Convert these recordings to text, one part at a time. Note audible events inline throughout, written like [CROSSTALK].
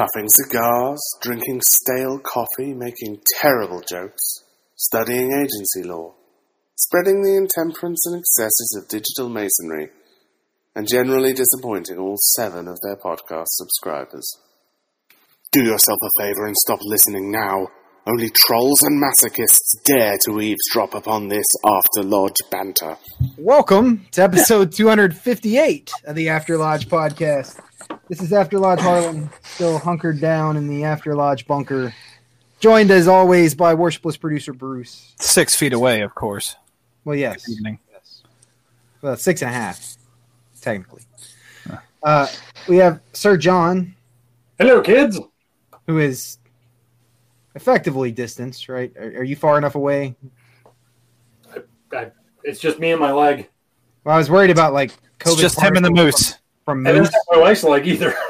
Puffing cigars, drinking stale coffee, making terrible jokes, studying agency law, spreading the intemperance and excesses of digital masonry, and generally disappointing all seven of their podcast subscribers. Do yourself a favor and stop listening now. Only trolls and masochists dare to eavesdrop upon this after lodge banter. Welcome to episode 258 of the After Lodge podcast. This is After Lodge Harlan, still hunkered down in the After Lodge bunker, joined as always by worshipless producer Bruce. Six feet away, of course. Well, yes, Good evening. well, six and a half, technically. Uh, we have Sir John, Hello, kids. who is effectively distanced, right? Are, are you far enough away? I, it's just me and my leg. Well, I was worried about like COVID. It's just him and the particles moose. From, I from don't moose. have my wife's leg either. [LAUGHS]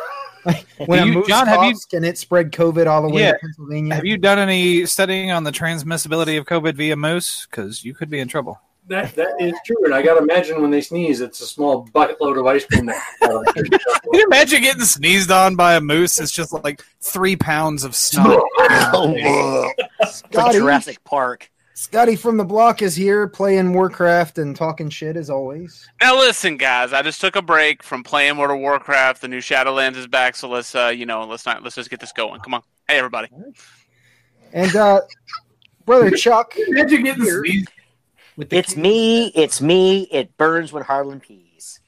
When You- a moose John, have you- can it spread COVID all the way Yeah. to Pennsylvania? Have you done any studying on the transmissibility of COVID via moose? Because you could be in trouble. That that is true, and I gotta imagine when they sneeze, it's a small bucket load of ice cream. That, [LAUGHS] Can you imagine getting sneezed on by a moose? It's just like three pounds of snot. [LAUGHS] From Scotty, Jurassic Park. Scotty from the block is here playing Warcraft and talking shit as always. Now listen, guys. I just took a break from playing World of Warcraft. The new Shadowlands is back, so let's, uh, you know, let's not let's just get this going. Come on, hey everybody. And uh brother Chuck Imagine getting sneezed. with the It's me. It's me. It burns when Harlan pees.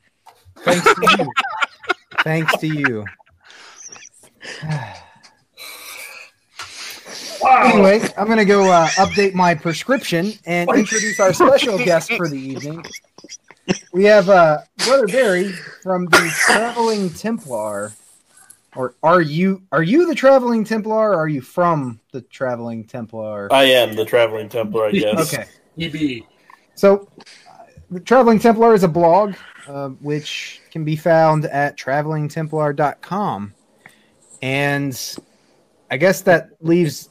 thanks to you. [LAUGHS] thanks to you. [SIGHS] [SIGHS] [LAUGHS] Anyway, I'm gonna go uh, update my prescription and introduce our special guest for the evening. We have uh, Brother Barry from the Traveling Templar. Or are you are you the Traveling Templar? Or are you from the Traveling Templar? I am the traveling Templar, I guess. Okay. EB. So, uh, the Traveling Templar is a blog uh, which can be found at travelingtemplar.com. And I guess that leaves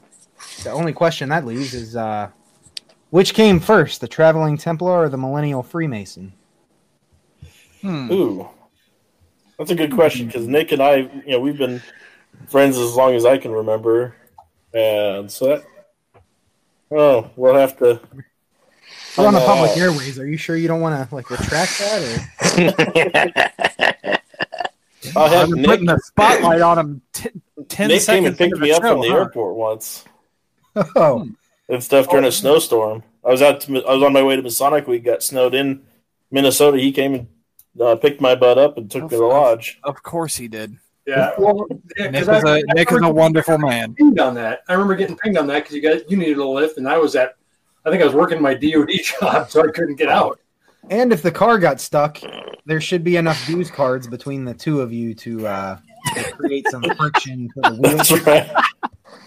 the only question that leaves is uh, which came first, the Traveling Templar or the Millennial Freemason? Hmm. Ooh, that's a good question because Nick and I, you know, we've been friends as long as I can remember, and so that. Oh, we'll have to. We're on the public airways. Are you sure you don't want to like retract that? I'll have I'm Nick. putting the spotlight on him. T- ten Nick came and picked me up show, from the huh? airport once Or... [LAUGHS] Oh, and stuff during a snowstorm. I was out. To, I was on my way to Masonic We Got snowed in Minnesota. He came and uh, picked my butt up and took me to the lodge. Of course he did. Yeah. Well, yeah, Nick 'cause is I- a I Nick is a wonderful man. Pinged on that. I remember getting pinged on that because you guys you needed a lift, and I was at. I think I was working my DoD [LAUGHS] job, so I couldn't get out. and if the car got stuck, there should be enough dues cards between the two of you to, uh, to create some [LAUGHS] friction for the wheels. Right.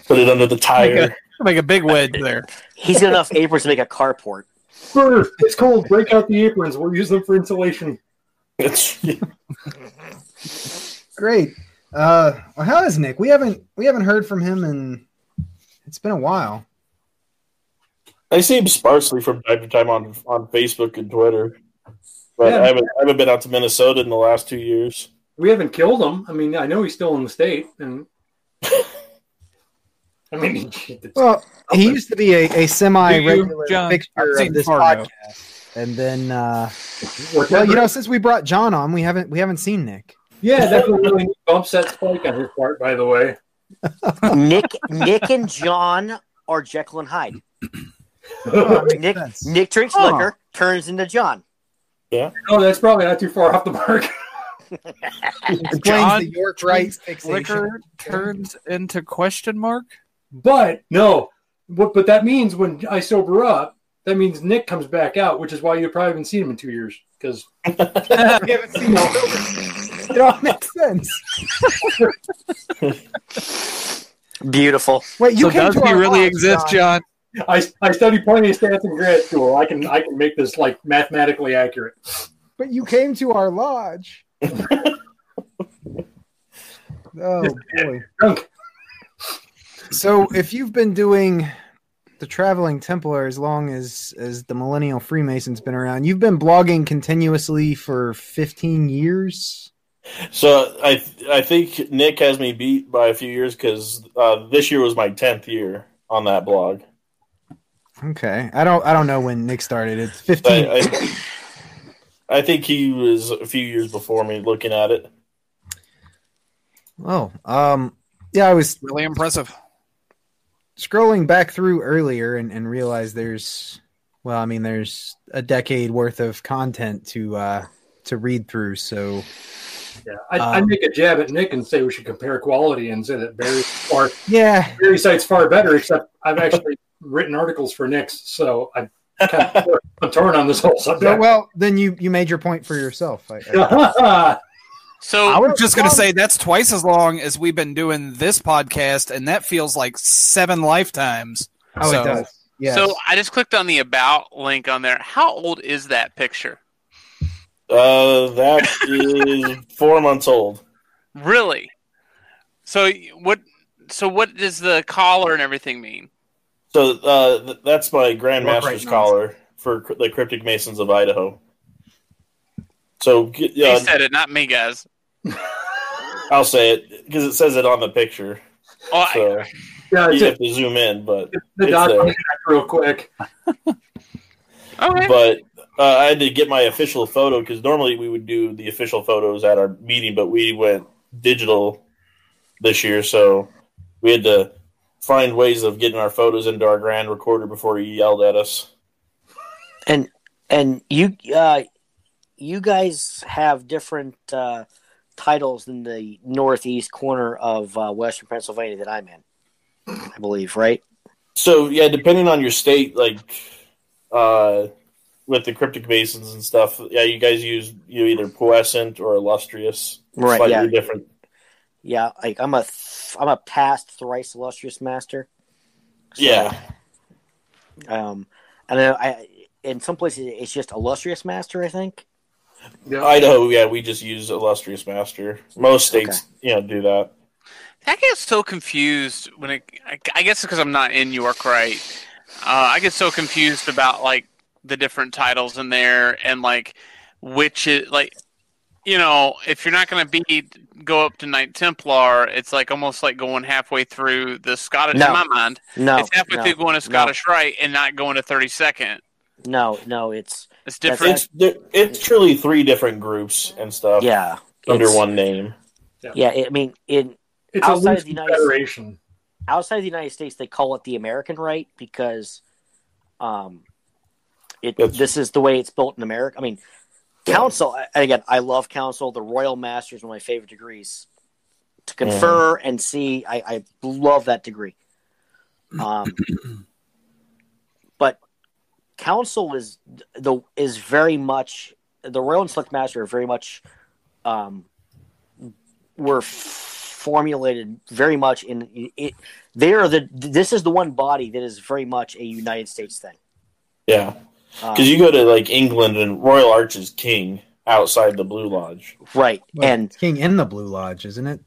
Put it under the tire. Make a big wedge there. [LAUGHS] He's got enough aprons to make a carport. Brr, It's cold. Break out the aprons. We'll use them for insulation. It's, [LAUGHS] Great. Uh, well, how is Nick? We haven't we haven't heard from him in it's been a while. I see him sparsely from time to time on on Facebook and Twitter, but Yeah. I haven't I haven't been out to Minnesota in the last two years. We haven't killed him. I mean, I know he's still in the state, and [LAUGHS] I mean, [LAUGHS] Well, he used to be a, a semi regular John? fixture of this Fargo. podcast, and then uh, well, you know, since we brought John on, we haven't we haven't seen Nick. yeah, that's a really neat bump set spike on his part, by the way. [LAUGHS] Nick, Nick, and John are Jekyll and Hyde. [LAUGHS] Oh, Nick, sense. Nick drinks Huh. liquor, turns into John. Yeah. Oh, that's probably not too far off the mark. John the York Rite's fixation. Liquor turns into question mark. But no, what? But that means when I sober up, that means Nick comes back out, which is why you probably haven't seen him in two years. Because We [LAUGHS] haven't seen him. It all makes sense. [LAUGHS] Beautiful. Wait, you so came does he really lodge, exist, John. John? I, I studied plenty of stats in grad school. I can I can make this like mathematically accurate. But you came to our lodge. [LAUGHS] oh boy. Drunk. So if you've been doing the traveling Templar as long as as the Millennial Freemason's been around, you've been blogging continuously for 15 years. So I I think Nick has me beat by a few years because uh, this year was my tenth year on that blog. Okay. I don't I don't know when Nick started. It's 15. I, I, I think he was a few years before me looking at it. oh, um yeah, I was Really impressive. Scrolling back through earlier and, and realized there's well, I mean there's a decade worth of content to uh to read through, so Yeah, I, Um, make a jab at Nick and say we should compare quality and say that Barry far yeah, Barry site's far better. Except I've actually written articles for Nick's, so I'm kind of [LAUGHS] torn on this whole So, subject. well, then you you made your point for yourself. I, I, [LAUGHS] So I was just going to say that's twice as long as we've been doing this podcast, and that feels like seven lifetimes. oh, So- it does. Yes. so I just clicked on the about link on there. How old is that picture? Uh, that is [LAUGHS] four months old. Really? So what? So what does the collar and everything mean? So uh, th- that's my Grand Work Master's right collar for cr- the Cryptic Masons of Idaho. So g- He yeah, said it, not me, guys. [LAUGHS] I'll say it because it says it on the picture. Oh, I- yeah, you have to zoom in, but the it's doc there. real quick. okay. but uh, I had to get my official photo because normally we would do the official photos at our meeting, but we went digital this year, so we had to find ways of getting our photos into our grand recorder before he yelled at us. And and you uh, you guys have different uh, titles in the northeast corner of uh, Western Pennsylvania that I'm in. I believe, right? So yeah, depending on your state, like uh, with the cryptic masons and stuff, yeah, you guys use you know, either puissant or illustrious, Right, Slightly yeah. different. Yeah, like I'm a th- I'm a past thrice illustrious master. So, Yeah, Um, and then I in some places it's just illustrious master. I think. Yeah. Idaho, yeah, we just use illustrious master. Most states, you know, do that. I get so confused when it. I, I guess because I'm not in York, right? Uh, I get so confused about like the different titles in there and like which is like, you know, if you're not going to be go up to Knight Templar, it's like almost like going halfway through the Scottish. No. In my mind, No, it's halfway no, through going to Scottish Rite and not going to 32nd. No, no, it's It's different. It's it's truly three different groups and stuff yeah under one name. Yeah, I mean, in It's outside loose of the United- confederation. outside of the United States, they call it the American Rite because, um, it That's- this is the way it's built in America. I mean, council. and Again, I love council. The Royal Masters, one of my favorite degrees to confer and see. I, I love that degree. Um, but [CLEARS THROAT] council is the is very much the Royal and Select Master are very much um, were formulated very much in it. They are the this is the one body that is very much a United States thing. Yeah, Um, because you go to like England and Royal Arch is king outside the Blue Lodge. right Well, and King in the Blue Lodge, isn't it?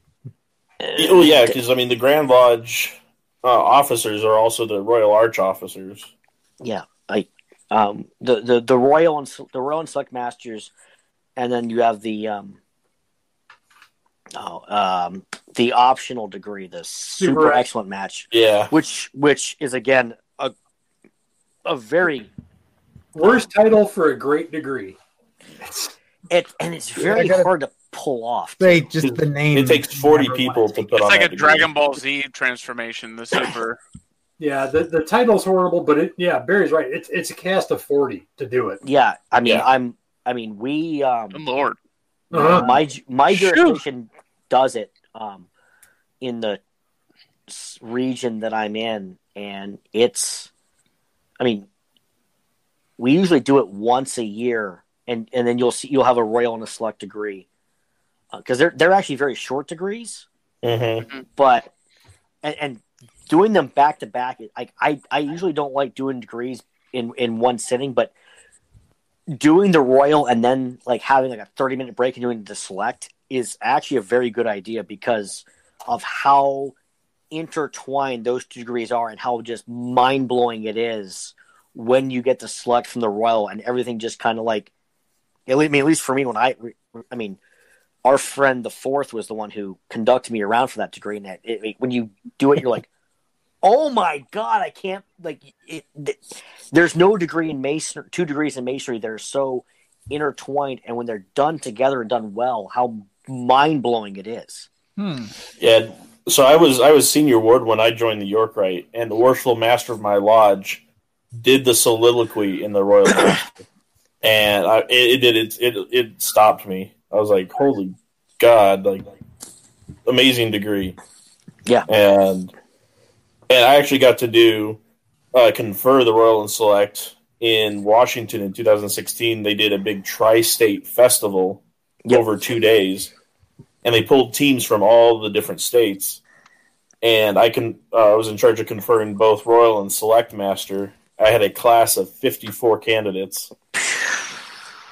Oh yeah, because I mean the Grand Lodge uh, officers are also the Royal Arch officers. yeah like um, the, the the royal and the royal and select masters, and then you have the um, oh um, the optional degree, the super, Super excellent match, Yeah, which which is again a a very Worst title for a great degree. it and it's very gotta- hard to pull off. They just the name. it takes forty people to put It's on like that a degree. Dragon Ball Z transformation. The super. Yeah, the, the title's horrible, but it yeah, Barry's right. It's it's a cast of forty to do it. Yeah, I mean, Yeah. I'm. I mean, we. Um, Good lord. Uh-huh. my my Shoot. jurisdiction does it um, in the region that I'm in, and it's. I mean, we usually do it once a year, and and then you'll see you'll have a royal and a select degree because they're they're actually very short degrees, Mhm. but and, and doing them back to back. Like I, I usually don't like doing degrees in in one sitting, but doing the royal and then like having like a thirty minute break and doing the select is actually a very good idea because of how intertwined those two degrees are and how just mind blowing it is when you get to select from the royal and everything just kind of like. I mean, at least for me, when I, I mean, our friend the fourth was the one who conducted me around for that degree. And it, it, when you do it, you're like, oh my god, I can't like it, it, There's no degree in mason, two degrees in masonry that are so intertwined, and when they're done together and done well, how mind blowing it is. Hmm. Yeah. So I was I was senior ward when I joined the York Rite and the worshipful master of my lodge did the soliloquy in the royal and I, it, it did it, it it stopped me. I was like, holy god, like amazing degree. Yeah. and and I actually got to do uh, confer the Royal and Select in Washington in 2016. They did a big tri-state festival Yep. over two days, and they pulled teams from all the different states. And I can uh, I was in charge of conferring both Royal and Select Master. I had a class of 54 candidates.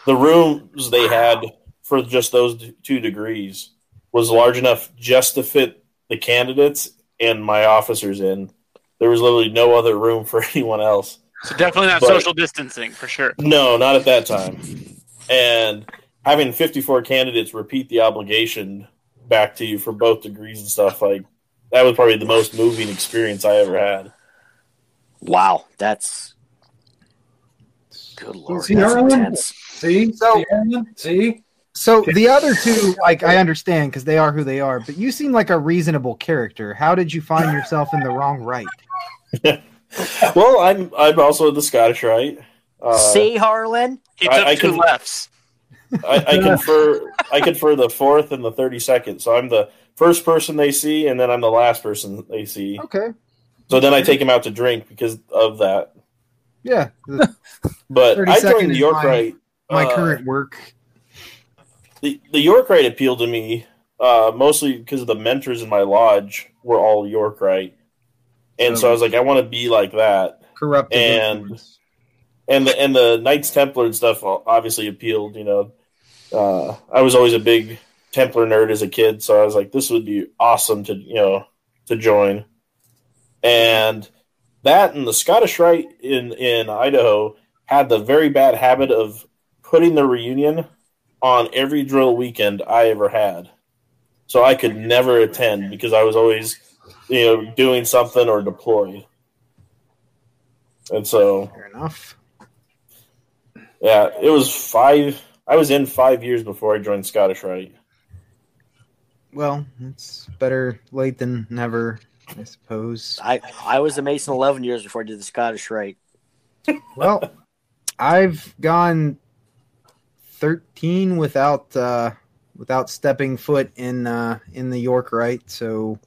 The rooms they had for just those two degrees was large enough just to fit the candidates and my officers in. There was literally no other room for [LAUGHS] anyone else. So definitely not But- social distancing for sure. No, not at that time. And having 54 candidates repeat the obligation back to you for both degrees and stuff, like that was probably the most moving experience I ever had. Wow, that's good lord. See, that's intense. See, So- see, see, So the other two, like I understand because they are who they are, but you seem like a reasonable character. How did you find yourself in the wrong Rite? [LAUGHS] Well, I'm I'm also the Scottish Rite. Uh, See, Harlan? He I- took I two can- lefts. I, I confer I confer the fourth and the thirty second. So I'm the first person they see, and then I'm the last person they see. Okay, So then I take him out to drink because of that. yeah, But I second joined the York my- Rite. my uh, current work. The the York Rite appealed to me uh, mostly because the mentors in my lodge were all York Rite, and so I was like, I want to be like that. Corrupt and- And the and the Knights Templar and stuff obviously appealed. You know, uh, I was always a big Templar nerd as a kid, so I was like, this would be awesome to you know to join. And that and the Scottish Rite in in Idaho had the very bad habit of putting the reunion on every drill weekend I ever had. So I could never attend because I was always, you know, doing something or deployed. And so, Fair enough. yeah, it was five. I was in five years before I joined Scottish Rite. Well, it's better late than never, I suppose. I I was a Mason 11 years before I did the Scottish Rite. Well, I've gone thirteen without uh, without stepping foot in uh, in the York Rite. so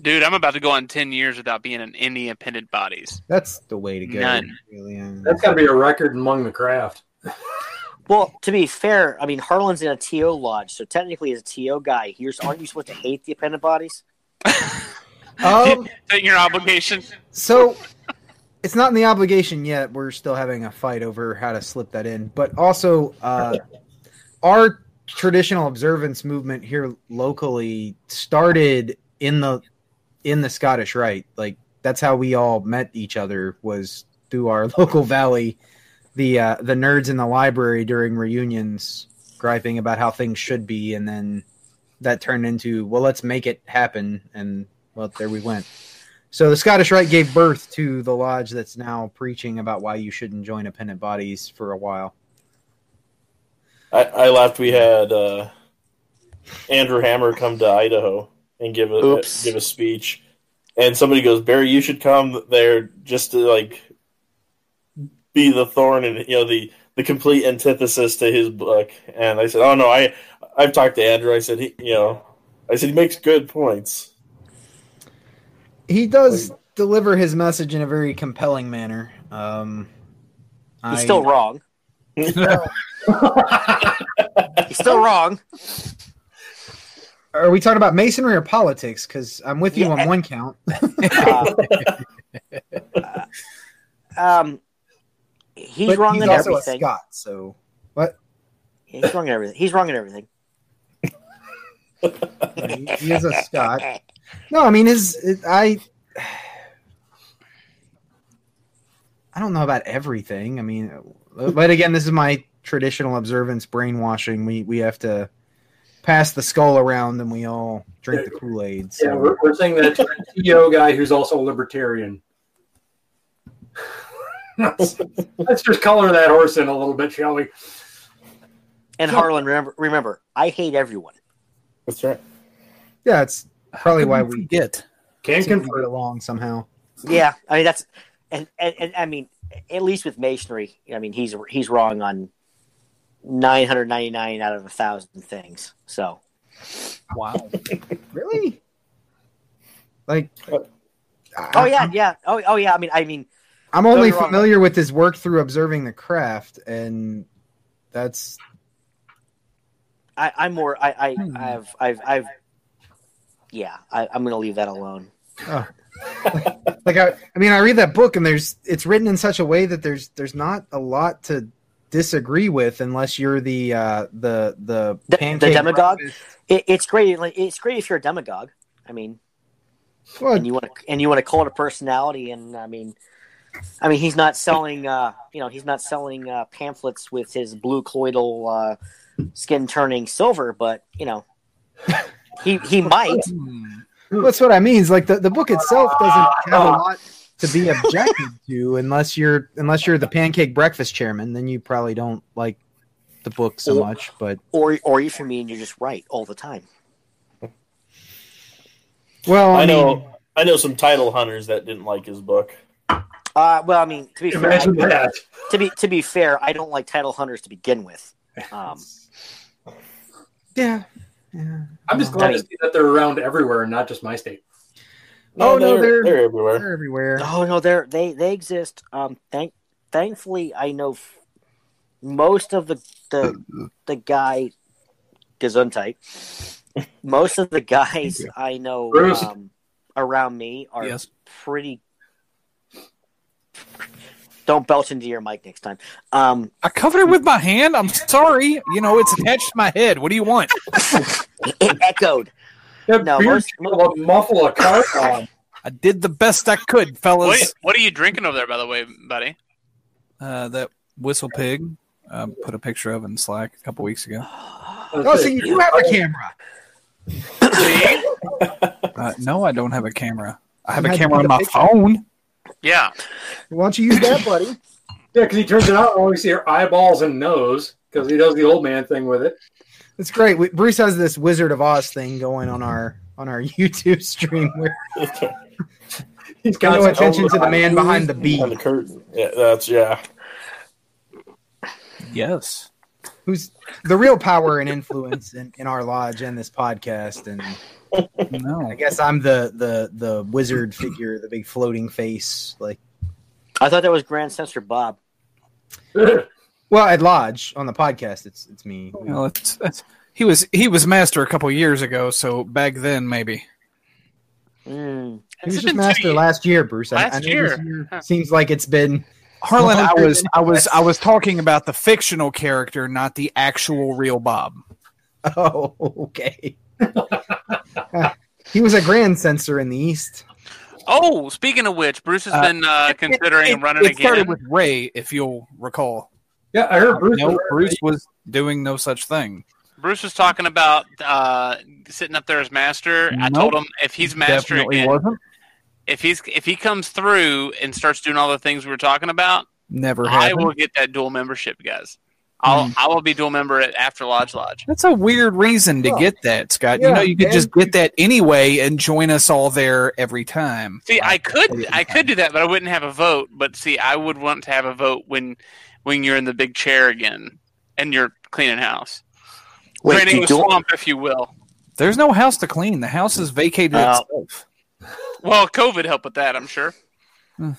Dude, I'm about to go on 10 years without being in any appended bodies. that's the way to go. None. Really. That's got to be a record among the craft. [LAUGHS] Well, to be fair, I mean Harlan's in a TO lodge, so technically as a TO guy, here's aren't you supposed to hate the appendant bodies? [LAUGHS] Um, [LAUGHS] your obligation. so it's not in the obligation yet. We're still having a fight over how to slip that in, but also uh, our traditional observance movement here locally started in the in the Scottish Rite. Like that's how we all met each other was through our [LAUGHS] local valley. The uh, the nerds in the library during reunions griping about how things should be, and then that turned into well, let's make it happen, and well, there we went. So the Scottish Rite gave birth to the lodge that's now preaching about why you shouldn't join appendant bodies for a while. I, I laughed. We had uh, Andrew Hammer come to Idaho and give a Oops. give a speech, and somebody goes, "Barry, you should come there just to like be the thorn and you know the the complete antithesis to his book." And I said, "Oh no, I I've talked to Andrew. I said he you know I said he makes good points." He does deliver his message in a very compelling manner. Um, He's I- still wrong. [LAUGHS] He's still wrong. Are we talking about masonry or politics? Because I'm with you Yeah. on one count. Uh, [LAUGHS] uh, um, he's but wrong he's in also everything. a Scot, so what? He's wrong in everything. He's wrong in everything. He, [LAUGHS] he is a Scot. No, I mean his. It, I. I don't know about everything. I mean, but again, this is my traditional observance brainwashing. We we have to pass the skull around and we all drink the Kool Aid. So. Yeah, we're, we're saying that to a TO guy who's also a libertarian. let's, [LAUGHS] let's just color that horse in a little bit, shall we? And Harlan, remember, remember, I hate everyone. That's right. yeah, it's probably why we get. Can seem to get along somehow. Yeah, I mean that's, and, and, and I mean, at least with masonry, I mean he's he's wrong on nine hundred ninety nine out of a thousand things. So Wow. [LAUGHS] Really? Like, Oh yeah, yeah. Oh, oh yeah. I mean, I mean, I'm only Don't get me wrong. familiar with his work through observing the craft, and that's I, I'm more. I, I, Hmm. I've, I've, I've. Yeah, I, I'm going to leave that alone. oh. [LAUGHS] like I, I mean, I read that book, and there's it's written in such a way that there's there's not a lot to disagree with unless you're the uh, the the The- the demagogue? It, it's great. It's great if you're a demagogue. I mean, Well, and you want to, and you want to call it a personality. And I mean, I mean, he's not selling. Uh, you know, he's not selling uh, pamphlets with his blue colloidal uh, skin turning silver, but you know, [LAUGHS] he he might. that's what I mean. Is like the, the book itself doesn't have a lot to be objected [LAUGHS] to unless you're unless you're the pancake breakfast chairman. Then you probably don't like the book so Or- much. But Or, or if you mean you're just right all the time. well, I, I mean, know. I know some title hunters that didn't like his book. Uh, well, I mean, to be fair, Imagine I- to be to be fair, I don't like title hunters to begin with. Um, [LAUGHS] yeah. Yeah. I'm just glad to see that they're around everywhere and not just my state. Oh, no, they're- they're everywhere. They're everywhere. oh no, they're they they exist. Um, thank thankfully, I know f- most of the the the guy Gesundheit. [LAUGHS] Most of the guys I know um, around me are Yes. pretty. Don't belch into your mic next time. Um, I covered it with my hand. I'm sorry. You know, it's attached to my head. What do you want? [LAUGHS] it echoed. That No, beard most- will muffle a car on. I did the best I could, What, fellas. what are you drinking over there, by the way, buddy? Uh, that WhistlePig. Uh, put a picture of in Slack a couple weeks ago. Oh, so you do have a camera. [LAUGHS] Uh, no, I don't have a camera. I have You a camera on my picture. phone. Yeah. Why don't you use that, buddy? Yeah, because he turns it out and only see her eyeballs and nose because he does the old man thing with it. It's great. We, Bruce has this Wizard of Oz thing going on our on our [LAUGHS] YouTube stream where [LAUGHS] He's pay no attention to the man behind the Behind the curtain. Yeah, that's yeah. Yes. Who's the real power and influence in, in our lodge and this podcast. And No. I guess I'm the the the wizard figure, the big floating face. Like, I thought that was Grand Censor Bob. well, at lodge on the podcast, it's it's me. Well, it's, it's, he was he was master a couple years ago, so back then maybe. Mm. He was just master last year, Bruce. I- I, Last know year. this year Huh. seems like it's been Harlan, I was I was I was talking about the fictional character, not the actual real Bob. [LAUGHS] oh okay. [LAUGHS] he was a grand censor in the east. Oh, speaking of which, Bruce has Uh, been uh, considering it, running it again. started with Ray, if you'll recall. Yeah, I heard Bruce. No, Bruce was doing no such thing. Bruce was talking about uh, sitting up there as master. I told him if he's master Definitely again, wasn't. If he's if he comes through and starts doing all the things we were talking about, Never I will get that dual membership, guys. I'll Hmm. I will be dual member at After Lodge Lodge. That's a weird reason to get that, Scott. yeah, you know, you could just get that anyway and join us all there every time. See, I could I could do that, but I wouldn't have a vote. But see, I would want to have a vote when when you're in the big chair again and you're cleaning house, Wait, draining the swamp, if you will. There's no house to clean. The house is vacated Oh. itself. Well, COVID helped with that, I'm sure. Uh,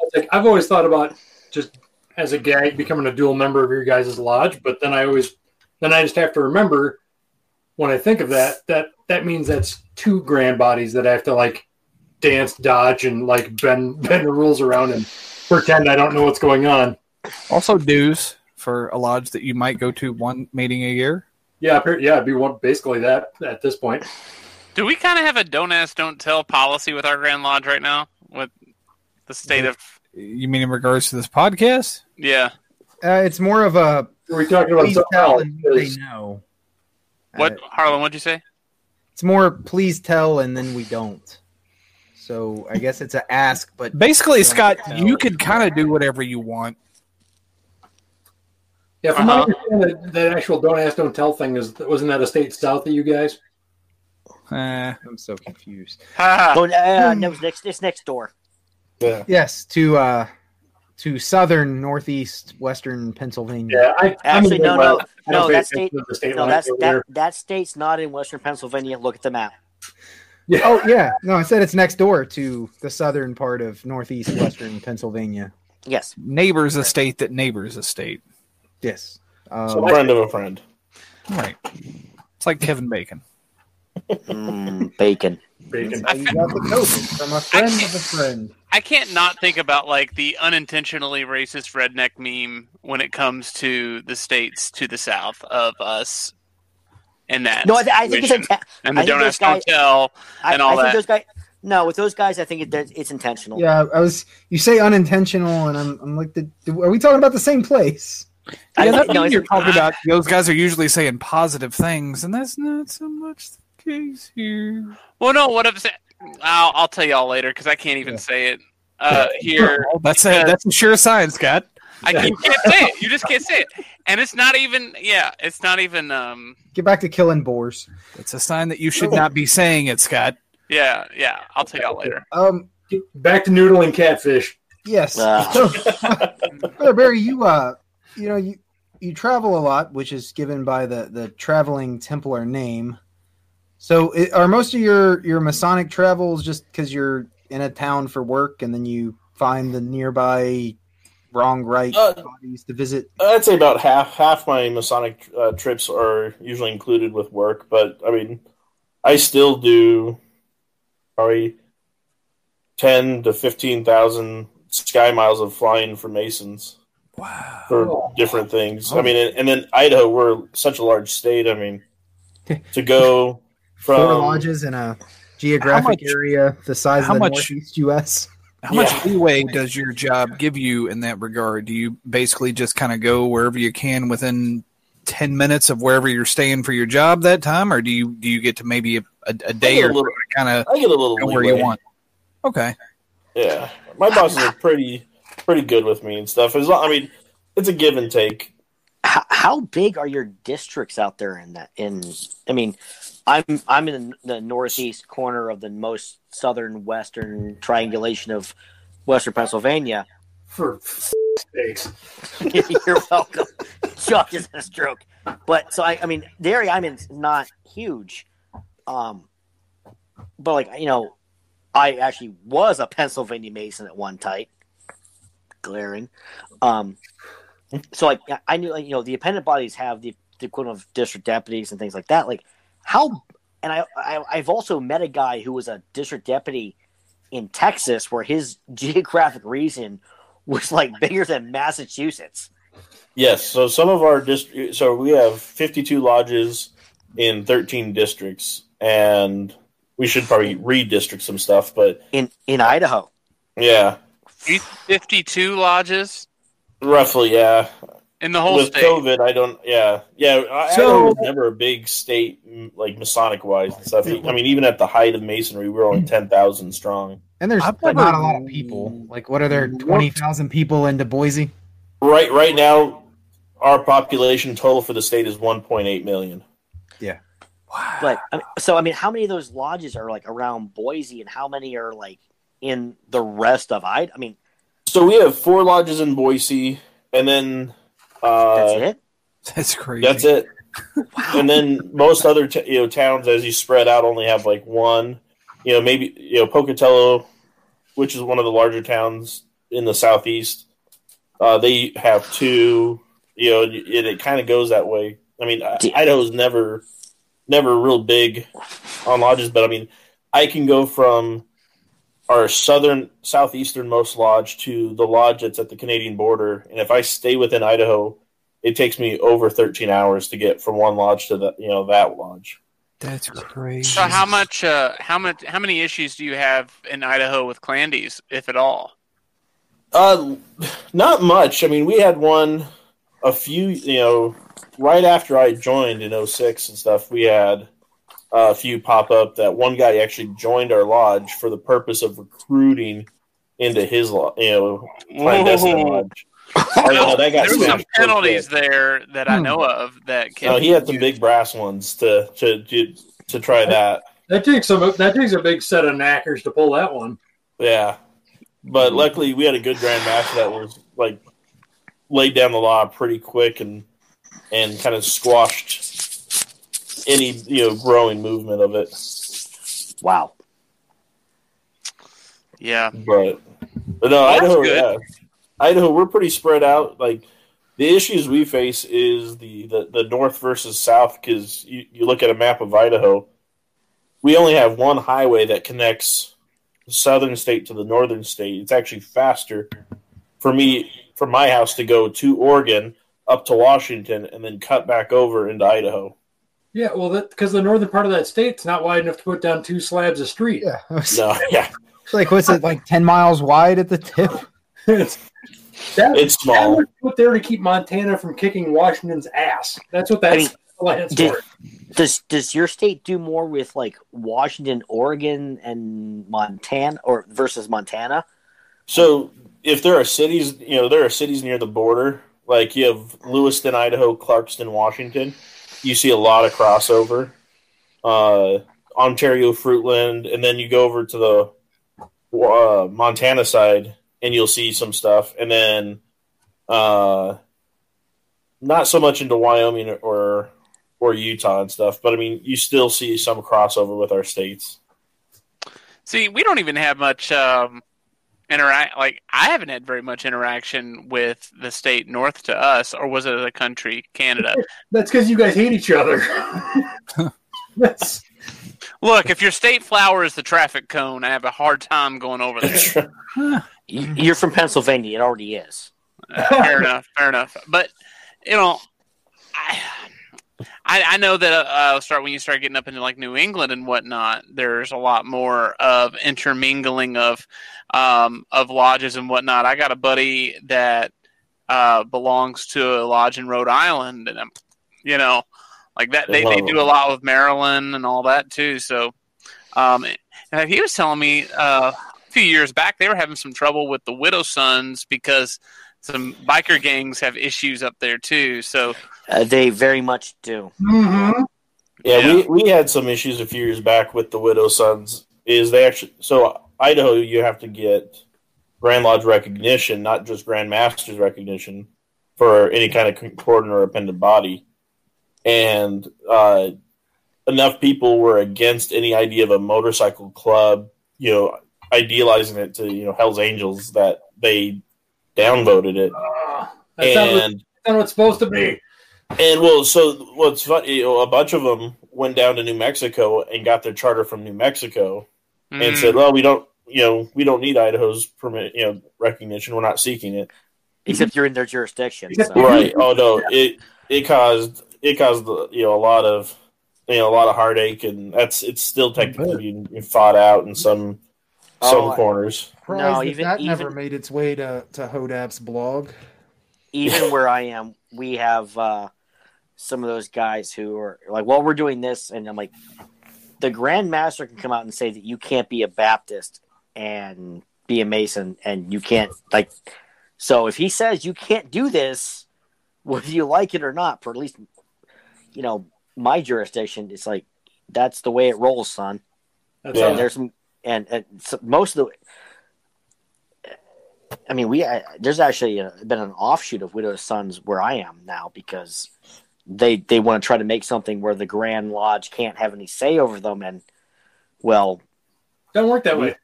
It's like, I've always thought about just as a gag becoming a dual member of your guys' lodge, but then I always then I just have to remember when I think of that, that that means that's two grand bodies that I have to like dance, dodge, and like bend [LAUGHS] bend the rules around and pretend I don't know what's going on. Also, dues for a lodge that you might go to one meeting a year. Yeah, appar- yeah, it'd be one basically that at this point. Do we kind of have a don't ask, don't tell policy with our Grand Lodge right now? With the state of You mean in regards to this podcast? yeah. Uh, it's more of a Are we talking about please something tell else? and they know. What Uh, Harlan? What'd you say? it's more please tell and then we don't. So I guess it's a ask, but Basically, Scott, tell. you can kind of do whatever you want. Yeah, from Uh-huh. my understanding, that, that actual don't ask, don't tell thing is wasn't that a state south of you guys? Eh, I'm so confused. Ha Oh, uh, no, it's next. It's next door. Yeah. Yes, to uh to southern, northeast, western Pennsylvania. Yeah, I, Actually, in the no, Midwest. no, no. That state, state no, lines that's that. That state's not in Western Pennsylvania. Look at the map. Yeah. Oh yeah, no, I said it's next door to the southern part of northeast, western Pennsylvania. Yes. neighbor's a state that neighbor's a state. Yes. So Um, friend of a friend. Right. It's like Kevin Bacon. Mm, bacon. Bacon. now you got the COVID from a friend of a friend. I can't not think about like the unintentionally racist redneck meme when it comes to the states to the south of us, and that. No, I, th- I think it's situation. inten- and the think don't those ask, don't guys- tell. I, and all I think those guys. No, with those guys, I think it, it's intentional. Yeah, I was. You say unintentional, and I'm. I'm like, the, are we talking about the same place? Yeah, think- that no, you're talking about those guys are usually saying positive things, and that's not so much the case here. Well, no, what I'm saying, I'll, I'll tell y'all later because I can't even Yeah. say it uh, [LAUGHS] here. That's a that's a sure sign, Scott. I can't, you can't say it. You just can't say it, and it's not even. Yeah, it's not even. Um. Get back to killing boars. It's a sign that you should not be saying it, Scott. Yeah, yeah. I'll tell y'all later. Um. Back to noodling catfish. Yes. Ah. [LAUGHS] So, Brother Barry, you uh, you know, you you travel a lot, which is given by the the traveling Templar name. So, i are most of your your Masonic travels just because you're in a town for work, and then you find the nearby wrong Rite Uh, bodies to visit? I'd say about half half my Masonic uh, trips are usually included with work, but I mean, I still do probably ten to fifteen thousand sky miles of flying for Masons Wow. for Oh. different things. I mean, and, and then Idaho, we're such a large state. I mean, [LAUGHS] to go Four lodges in a geographic much- area the size of the much- northeast U.S. How much leeway does your job give you in that regard? Do you basically just kind of go wherever you can within ten minutes of wherever you're staying for your job that time, or do you do you get to maybe a, a, a day get a or little- kind of I get a little go where you want? Okay. Yeah, my bosses are pretty pretty good with me and stuff. As long, I mean, it's a give and take. How, how big are your districts out there in that? In I mean, I'm I'm in the northeast corner of the most southern western triangulation of western Pennsylvania. For sakes. [LAUGHS] You're welcome. Chuck is a stroke. But so I, I mean, the area I'm in is not huge. Um, but like you know, I actually was a Pennsylvania Mason at one time. Glaring. Um, so like I- I knew like, you know the appendant bodies have the, the equivalent of district deputies and things like that. Like how, and I, I I've also met a guy who was a district deputy in Texas where his [LAUGHS] geographic region was like bigger than Massachusetts. Yes, so some of our dist- so we have 52 lodges in 13 districts, and we should probably redistrict some stuff, but in in Idaho. yeah, Fifty-two lodges roughly, yeah. In the whole With state. COVID, I don't, yeah, yeah. I, So- Idaho was never a big state, like Masonic wise and stuff. I mean, even at the height of Masonry, we were only 10,000 strong. And there's I've not never- a lot of people. Like, what are there? Twenty thousand people into Boise? Right, right now, our population total for the state is 1.8 million. Yeah. Wow. But I mean, so I mean, how many of those lodges are like around Boise, and how many are like in the rest of Idaho? I mean, So we have four lodges in Boise, and then uh, that's it. That's crazy. That's it. [LAUGHS] wow. And then most other t- you know towns, as you spread out, only have like one. You know, maybe you know Pocatello, which is one of the larger towns in the southeast. Uh, they have two. You know, and it kind of goes that way. I mean, I- Do- Idaho's never never real big on lodges, but I mean, I can go from our southern southeasternmost lodge to the lodge that's at the Canadian border, and if I stay within Idaho, it takes me over 13 hours to get from one lodge to the you know that lodge. That's crazy. So how much? Uh, how much? How many issues do you have in Idaho with Clandies, if at all? Uh, not much. I mean, we had one a few, you know, right after I joined in 06 and stuff. We had uh, a few pop up that one guy actually joined our lodge for the purpose of recruiting into his lodge, you know, clandestine Ooh. lodge. Oh, yeah, that got There's some penalties there that I Hmm. know of that can. No, he had some big brass ones to to to, to try that. That takes some. That takes a big set of knackers to pull that one. Yeah, but luckily we had a good grandmaster that was like laid down the law pretty quick and and kind of squashed any you know growing movement of it. Wow. Yeah. But but no, Well, that's Idaho, good. yeah, Idaho, we're pretty spread out. Like the issues we face is the the, the north versus south because you, you look at a map of Idaho, we only have one highway that connects the southern state to the northern state. It's actually faster for me from my house to go to Oregon up to Washington and then cut back over into Idaho. Yeah, well, that because the northern part of that state's not wide enough to put down two slabs of street. Yeah. [LAUGHS] No, yeah, like what's it like ten miles wide at the tip? It's- that, it's that small. was put there to keep Montana from kicking Washington's ass. That's what I that's mean, land's did- for. Does does your state do more with like Washington, Oregon, and Montana, or versus Montana? So if there are cities, you know, there are cities near the border, like you have Lewiston, Idaho, Clarkston, Washington. You see a lot of crossover. Uh, Ontario, Fruitland, and then you go over to the uh, Montana side, and you'll see some stuff. And then, uh, not so much into Wyoming or or Utah and stuff, but I mean, you still see some crossover with our states. See, we don't even have much um, interact. Like, I haven't had very much interaction with the state north to us, or was it the country, Canada? [LAUGHS] That's because you guys hate each other. [LAUGHS] That's Look, if your state flower is the traffic cone, I have a hard time going over there. You're from Pennsylvania. It already is. Uh, fair enough, fair enough. But you know, I I, I know that uh, start when you start getting up into like New England and whatnot. There's a lot more of intermingling of um, of lodges and whatnot. I got a buddy that uh, belongs to a lodge in Rhode Island, and I'm, you know, like that. They, they do a lot with Maryland and all that too. So, um, and he was telling me uh, a few years back they were having some trouble with the widow sons because some biker gangs have issues up there too. So, Uh, they very much do. Mhm. Yeah, Yeah. we we had some issues a few years back with the widow sons. Is they actually so Idaho you have to get Grand Lodge recognition, not just Grand Masters recognition for any kind of concordant or appendant body, and uh, enough people were against any idea of a motorcycle club, you know, idealizing it to you know Hell's Angels that they downvoted it, Uh, that's, not what, and that's not what it's supposed to be. And well, so what's funny, you know, a bunch of them went down to New Mexico and got their charter from New Mexico and mm, said, "Well, we don't, you know, we don't need Idaho's permit, you know, recognition. We're not seeking it." Except you're in their jurisdiction. So. Right? Oh no, it it caused it caused you know a lot of you know a lot of heartache, and that's it's still technically being fought out in some some Oh, I- corners. Surprised No, that even- that never even- made its way to to Hodapp's blog. even where I am, we have uh, some of those guys who are like, "Well, we're doing this," and I'm like, the Grand Master can come out and say that you can't be a Baptist and be a Mason, and you can't like. So if he says you can't do this, [LAUGHS] whether you like it or not, for at least you know my jurisdiction, it's like that's the way it rolls, son. That's Yeah. And there's some, and, and so most of the. I mean, we uh, there's actually uh been an offshoot of Widow's Sons where I am now because they they want to try to make something where the Grand Lodge can't have any say over them, and well, doesn't work that way.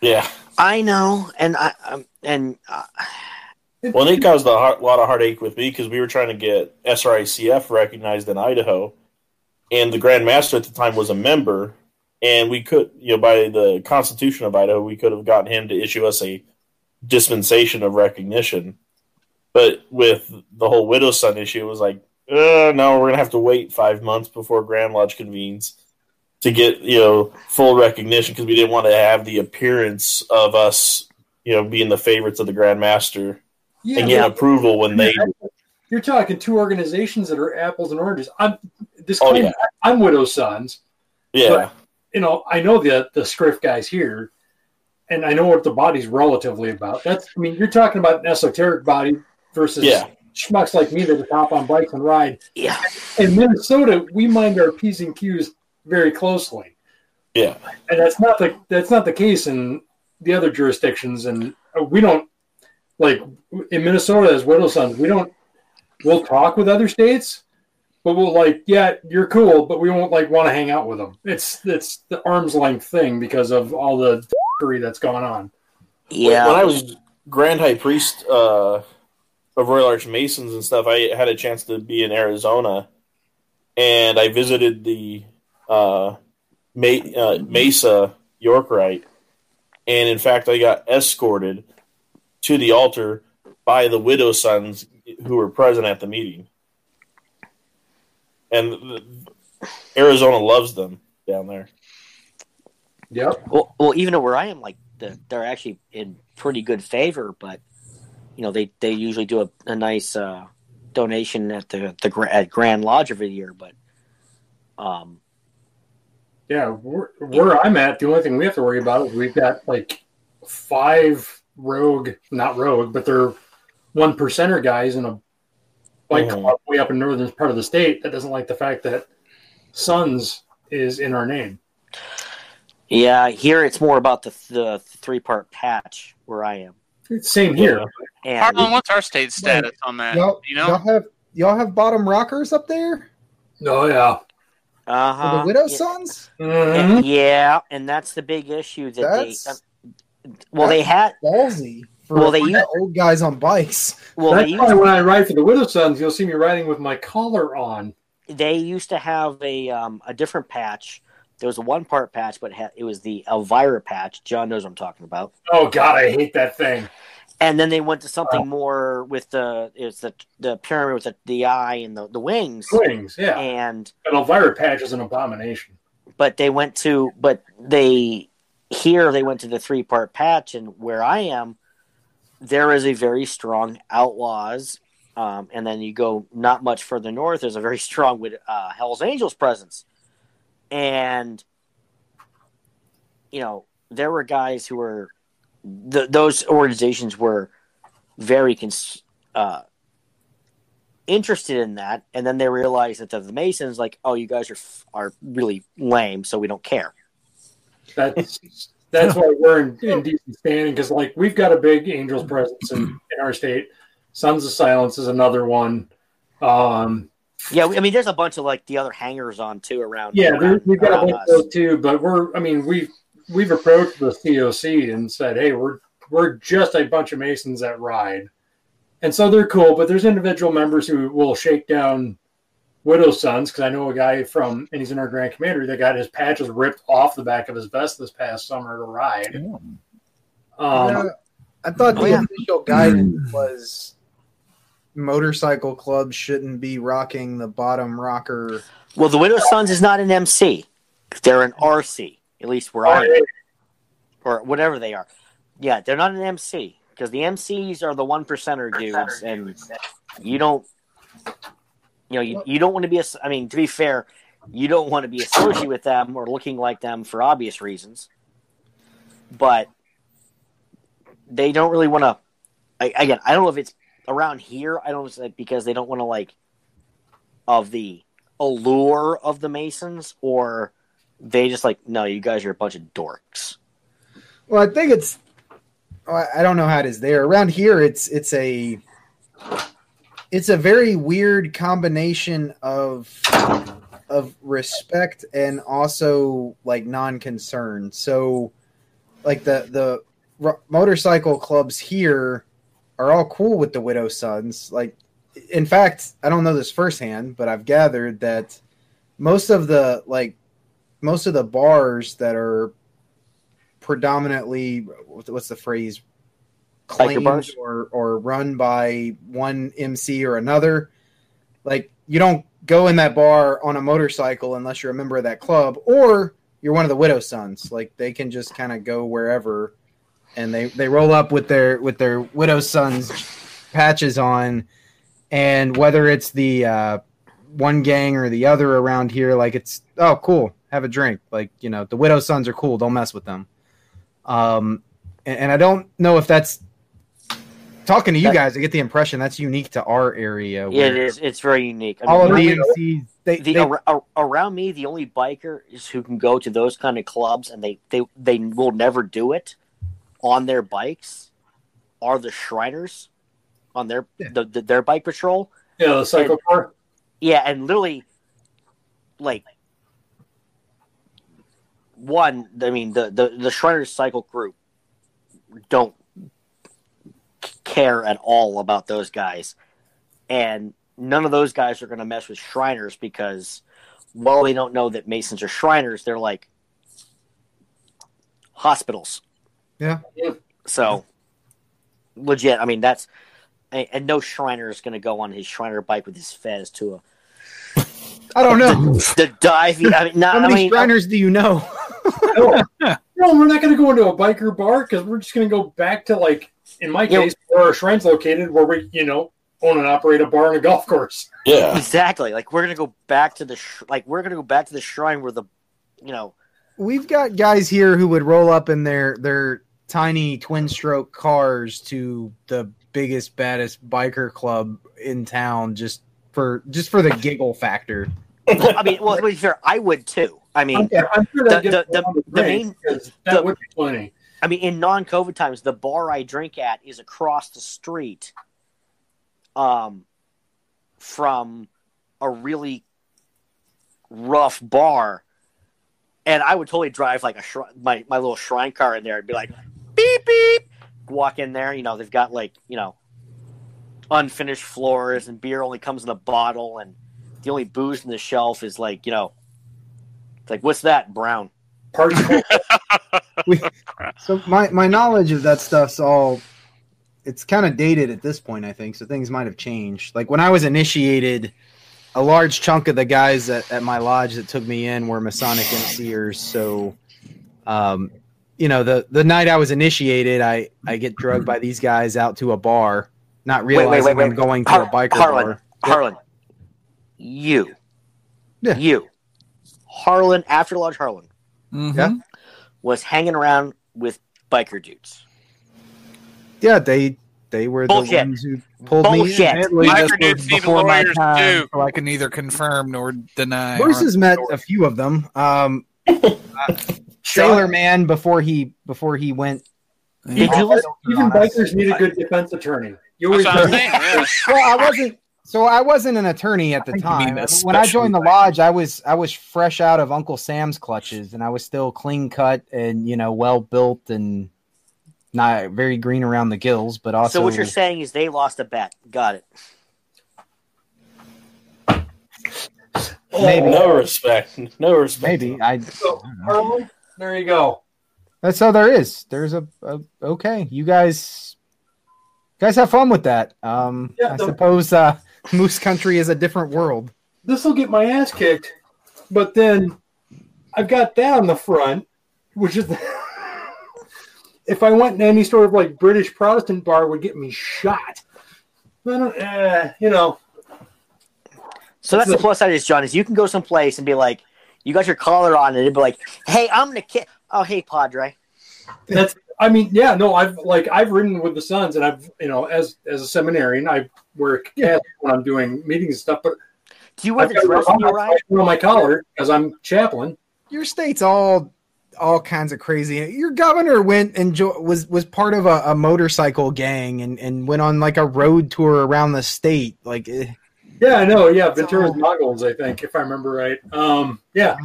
Yeah. I know, and I um, and uh, Well, it caused a heart, lot of heartache with me because we were trying to get SRICF recognized in Idaho, and the Grand Master at the time was a member, and we could, you know, by the Constitution of Idaho, we could have gotten him to issue us a dispensation of recognition. But with the whole widow's son issue, it was like, uh, no, we're gonna have to wait five months before Grand Lodge convenes to get you know full recognition because we didn't want to have the appearance of us, you know, being the favorites of the Grand Master Yeah, and get approval when they. you're talking two organizations that are apples and oranges. I'm this. Oh, yeah. I'm Widow Sons. Yeah, You know, I know the the script guys here, and I know what the body's relatively about. That's. I mean, you're talking about an esoteric body versus Yeah. schmucks like me that just hop on bikes and ride. Yeah. In Minnesota, we mind our p's and q's very closely. yeah, and that's not the that's not the case in the other jurisdictions and we don't like in minnesota as widow sons we don't we'll talk with other states but we'll like yeah you're cool but we won't like want to hang out with them it's it's the arm's length thing because of all the that's going on Yeah. When I was Grand High Priest uh, of Royal Arch Masons and stuff, I had a chance to be in Arizona, and I visited the uh, Ma- uh, Mesa York Rite, and in fact, I got escorted to the altar by the widow sons who were present at the meeting, and the- Arizona loves them down there. Yep Well, well, even at where I am, like the, they're actually in pretty good favor, but you know they they usually do a, a nice uh, donation at the the at Grand Lodge every year. But um, yeah where, where i'm at the only thing we have to worry about is we've got like five rogue not rogue but they're one percenter guys in a bike Mhm. club way up in northern part of the state that doesn't like the fact that sons is in our name yeah, here it's more about the the three part patch where I am, same here and Harlan, what's our state status on that? Y'all, You know, y'all have y'all have bottom rockers up there oh yeah Uh-huh. the widow yeah, sons. Mhm. yeah, and that's the big issue that That's they. Uh, well, they had. ballsy. For Well, they for use- old guys on bikes. Well, That's they used why when I ride for the Widow Sons, you'll see me riding with my collar on. they used to have a um, a different patch. There was a one part patch, but it, was the Elvira patch. John knows what I'm talking about. Oh God, I hate that thing. And then they went to something more with the it's the the pyramid with the, the eye and the, the wings. Wings, yeah. And But Elvira patch is an abomination. but they went to but they here they went to the three part patch and where I am, there is a very strong outlaws. Um, and then you go not much further north. There's a very [LAUGHS] strong with uh, Hell's Angels presence, and you know there were guys who were th- those organizations were very cons- uh, interested in that, and then they realized that the, Masons like, oh, you guys are f- are really lame, so we don't care. That's that's why we're in, in decent standing because like we've got a big Angels presence in, in our state. Sons of Silence is another one. Um, Yeah, I mean, there's a bunch of like the other hangers on too around. yeah, there, around, we've got a around bunch of those too. But we're, I mean, we've we've approached the COC and said, hey, we're we're just a bunch of Masons that ride, and so they're cool. But there's individual members who will shake down Widow Sons because I know a guy from, and he's in our Grand Commander that got his patches ripped off the back of his vest this past summer to ride. Um, Yeah, I thought the oh, yeah. official guidance was motorcycle clubs shouldn't be rocking the bottom rocker. Well, the Widow Sons is not an MC; they're an RC, at least where I or whatever they are. Yeah, they're not an MC because the MCs are the one percenter dudes, and you don't, you know, you, you don't want to be. A, I mean, to be fair, you don't want to be associated with them or looking like them for obvious reasons. But they don't really want to. I, again, I don't know if it's around here. I don't it's because they don't want to like of the allure of the Masons, or they just like, no, you guys are a bunch of dorks. Well, I think it's. I don't know how it is there. Around here, it's it's a. It's a very weird combination of of respect and also like non-concern. So, like the the motorcycle clubs here are all cool with the widow sons. Like, in fact, I don't know this firsthand, but I've gathered that most of the like most of the bars that are predominantly what's the phrase? Claimed or or run by one MC or another. Like you don't go in that bar on a motorcycle unless you're a member of that club or you're one of the widow sons. Like they can just kind of go wherever and they they roll up with their with their widow sons patches on and whether it's the uh one gang or the other around here like it's oh cool have a drink like you know the widow sons are cool don't mess with them um and, and i don't know if that's talking to you guys i get the impression that's unique to our area Yeah, it is. It's very unique. I all of mean, the MCs, they, the they ar- ar- around me, the only biker is who can go to those kind of clubs, and they they they will never do it on their bikes. Are the Shriners on their Yeah. the, the, their bike patrol? Yeah, the cycle car. Yeah, and literally, like one. I mean, the the the Shriners cycle group don't care at all about those guys, and none of those guys are going to mess with Shriners because, while they don't know that Masons are Shriners, they're like hospitals. Yeah. Yeah. So, legit. I mean, that's and, and no Shriner is going to go on his Shriner bike with his fez to a i don't know the diving. I mean, not, how I many mean, Shriners do you know No, [LAUGHS] no we're not going to go into a biker bar because we're just going to go back to like in my Yeah. case where our shrine's located, where we you know own and operate a bar and a golf course. Yeah. exactly. Like we're gonna go back to the sh- like we're gonna go back to the shrine where the, you know, we've got guys here who would roll up in their their tiny twin stroke cars to the biggest baddest biker club in town just for just for the giggle factor I mean, well, to be fair, I would too. I mean, I'm, I'm sure the- the- the the main- that would be funny. I mean, in non-COVID times, the bar I drink at is across the street, um, from a really rough bar, and I would totally drive like a shri- my my little shrine car in there and be like, beep beep, walk in there. You know, they've got like you know, unfinished floors, and beer only comes in a bottle, and the only booze in the shelf is like you know, it's like what's that brown. Party cool. [LAUGHS] [LAUGHS] we, so my my knowledge of that stuff's all it's kind of dated at this point i think so things might have changed like when i was initiated a large chunk of the guys at, at my lodge that took me in were masonic mcers so um you know the the night i was initiated i i get drugged by these guys out to a bar not Wait, wait, realizing wait, i'm going to Har- a biker Harlan, bar Harlan, you, Yeah. you, Harlan, after Lodge Harlan Mhm. Yeah. was hanging around with biker dudes. yeah they they were Bullshit. the ones who pulled Bullshit. me in Biker dudes before my time, too. so I can neither confirm nor deny. Bruce or- has met a few of them. Um, uh, [LAUGHS] Sailor Man before he before he went. Did you listen? Even bikers need a good defense attorney. You always That's what I'm saying. Yeah. [LAUGHS] Well, I wasn't. So I wasn't an attorney at the think you mean time. When I joined the lodge, I was I was fresh out of Uncle Sam's clutches, and I was still clean cut and you know well built and not very green around the gills, but also So what you're saying is they lost a bet. Got it. maybe oh, No respect. No respect. maybe I. So, Harlan, there you go. That's so there is. There's a, a okay. You guys, guys have fun with that. Um, Yeah, I the- suppose uh, [LAUGHS] Moose Country is a different world. This will get my ass kicked, but then I've got that on the front, which is [LAUGHS] if I went in any sort of like British Protestant bar, would get me shot. I don't, uh, you know, So that's the plus side is John is you can go someplace and be like, you got your collar on, and it'd be like, hey, I'm gonna kick. Oh, hey, Padre. that's. I mean, yeah, no, I've like I've ridden with the Sons, and I've you know as as a seminarian, I wear a cap when I'm doing meetings and stuff, but Do you wear I've the got dress when you ride? on my collar because I'm chaplain. Your state's all all kinds of crazy. Your governor went and jo- was was part of a, a motorcycle gang and, and went on like a road tour around the state. Like, eh. Yeah, I know. Yeah, It's Ventura's all- Muggles, I think, if I remember right. Um, yeah, [SIGHS]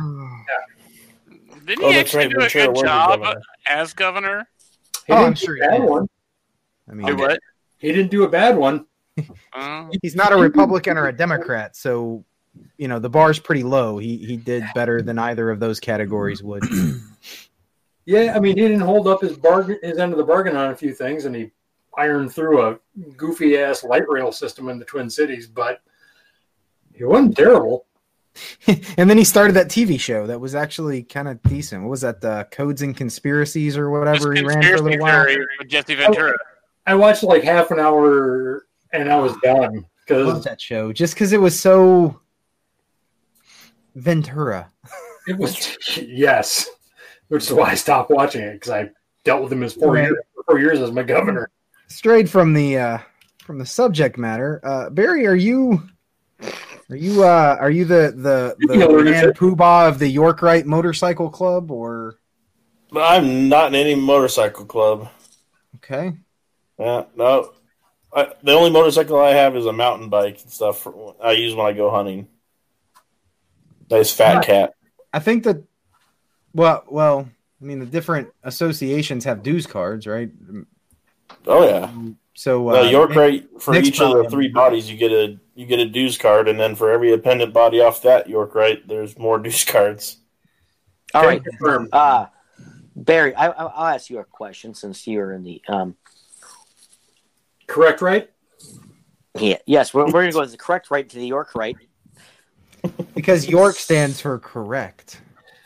Didn't Oh, he that's actually right, do a Ventura good job governor. as governor? he Oh, didn't I'm do sure a he bad did. one. I Do mean, what? He didn't do a bad one. Uh, he's not a Republican or a Democrat, so you know the bar's pretty low. He he did better than either of those categories would. [CLEARS THROAT] Yeah, I mean, he didn't hold up his bargain, his end of the bargain on a few things, and he ironed through a goofy ass light rail system in the Twin Cities, but he wasn't terrible. [LAUGHS] and then he started that TV show that was actually kind of decent. What was that? The Codes and Conspiracies or whatever he ran for a little while. theory with Jesse Ventura. I watched like half an hour, and I was done I love because that show just because it was so Ventura. it was yes, which is why I stopped watching it because I dealt with him as four Right. years four years as my governor. Strayed from the uh, from the subject matter. Uh, Barry, are you are you uh, are you the the, You the know it grand is. poobah of the York Rite Motorcycle Club or But I'm not in any motorcycle club. okay? Yeah, no. I, the only motorcycle I have is a mountain bike and stuff for, I use when I go hunting. Nice fat Right. cat. I think that well well I mean the different associations have dues cards, right? Oh yeah. So uh, No, York Rite for Nick's each of the three bodies you get a you get a dues card and then for every appendant body off that York Rite there's more [LAUGHS] dues cards. All right, Confirmed. uh, Barry, I, I- I'll ask you a question since you're in the um. Correct, right? Yeah, yes, we're, we're going to go with the correct right to the York Rite. because York stands for correct.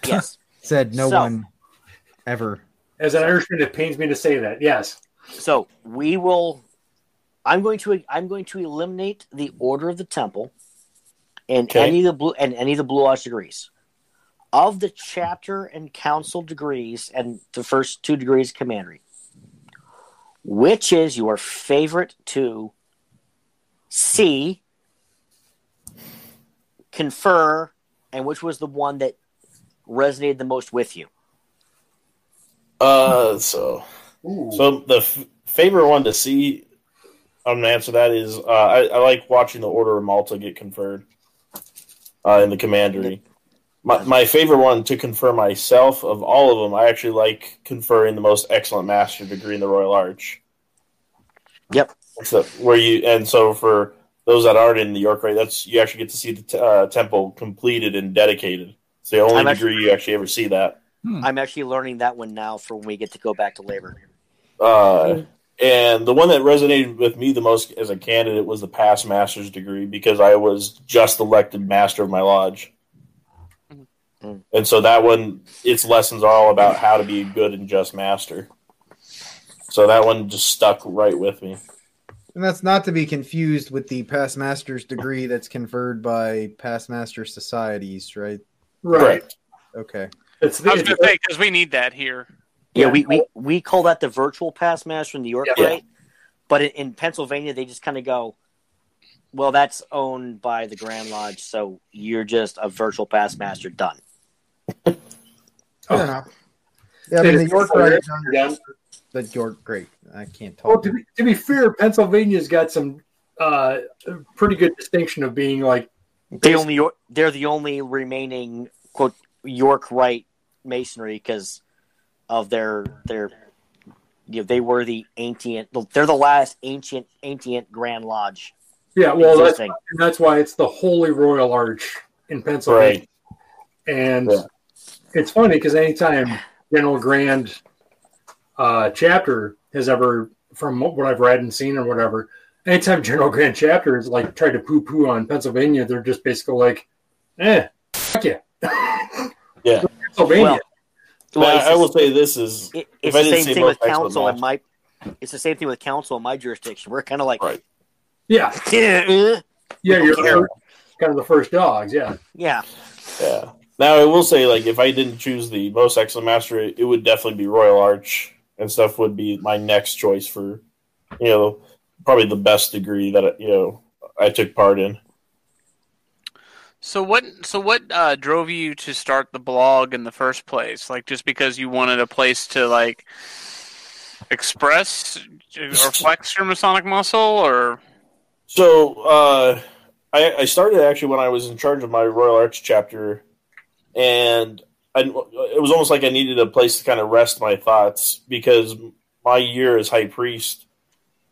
Yes. Said no So- one ever. As an Irishman, it pains me to say that. Yes. So we will. I'm going to. I'm going to eliminate the order of the temple, and Okay. any of the blue and any of the blue lodge degrees. Of the chapter and council degrees and the first two degrees of commandery, which is your favorite to see, confer, and which was the one that resonated the most with you? Uh so so the f- favorite one to see I'm gonna answer that is uh, I, I like watching the Order of Malta get conferred uh, in the commandery. My, my favorite one to confer myself of all of them, I actually like conferring the most excellent master degree in the Royal Arch. Yep. So where you and so for those that aren't in the York Rite, that's you actually get to see the t- uh, temple completed and dedicated. It's the only I'm actually- degree you actually ever see that. I'm actually learning that one now for when we get to go back to labor. Uh, and the one that resonated with me the most as a candidate was the past master's degree because I was just elected master of my lodge. Mm. And so that one, its lessons are all about how to be a good and just master. So that one just stuck right with me. And that's not to be confused with the past master's degree that's conferred by past master societies, right? Right. Correct. Okay. It's, I was going to say because we need that here. Yeah, Yeah. we, we, we call that the virtual past master in New York, Yeah. right? But in, in Pennsylvania, they just kind of go, well, that's owned by the Grand Lodge, so you're just a virtual past master. Done. Fair [LAUGHS] Oh. enough. Yeah, I the It's- York Rite is under the York great. I can't Well, talk. to be, to be fair, Pennsylvania's got some uh, pretty good distinction of being like They only they're the only remaining quote York Rite masonry because of their their you know, they were the ancient they're the last ancient ancient Grand Lodge yeah. Well, that's, and that's why it's the Holy Royal Arch in Pennsylvania. Right. And Yeah. it's funny because anytime General Grand uh, chapter has ever, from what I've read and seen or whatever, anytime General Grand chapter is like tried to poo poo on Pennsylvania, they're just basically like, eh, fuck you. [LAUGHS] Yeah. Pennsylvania. Well, But Well, it's I, I will say this is It, If it's I the didn't same thing with council in my. It's the same thing with council in my jurisdiction. We're kind of like, Right. yeah. [LAUGHS] yeah, uh. Yeah, you're care. kind of the first dogs. Yeah. yeah. Yeah. Now I will say, like, if I didn't choose the most excellent master, it would definitely be Royal Arch and stuff. Would be my next choice for, you know, probably the best degree that you know I took part in. So what? So what uh, drove you to start the blog in the first place? Like just because you wanted a place to like express or flex your Masonic muscle, or So uh, I, I started actually when I was in charge of my Royal Arch chapter, and I, it was almost like I needed a place to kind of rest my thoughts because my year as high priest,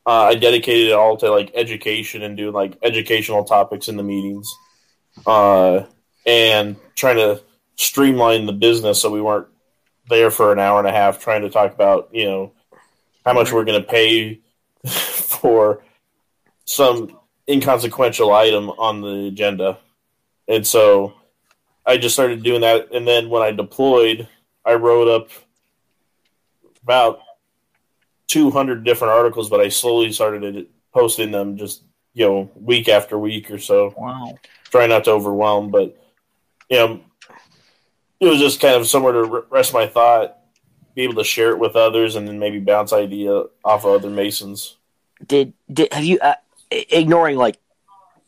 uh, I dedicated it all to like education and doing like educational topics in the meetings. Uh, and trying to streamline the business so we weren't there for an hour and a half trying to talk about you know how much we're going to pay [LAUGHS] for some inconsequential item on the agenda. And so I just started doing that. And then when I deployed, I wrote up about 200 different articles, but I slowly started posting them just, you know, week after week or so. Wow. Try not to overwhelm, but, you know, it was just kind of somewhere to rest my thought, be able to share it with others, and then maybe bounce idea off of other Masons. Did did have you uh, ignoring like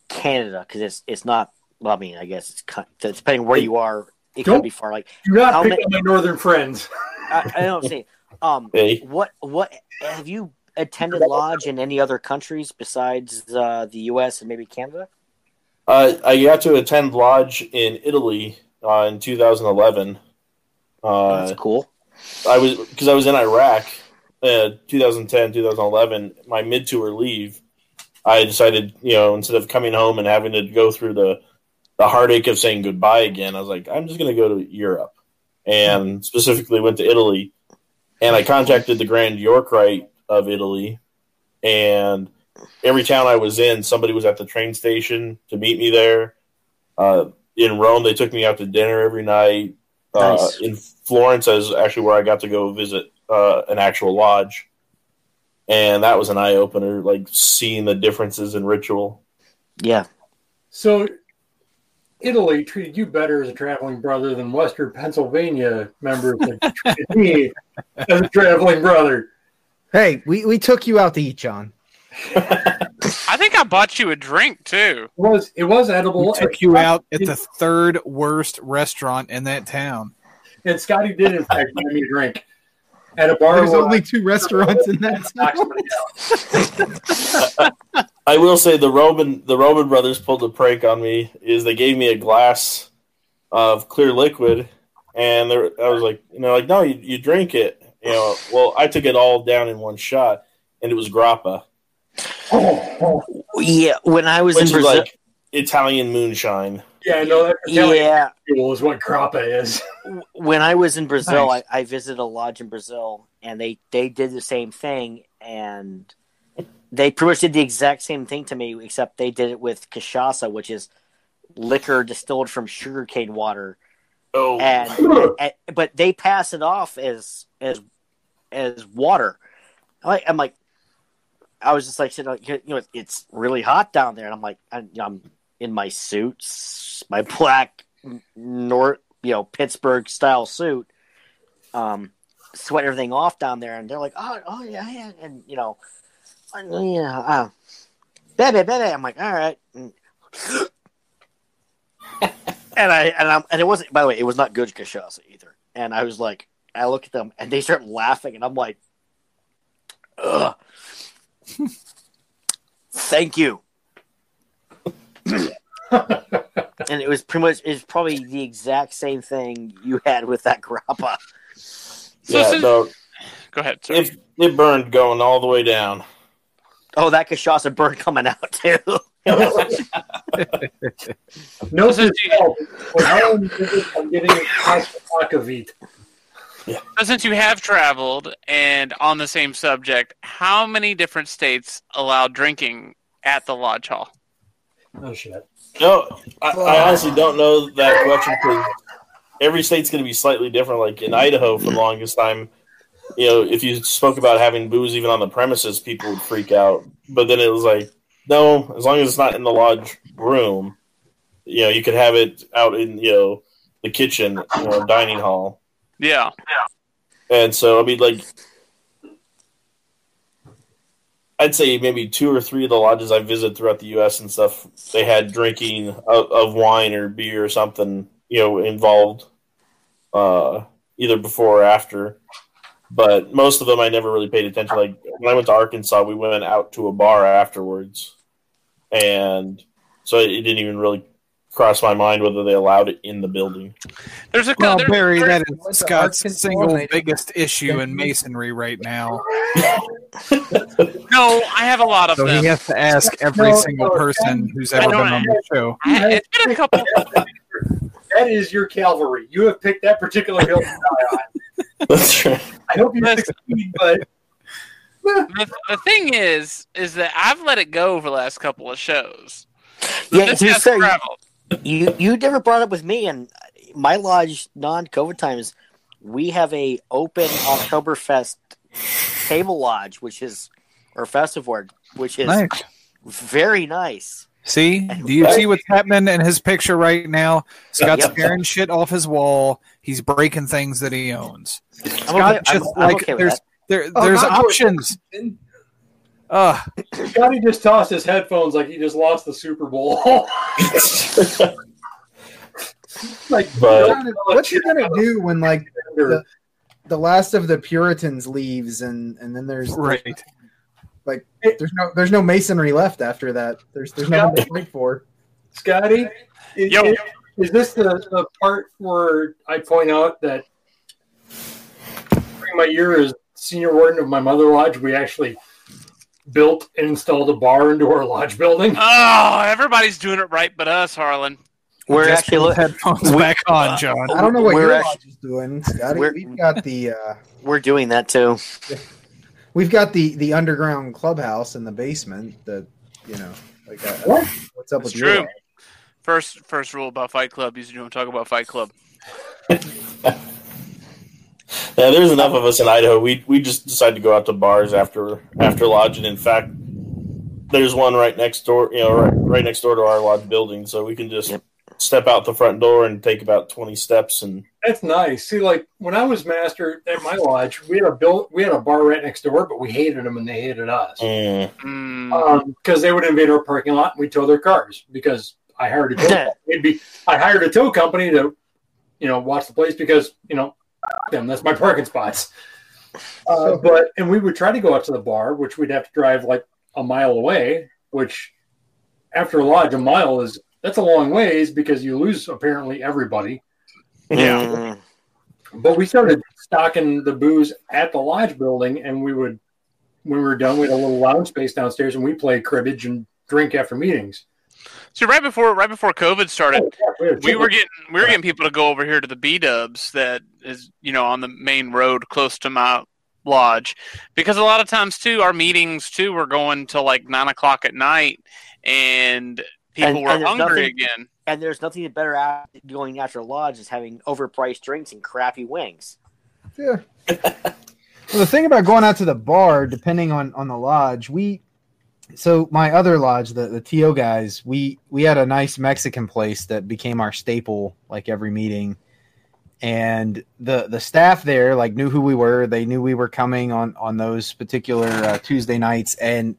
Canada because it's it's not. Well, I mean, I guess it's kind depending where you are. It Don't- could be far. Like Do not How pick many- on my northern friends. [LAUGHS] I, I don't see. Um, [LAUGHS] Hey. what what have you attended lodge in any other countries besides uh, the U.S. and maybe Canada? Uh, I got to attend Lodge in Italy uh, in 2011. Uh, That's cool. I was because I was in Iraq, uh, 2010, 2011. My mid tour leave, I decided, you know, instead of coming home and having to go through the the heartache of saying goodbye again, I was like, I'm just going to go to Europe, and specifically went to Italy, and I contacted the Grand York Rite of Italy, and every town I was in, somebody was at the train station to meet me there. Uh, in Rome, they took me out to dinner every night. Uh, Nice. in Florence is actually where I got to go visit uh, an actual lodge, and that was an eye opener. Like seeing the differences in ritual. Yeah. So, Italy treated you better as a traveling brother than Western Pennsylvania members have treated me as a traveling brother. Hey, we, we took you out to eat, John. [LAUGHS] I think I bought you a drink too. It was it was We edible. took you out at the third worst restaurant in that town. and Scotty did in fact buy me a drink at a bar. There's only I two restaurants in that [LAUGHS] town. somebody. [LAUGHS] I will say the Roman the Roman brothers pulled a prank on me. Is they gave me a glass of clear liquid, and they were- I was like, you know, like no, you, you drink it. You know, well, I took it all down in one shot, and it was grappa, Yeah. When I was which in is Brazil, like Italian moonshine. Yeah, I know that Italian yeah. fuel is what grappa is. when I was in Brazil, Nice. I, I visited a lodge in Brazil, and they they did the same thing, and they pretty much did the exact same thing to me, except they did it with cachaça, which is liquor distilled from sugarcane water, Oh, and, [LAUGHS] and but they pass it off as as as water. I'm like, I was just like, sitting you know, it's really hot down there, and I'm like, I'm, in my suits, my black North, you know, Pittsburgh style suit, um, sweat everything off down there, and they're like, oh, oh yeah, yeah, and you know, yeah, uh, baby, baby. I'm like, all right. And, [LAUGHS] and I and I'm and it wasn't. By the way, it was not good cachaça either. And I was like, I look at them, and they start laughing, and I'm like, ugh. Thank you. [LAUGHS] and it was pretty much it's probably the exact same thing you had with that grappa. So yeah, since- no, Go ahead. Sorry. it, it burned going all the way down. Oh, that cachaça bird coming out too. [LAUGHS] No, Since you- when I am visit, I'm getting a glass of aquavit. So since you have traveled and on the same subject, how many different states allow drinking at the lodge hall? Oh shit! No, I, I honestly don't know that question because every state's going to be slightly different. Like in Idaho, for the longest time, you know, if you spoke about having booze even on the premises, people would freak out. But then it was like, no, as long as it's not in the lodge room, you know, you could have it out in you know the kitchen, you know, dining hall. Yeah. Yeah. And so, I mean, like, I'd say maybe two or three of the lodges I visited throughout the U.S. and stuff, they had drinking of, of wine or beer or something, you know, involved, uh, either before or after. But most of them I never really paid attention. Like when I went to Arkansas, we went out to a bar afterwards, and so it didn't even really cross my mind whether they allowed it in the building. There's a Well, there- Barry, there- that Went is to Scott's single biggest issue in masonry right now. No, I have a lot of So them. he has to ask every No, single no, person who's I ever been on the show. I- it's been a couple. That is your cavalry. You have picked that particular hill to die on. [LAUGHS] That's right. I hope you Listen. succeed, but The, the thing is, is that I've let it go over the last couple of shows. So Yeah, this to be has fair, you- traveled. You you never brought it up with me and my lodge non-COVID times. We have a open Oktoberfest table lodge, which is or festival, which is Nice. very nice. See, do you see what's happening in his picture right now? Scott's Yep. tearing shit off his wall. He's breaking things that he owns. I'm Scott okay, just I'm, I'm like okay there's that. there Oh, there's not options. Uh Scotty just tossed his headphones like he just lost the Super Bowl. [LAUGHS] like, But- What's he gonna do when like the, the last of the Puritans leaves and and then there's right. like there's no there's no masonry left after that. There's there's nothing to fight for. Scotty, is, Yo. is- is this the, the part where I point out that during my year as senior warden of my mother lodge, we actually built and installed a bar into our lodge building? [LAUGHS] Oh, everybody's doing it right, but us, Harlan. We're Just actually put headphones we- back on, John. I don't know what We're your act- lodge is doing, Scotty. we're- We've got the uh, we're doing that too. [LAUGHS] we've got the the underground clubhouse in the basement. That you know, like uh, What? what's up It's with your true. lodge? First, first rule about Fight Club is you don't talk about Fight Club. [LAUGHS] Yeah, there's enough of us in Idaho. We we just decided to go out to bars after after lodge, and in fact, there's one right next door. You know, right, right next door to our lodge building, so we can just Yep. step out the front door and take about twenty steps. And That's nice. See, like when I was master at my lodge, we had a build, we had a bar right next door, but we hated them and they hated us mm, Mm, because they would invade our parking lot and we tow their cars because I hired a tow [LAUGHS] company. It'd be I hired a tow company to, you know, watch the place because you know, them that's my parking spots. [LAUGHS] Uh, but and we would try to go out to the bar, which we'd have to drive like a mile away. Which after a lodge, a mile is that's a long ways because you lose apparently everybody. Yeah. [LAUGHS] But we started stocking the booze at the lodge building, and we would, when we were done, we had a little lounge space downstairs, and we played cribbage and drink after meetings. So right before, right before COVID started, oh, We, were getting we were getting people to go over here to the B Dubs that is you know on the main road close to my lodge because a lot of times too our meetings too were going till like nine o'clock at night and people And- were and hungry nothing- again. And there's nothing better at going after lodge is having overpriced drinks and crappy wings. Yeah. [LAUGHS] well, the thing about going out to the bar, depending on on the lodge, we so my other lodge, the the TO guys, we we had a nice Mexican place that became our staple, like every meeting. And the the staff there like knew who we were. They knew we were coming on on those particular uh, Tuesday nights, and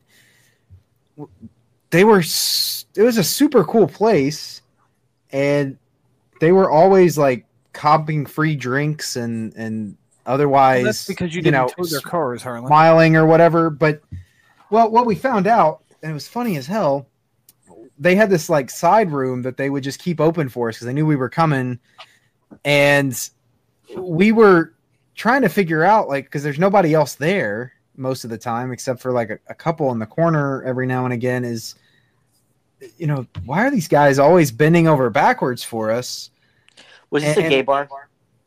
they were. It was a super cool place, and they were always like copping free drinks and and otherwise Well, that's because you you didn't know tow their cars, Harlan. smiling or whatever but well what we found out and it was funny as hell they had this like side room that they would just keep open for us because they knew we were coming and we were trying to figure out like because there's nobody else there most of the time except for like a, a couple in the corner every now and again is you know why are these guys always bending over backwards for us Was this And- a gay bar?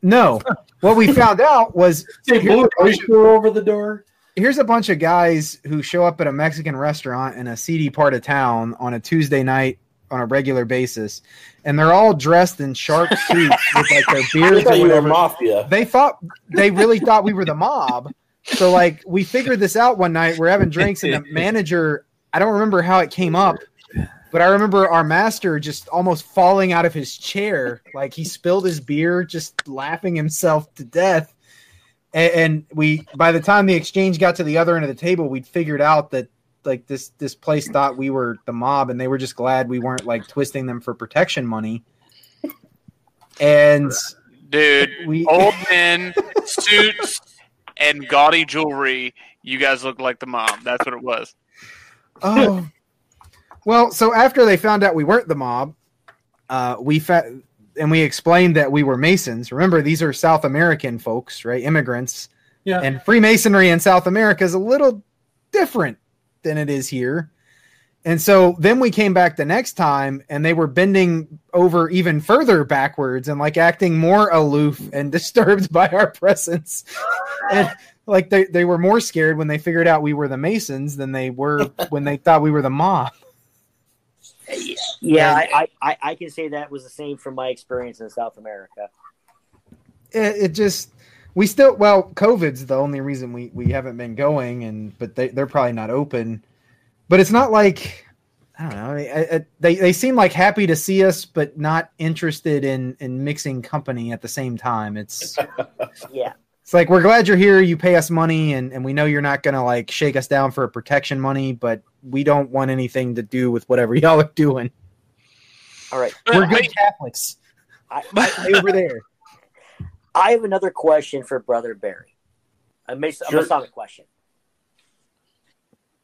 no what we found out was [LAUGHS] Say blue oyster over the door. Here's a bunch of guys who show up at a Mexican restaurant in a seedy part of town on a Tuesday night on a regular basis, and they're all dressed in sharp [LAUGHS] suits with like their beards thought or were whatever. mafia. They thought they really thought we were the mob. So like we figured this out one night. We're having drinks, and the manager. I don't remember how it came up, but I remember our master just almost falling out of his chair, like he spilled his beer, just laughing himself to death. And, and we, by the time the exchange got to the other end of the table, we'd figured out that like this this place thought we were the mob, and they were just glad we weren't like twisting them for protection money. And Dude, we old men, suits, and gaudy jewelry. You guys look like the mob. That's what it was. Oh, well. So after they found out we weren't the mob, uh, we fa- and we explained that we were Masons. Remember, these are South American folks, right? Immigrants. Yeah. And Freemasonry in South America is a little different than it is here. And so then we came back the next time and they were bending over even further backwards and like acting more aloof and [LAUGHS] disturbed by our presence. [LAUGHS] and like they, they were more scared when they figured out we were the Masons than they were [LAUGHS] when they thought we were the mob. Yeah, I, I, I can say that was the same from my experience in South America. It, it just we still well, COVID's the only reason we, we haven't been going and but they, they're probably not open. But it's not like I don't know. I, I, they they seem like happy to see us, but not interested in in mixing company at the same time. It's [LAUGHS] Yeah. it's like we're glad you're here. You pay us money, and and we know you're not gonna like shake us down for protection money, but we don't want anything to do with whatever [LAUGHS] y'all are doing. All right. We're good Catholics. I, Stay over there. I have another question for Brother Barry. A, Mas- a Sure. Masonic question.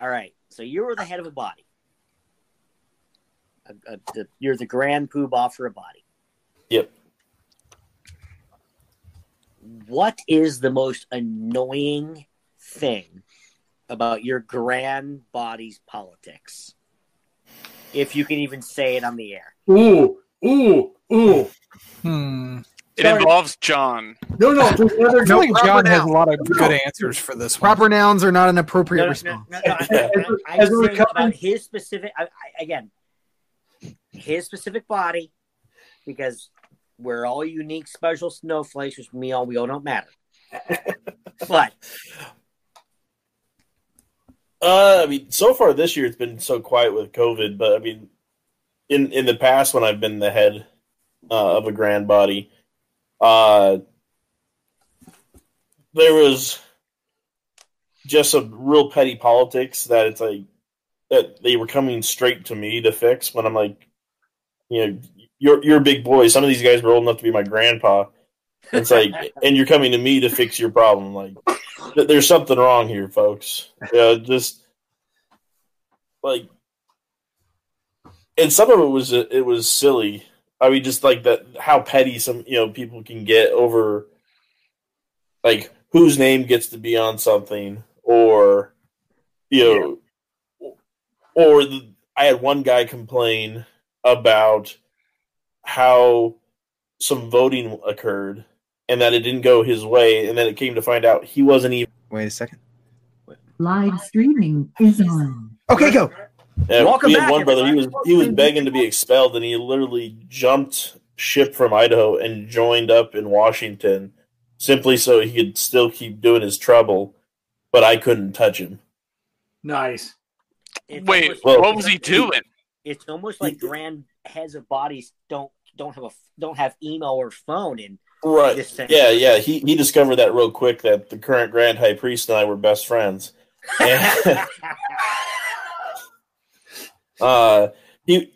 All right. So you were the head of a body. A- a- the- you're the grand poobah for a body. Yep. What is the most annoying thing about your grand body's politics? If you can even say it on the air. Ooh, ooh, ooh. Hmm. It Sorry. involves John. No, no. [LAUGHS] there's I feel like proper John has a lot of good answers for this one. Proper nouns are not an appropriate No, no, response. no, no, no, I- [LAUGHS] I- As I'm a recovering- about his specific. I, I, again, his specific body, because we're all unique, special snowflakes, which me all we all don't matter. [LAUGHS] but Uh, I mean, so far this year it's been so quiet with COVID, but I mean, in in the past when I've been the head uh, of a grand body, uh, there was just some real petty politics that it's like that they were coming straight to me to fix when I'm like, you know, you're you're a big boy. Some of these guys were old enough to be my grandpa. It's like, [LAUGHS] and you're coming to me to fix your problem. Like, there's something wrong here, folks. Yeah, just like, and some of it was it was silly. I mean, just like that, how petty some you know people can get over, like whose name gets to be on something, or you know, or the, I had one guy complain about how some voting occurred and that it didn't go his way, and then it came to find out he wasn't even. Wait a second. Live streaming is on. Okay, go. Uh, Welcome we had back, one brother. He was he was begging to be expelled, and he literally jumped ship from Idaho and joined up in Washington simply so he could still keep doing his trouble. But I couldn't touch him. Nice. it's Wait, almost- well- what was he doing? It's almost like grand heads of bodies don't don't have a don't have email or phone, and Right? Yeah, yeah. He he discovered that real quick that the current Grand High Priest and I were best friends. And- [LAUGHS] Uh, he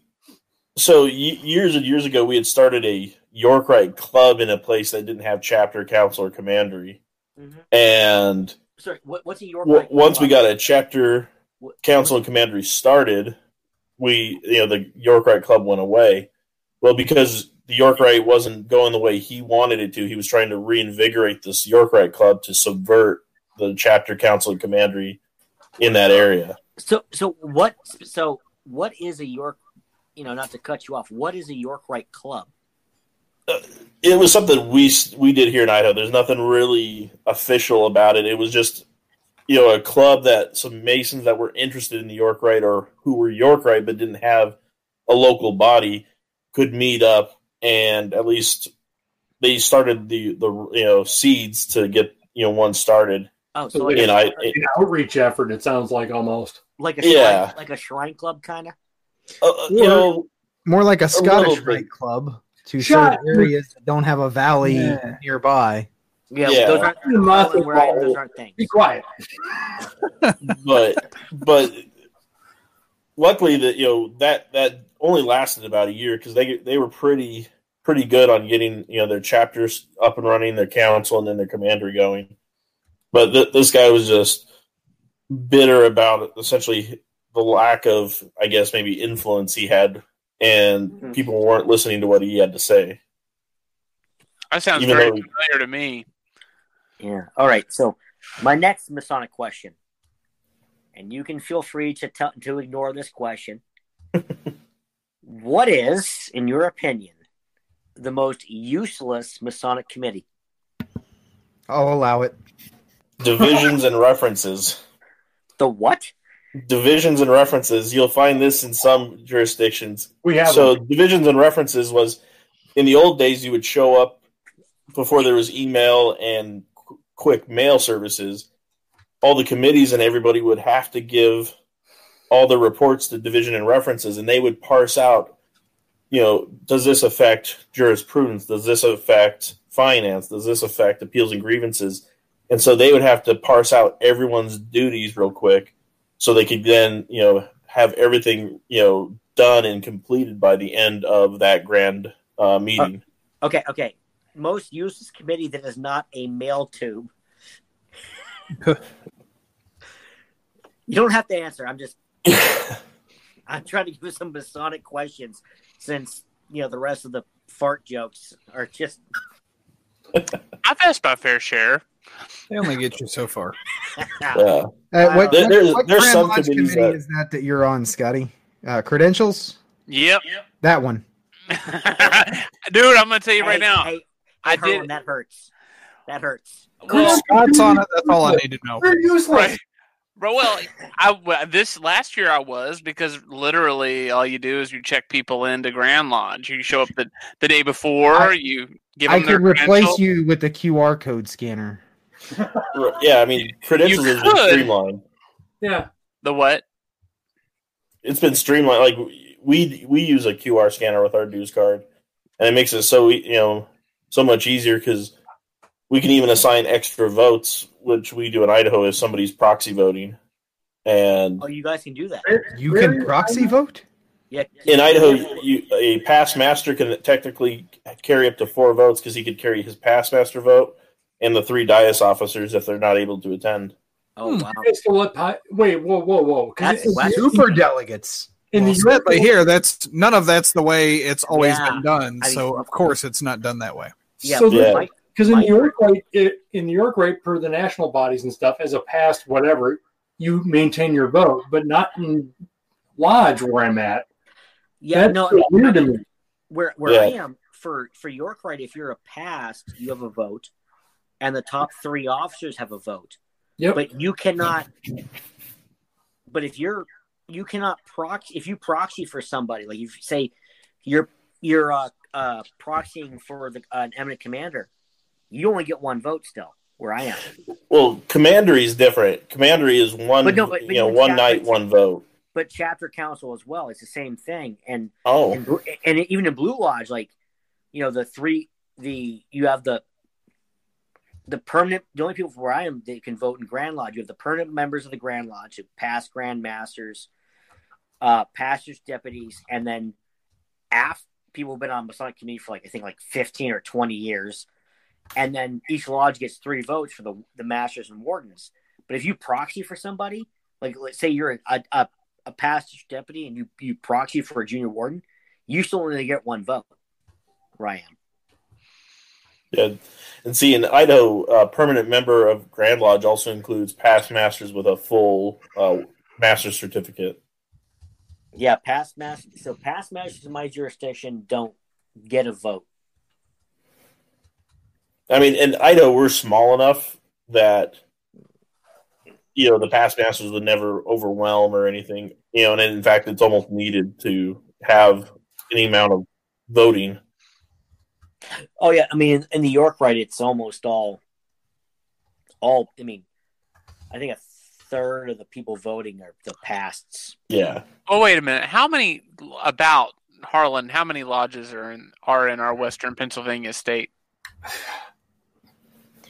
so years and years ago we had started a York Rite club in a place that didn't have chapter, council, or commandery, Mhm. and Sorry, what, what's a York? w- once we got a chapter, council, and commandery started, we you know the York Rite club went away. Well, because the York Rite wasn't going the way he wanted it to, he was trying to reinvigorate this York Rite club to subvert the chapter, council, and commandery in that area. So so what so what is a York? You know, not to cut you off. What is a York Rite Club? Uh, it was something we we did here in Idaho. There's nothing really official about it. It was just you know a club that some Masons that were interested in the York Rite or who were York Rite but didn't have a local body could meet up and at least they started the the you know seeds to get you know one started. Oh, so So like, You a, know, I, An outreach effort, it sounds like almost. like a yeah. shrine, like a shrine club kind of. uh, uh, you know More like a Scottish little bit. Rite Club to Shut- serve areas that don't have a valley Yeah. nearby. Yeah, Yeah. those aren't those aren't, those aren't things. Be quiet. but but luckily that you know that that only lasted about a year because they they were pretty pretty good on getting you know their chapters up and running, their council, and then their commander going. But th- this guy was just bitter about essentially the lack of, I guess, maybe influence he had, and Mhm. people weren't listening to what he had to say. That sounds Even very though- familiar to me. Yeah. All right. So my next Masonic question, and you can feel free to tell to ignore this question. [LAUGHS] what is, in your opinion, the most useless Masonic committee? I'll allow it. Divisions and references. The what? Divisions and references. You'll find this in some jurisdictions. We have so them. divisions and references was in the old days you would show up before there was email and qu- quick mail services all the committees and everybody would have to give all the reports the division and references and they would parse out you know does this affect jurisprudence does this affect finance does this affect appeals and grievances and so they would have to parse out everyone's duties real quick so they could then you know have everything you know done and completed by the end of that grand uh, meeting. Okay, okay. Most useless committee that is not a mail tube. [LAUGHS] you don't have to answer. I'm just [LAUGHS] I'm trying to give you some Masonic questions since you know the rest of the fart jokes are just [LAUGHS] I've asked my fair share. They only get you so far. [LAUGHS] yeah. Uh, what, There- there's- what there's Grand some Lodge committee that- is that that you're on, Scotty? Uh, credentials? Yep. That one. Dude, I'm gonna tell you right Hey, now. Hey, I I did- that hurts. That hurts. Well, Scott's on it. That's all I need to know. They're useless. right. Bro, well, I this last year I was because literally all you do is you check people into Grand Lodge. You show up the, the day before. I- you give I them their could replace you with a QR code scanner. [LAUGHS] Yeah, I mean credentials You has been could. streamlined. Yeah. The what? It's been streamlined. Like we we use a QR scanner with our dues card, and it makes it so you know so much easier because we can even assign extra votes, which we do in Idaho if somebody's proxy voting. And Oh, you guys can do that. You Very can proxy vote? Yeah. in Idaho, you, a past master can technically carry up to four votes because he could carry his past master vote and the three dais officers if they're not able to attend. Oh Hmm. wow. So what? Wait, whoa, whoa, whoa! 'Cause That's in- Super delegates. in Well, the York, sadly, here that's none of that's the way it's always Yeah. been done. I mean- so of course it's not done that way. Yeah. So Yeah. Mike- because in Mike- New York, right, it, in New York, right, per the national bodies and stuff, as a past whatever, you maintain your vote, but not in lodge where I'm at. yeah. That's No. so weird to me. where where I am for for York Rite, if you're a past, you have a vote, and the top three officers have a vote. Yep. But you cannot. But if you're you cannot proxy if you proxy for somebody like if you say you're you're uh, uh proxying for the uh, an eminent commander, you only get one vote still. Where I am, Well, commandery is different. Commandery is one, But no, but- but you know, one chapter- night, one vote. but chapter council as well. It's the same thing, and Oh, and, and even in Blue Lodge, like you know, the three the you have the the permanent the only people from where I am that can vote in Grand Lodge. You have the permanent members of the Grand Lodge, past Grand Masters, uh, pastors, deputies, and then after people have been on Masonic committee for like I think like fifteen or twenty years, and then each lodge gets three votes for the the masters and wardens. But if you proxy for somebody, like let's say you're a a, a pastor's deputy and you you proxy for a junior warden, you still only get one vote. Ryan. Yeah. And see, in Idaho, a permanent member of Grand Lodge also includes past masters with a full uh, master's certificate. Yeah, past masters. So past masters in my jurisdiction don't get a vote. I mean, in Idaho, we're small enough that you know the past masters would never overwhelm or anything. You know, and in fact, it's almost needed to have any amount of voting. Oh yeah, I mean in New York, right? It's almost all, all. I mean, I think a third of the people voting are the pasts. Yeah, Oh wait a minute. How many about Harlan? How many lodges are in are in our Western Pennsylvania state? [SIGHS] [SIGHS] [SIGHS]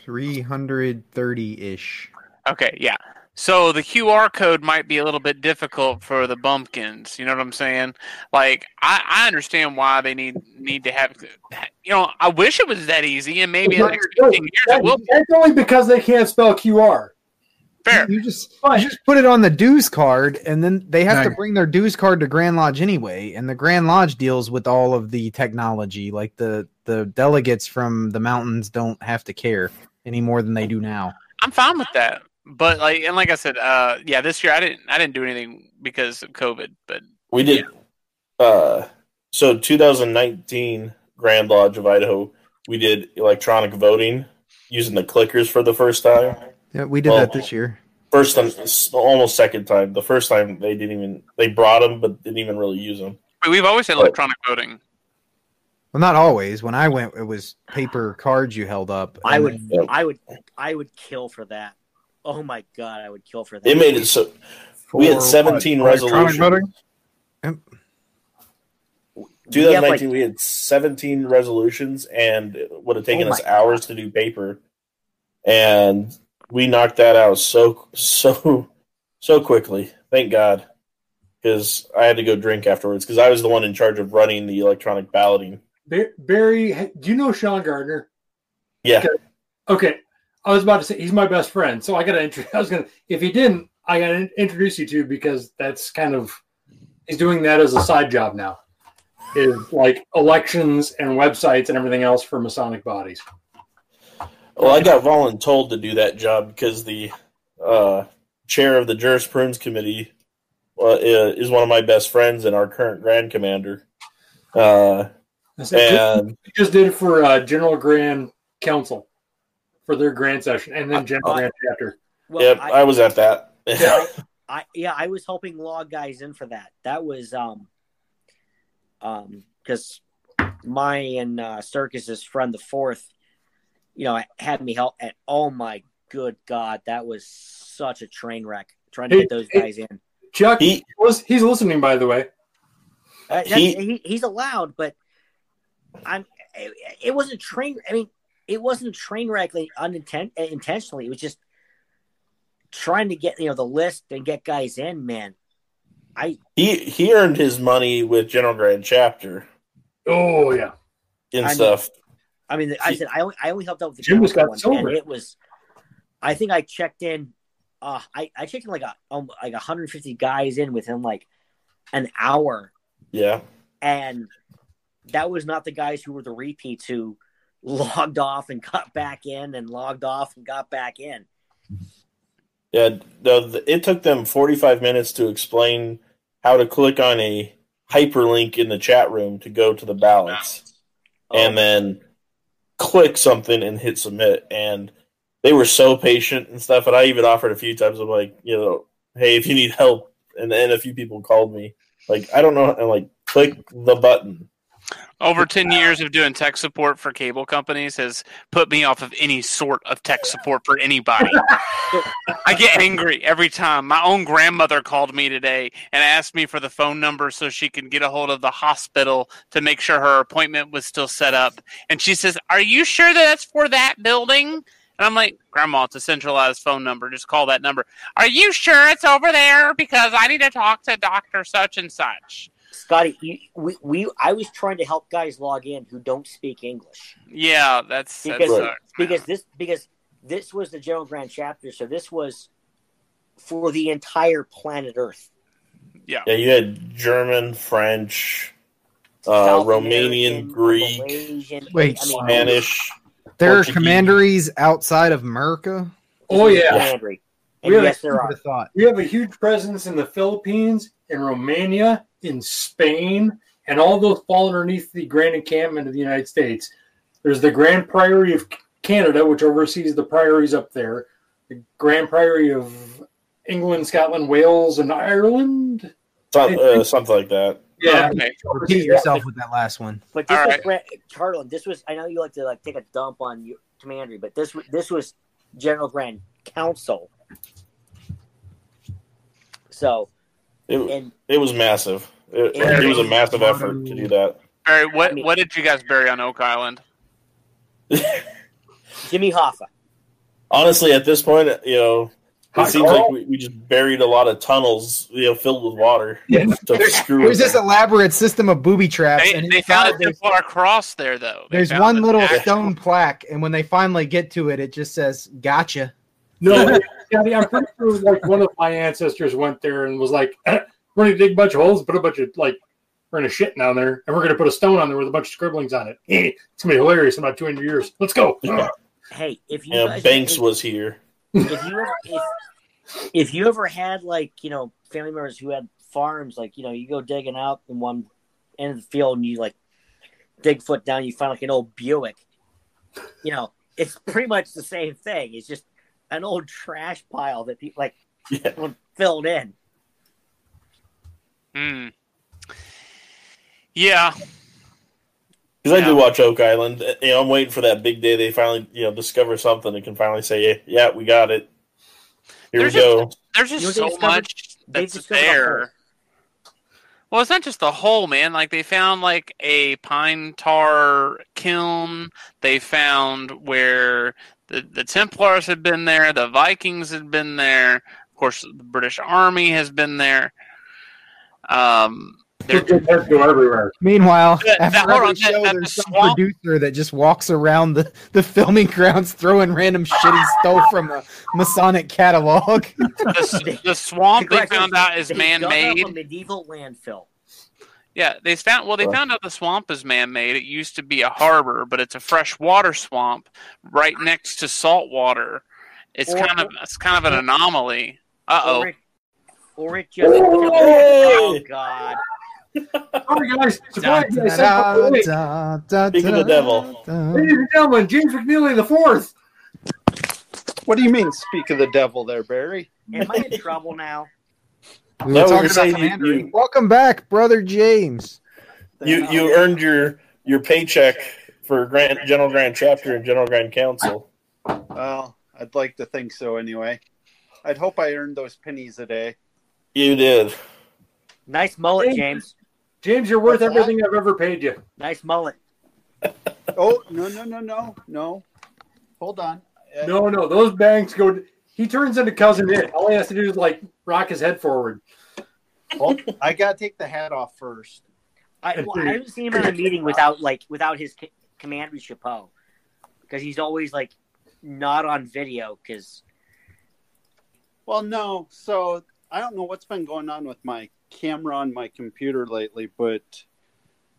330 ish. Okay, yeah. So the QR code might be a little bit difficult for the bumpkins. You know what I'm saying? Like, I, I understand why they need need to have. You know, I wish it was that easy, and maybe in the next 15 years it will. be. That's only because they can't spell QR. Fair. You just you just put it on the dues card, and then they have to bring their dues card to Grand Lodge anyway. And the Grand Lodge deals with all of the technology. Like the the delegates from the mountains don't have to care any more than they do now. I'm fine with that. but like and like I said, uh, yeah, this year I didn't I didn't do anything because of COVID, but We did. Uh, so 2019 Grand Lodge of Idaho, we did electronic voting using the clickers for the first time. Yeah, we did Well- that this year. First time, almost second time. The first time they didn't even they brought them, but didn't even really use them. we've always had electronic voting. Well, not always. When I went, it was paper cards you held up. I would, then- I would, I would kill for that. Oh my god, I would kill for that. It made it so we had 17 what? Electronic resolutions. voting? We have, 2019, like, we had 17 resolutions, and it would have taken Oh us my hours to do paper, and we knocked that out so so so quickly. Thank God, because I had to go drink afterwards because I was the one in charge of running the electronic balloting. Ba- Barry, do you know Sean Gardner? Yeah, Okay, I was about to say he's my best friend, so I got to. [LAUGHS] I was gonna. If he didn't, I got to introduce you to because that's kind of he's doing that as a side job now. Is like elections and websites and everything else for Masonic bodies. well, I got voluntold to do that job because the uh, chair of the jurisprudence committee uh, is one of my best friends and our current grand commander. Uh, and We just did it for uh, General Grand Council for their grand session, and then General Uh, Grand Chapter. well, yep, I, I was at that. [LAUGHS] I, yeah, I was helping log guys in for that. That was um, um, because my and uh, Circus's friend the fourth, you know, had me help. And oh my good god, that was such a train wreck trying to Hey, get those hey. guys in. Chuck he was he's listening, by the way. Uh, He- he, he's allowed, but I'm. It, it wasn't train. I mean, it wasn't train wreck like, uninten- intentionally. It was just trying to get you know the list and get guys in. Man, I he he earned his money with General Grand Chapter Oh yeah, and I know. stuff. I mean, I said I only, I only helped out with the Jim was got one, sober. it was. I think I checked in. Uh, I I checked in like a um, like 150 guys in within like an hour, Yeah, and that was not the guys who were the repeats who [LAUGHS] logged off and got back in and logged off and got back in. yeah. The, the, it took them forty five minutes to explain how to click on a hyperlink in the chat room to go to the ballots, oh. and then click something and hit submit. And they were so patient and stuff. And I even offered a few times. I'm like, you know, hey, if you need help, and then a few people called me. Like, I don't know. And like, click the button. Over 10 uh, years of doing tech support for cable companies has put me off of any sort of tech support for anybody. I get angry every time. My own grandmother called me today and asked me for the phone number so she can get a hold of the hospital to make sure her appointment was still set up. And she says, Are you sure that that's for that building? And I'm like, Grandma, it's a centralized phone number. Just call that number. Are you sure it's over there? Because I need to talk to Dr. Such and Such. Scotty, you, we, we I was trying to help guys log in who don't speak English Yeah, that's that because sucks, man. because this because this was the General Grand Chapter, so this was for the entire planet Earth. Yeah, yeah, you had German, French, uh, Romanian, American, Greek, Malaysian, Wait, I mean, Spanish. There are commanderies outside of America. oh yeah. Commandery. And Really? yes, there are. thought? We have a huge presence in the Philippines, in Romania, in Spain, and all those fall underneath the Grand Encampment of the United States. There's the Grand Priory of Canada, which oversees the priories up there. The Grand Priory of England, Scotland, Wales, and Ireland. Some, uh, something like that. Yeah, Okay. Repeat yourself with that last one. But this All was right. Gra- Charlton. This was. I know you like to like take a dump on your commandery, but this this was General Grand Council. So It, and it was massive. It, Yeah. it was a massive effort to do that. Barry, what I mean- what did you guys bury on Oak Island? [LAUGHS] Jimmy Hoffa. Honestly, at this point, you know, Hi, it seems Carl. like we, we just buried a lot of tunnels, you know, filled with water Yeah. to [LAUGHS] screw There's this elaborate system of booby traps, They, and they found not- a there's, Templar cross there, though. They there's one little actual- stone plaque, and when they finally get to it, it just says "Gotcha." no, [LAUGHS] Scotty, I'm pretty sure like one of my ancestors went there and was like, eh, "We're going to dig a bunch of holes, put a bunch of like, we're going to shit down there, and we're going to put a stone on there with a bunch of scribblings on it. [LAUGHS] It's going to be hilarious in about 200 years. Let's go. Yeah. Hey, if you You know, guys Banks if, was here. if you ever if, if you ever had like you know family members who had farms, like you know you go digging out in one end of the field and you like dig foot down, you find like an old Buick. You know, it's pretty much the same thing. It's just an old trash pile that people like Yeah. filled in. Hmm. Yeah. Because I do watch Oak Island. Uh, You know, I'm waiting for that big day they finally, you know, discover something and can finally say, yeah, yeah we got it. Here There's we go. There's You just know so discovered? much They that's there. Well, it's not just the hole, man. Like they found like a pine tar kiln. They found where the the Templars had been there. The Vikings had been there. Of course, the British Army has been there. Um, there, Just have to go everywhere. Meanwhile, That- after that- hold every on, show, that- there's some swamp- producer that just walks around the, the filming grounds throwing random shit he stole from a Masonic catalog. the, the swamp they found out is man made. a medieval landfill. Yeah, they found well. They Huh. found out the swamp is man-made. It used to be a harbor, but it's a freshwater swamp right next to salt water. It's Or- kind of it's kind of an anomaly. Uh oh. Or it, or it just. Hey! Oh God! [LAUGHS] Sorry, guys. Surprise, Ladies Speaking of the devil. da. and gentlemen, James McNeely the fourth. What do you mean, speak of the devil there, Barry? Am I in trouble now? We No, were we were talking saying about you- you- Welcome back, brother James. You you earned your your paycheck for Grand General Grand Chapter and General Grand Council. Well, I'd like to think so anyway. I'd hope I earned those pennies a day. You did. Nice mullet, James. James, you're worth What's that? everything I've ever paid you. Nice mullet. Oh no no no no no! Hold on. No, no, those bangs go. He turns into cousin Itt. All he has to do is like rock his head forward. well, [LAUGHS] I gotta take the hat off first. I, well, I haven't seen him in a meeting without like without his c- commander's chapeau because he's always like not on video because Well, no. So I don't know what's been going on with my camera on my computer lately, but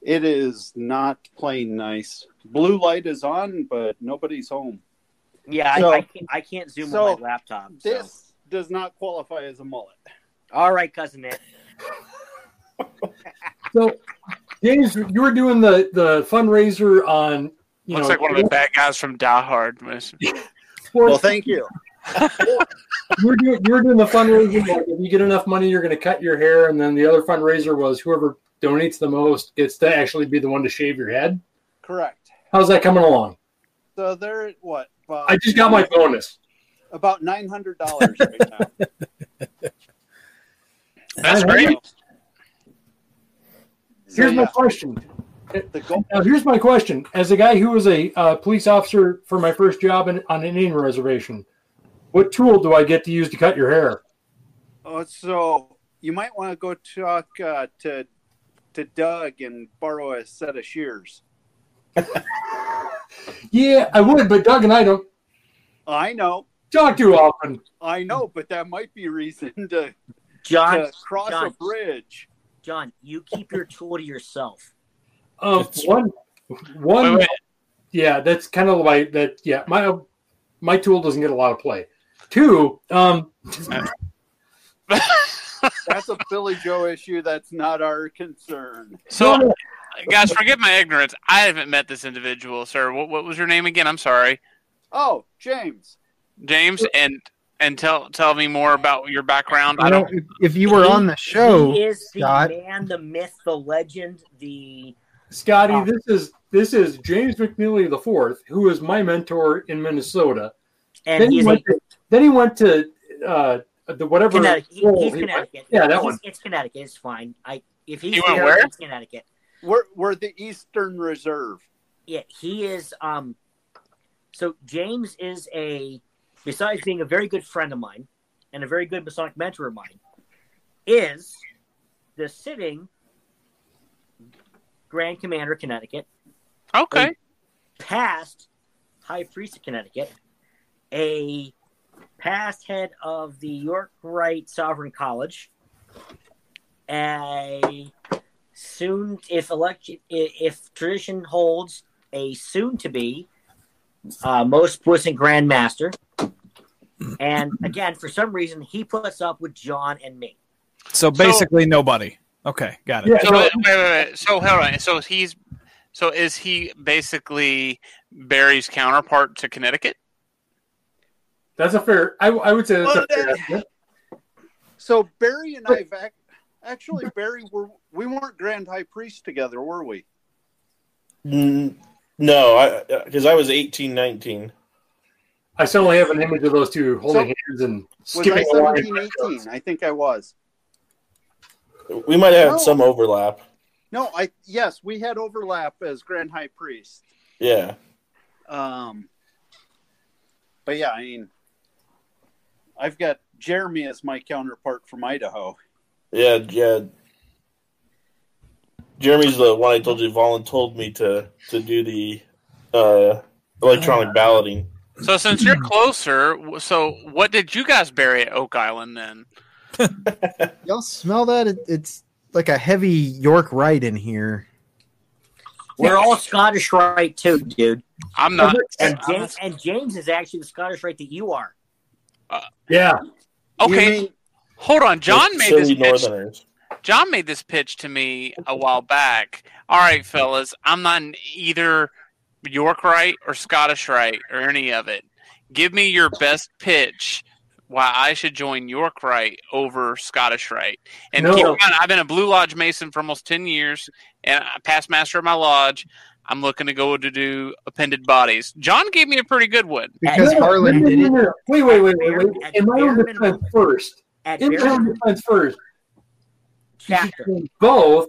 it is not playing nice. Blue light is on, but nobody's home. Yeah So- I, I can't I can't zoom so on my laptop. So. This does not qualify as a mullet. All right, cousin Nick. [LAUGHS] So, James, you were doing the the fundraiser on. You Looks know, like one of the bad guys from Die Hard. [LAUGHS] Well, thank you. [LAUGHS] you were doing you were doing the fundraiser. Like if you get enough money, you're going to cut your hair, and then the other fundraiser was whoever donates the most gets to actually be the one to shave your head. Correct. How's that coming along? So they're what? About, I just got my bonus. about nine hundred dollars right now. [LAUGHS] That's great. So, Here's my question. Now, here's my question. As a guy who was a uh, police officer for my first job in, on an Indian reservation, what tool do I get to use to cut your hair? Oh, so you might want to go talk uh, to to Doug and borrow a set of shears. [LAUGHS] Yeah, I would, but Doug and I don't I know, talk too often. I know, but that might be reason to, John, to cross a bridge. John, you keep your tool to yourself. Um, It's- one, one, Wait, wait. yeah, that's kind of like that. Yeah, my my tool doesn't get a lot of play. Two, um, [LAUGHS] That's a Billy Joe issue. That's not our concern. so, no, no, guys, forgive my ignorance. I haven't met this individual, sir. What, what was your name again? I'm sorry, Oh, James. James, and and tell tell me more about your background. I don't. if, if you were He- on the show, He is the Scott. man, the myth, the legend, the Scotty, Oh. this is this is James McNeely the fourth, who is my mentor in Minnesota. and Then he he's a went to, then he went to uh, the whatever. Connecticut. He- he's he- Connecticut. Yeah, that It's- one. It's Connecticut. It's fine. I if he's He went there, where? it's Connecticut. We're we're the Eastern Reserve. Yeah, he is. Um, so James is a besides being a very good friend of mine and a very good Masonic mentor of mine, is the sitting Grand Commander of Connecticut, Okay. past High Priest of Connecticut, a past head of the York Rite Sovereign College, a soon, if election, if tradition holds, a soon to be uh, most puissant grandmaster. And again, for some reason, he puts up with John and me. So basically, nobody. Okay, got it. Yeah, So, no, wait, wait, wait. So hold on. So he's so is he basically Barry's counterpart to Connecticut? that's a fair. I, I would say that's Well, a fair. that- So Barry and I, ac- actually, Barry, were we weren't Grand High Priest together, were we? Mm, No, because I, was eighteen, nineteen. I still have an image of those two holding So- hands and Was I skipping a line. 17, 18? I think I was. We might have No. some overlap. No, I yes, we had overlap as Grand High Priest. Yeah. Um, but yeah, I mean, I've got Jeremy as my counterpart from Idaho. Yeah, yeah. Jeremy's the one I told you. Vaughn told me to to do the uh, electronic balloting. So since you're closer, so what did you guys bury at Oak Island then? [LAUGHS] Y'all smell that? It, it's like a heavy York Rite in here. We're all Scottish Rite too, dude. I'm not. And James and James is actually the Scottish Rite that you are. Yeah, Okay, You mean- hold on. John made this pitch. John made this pitch to me a while back. All right, fellas, I'm not either York Rite or Scottish Rite or any of it. Give me your best pitch why I should join York Rite over Scottish Rite. And No. keep in mind, I've been a Blue Lodge Mason for almost 10 years and I past master of my lodge. I'm looking to go to do appended bodies. John gave me a pretty good one. Because No, Harlan no, did no, it. no, no. Wait, wait, wait, wait, wait. At In my own bare defense first. At In my very defense first. You chapter. both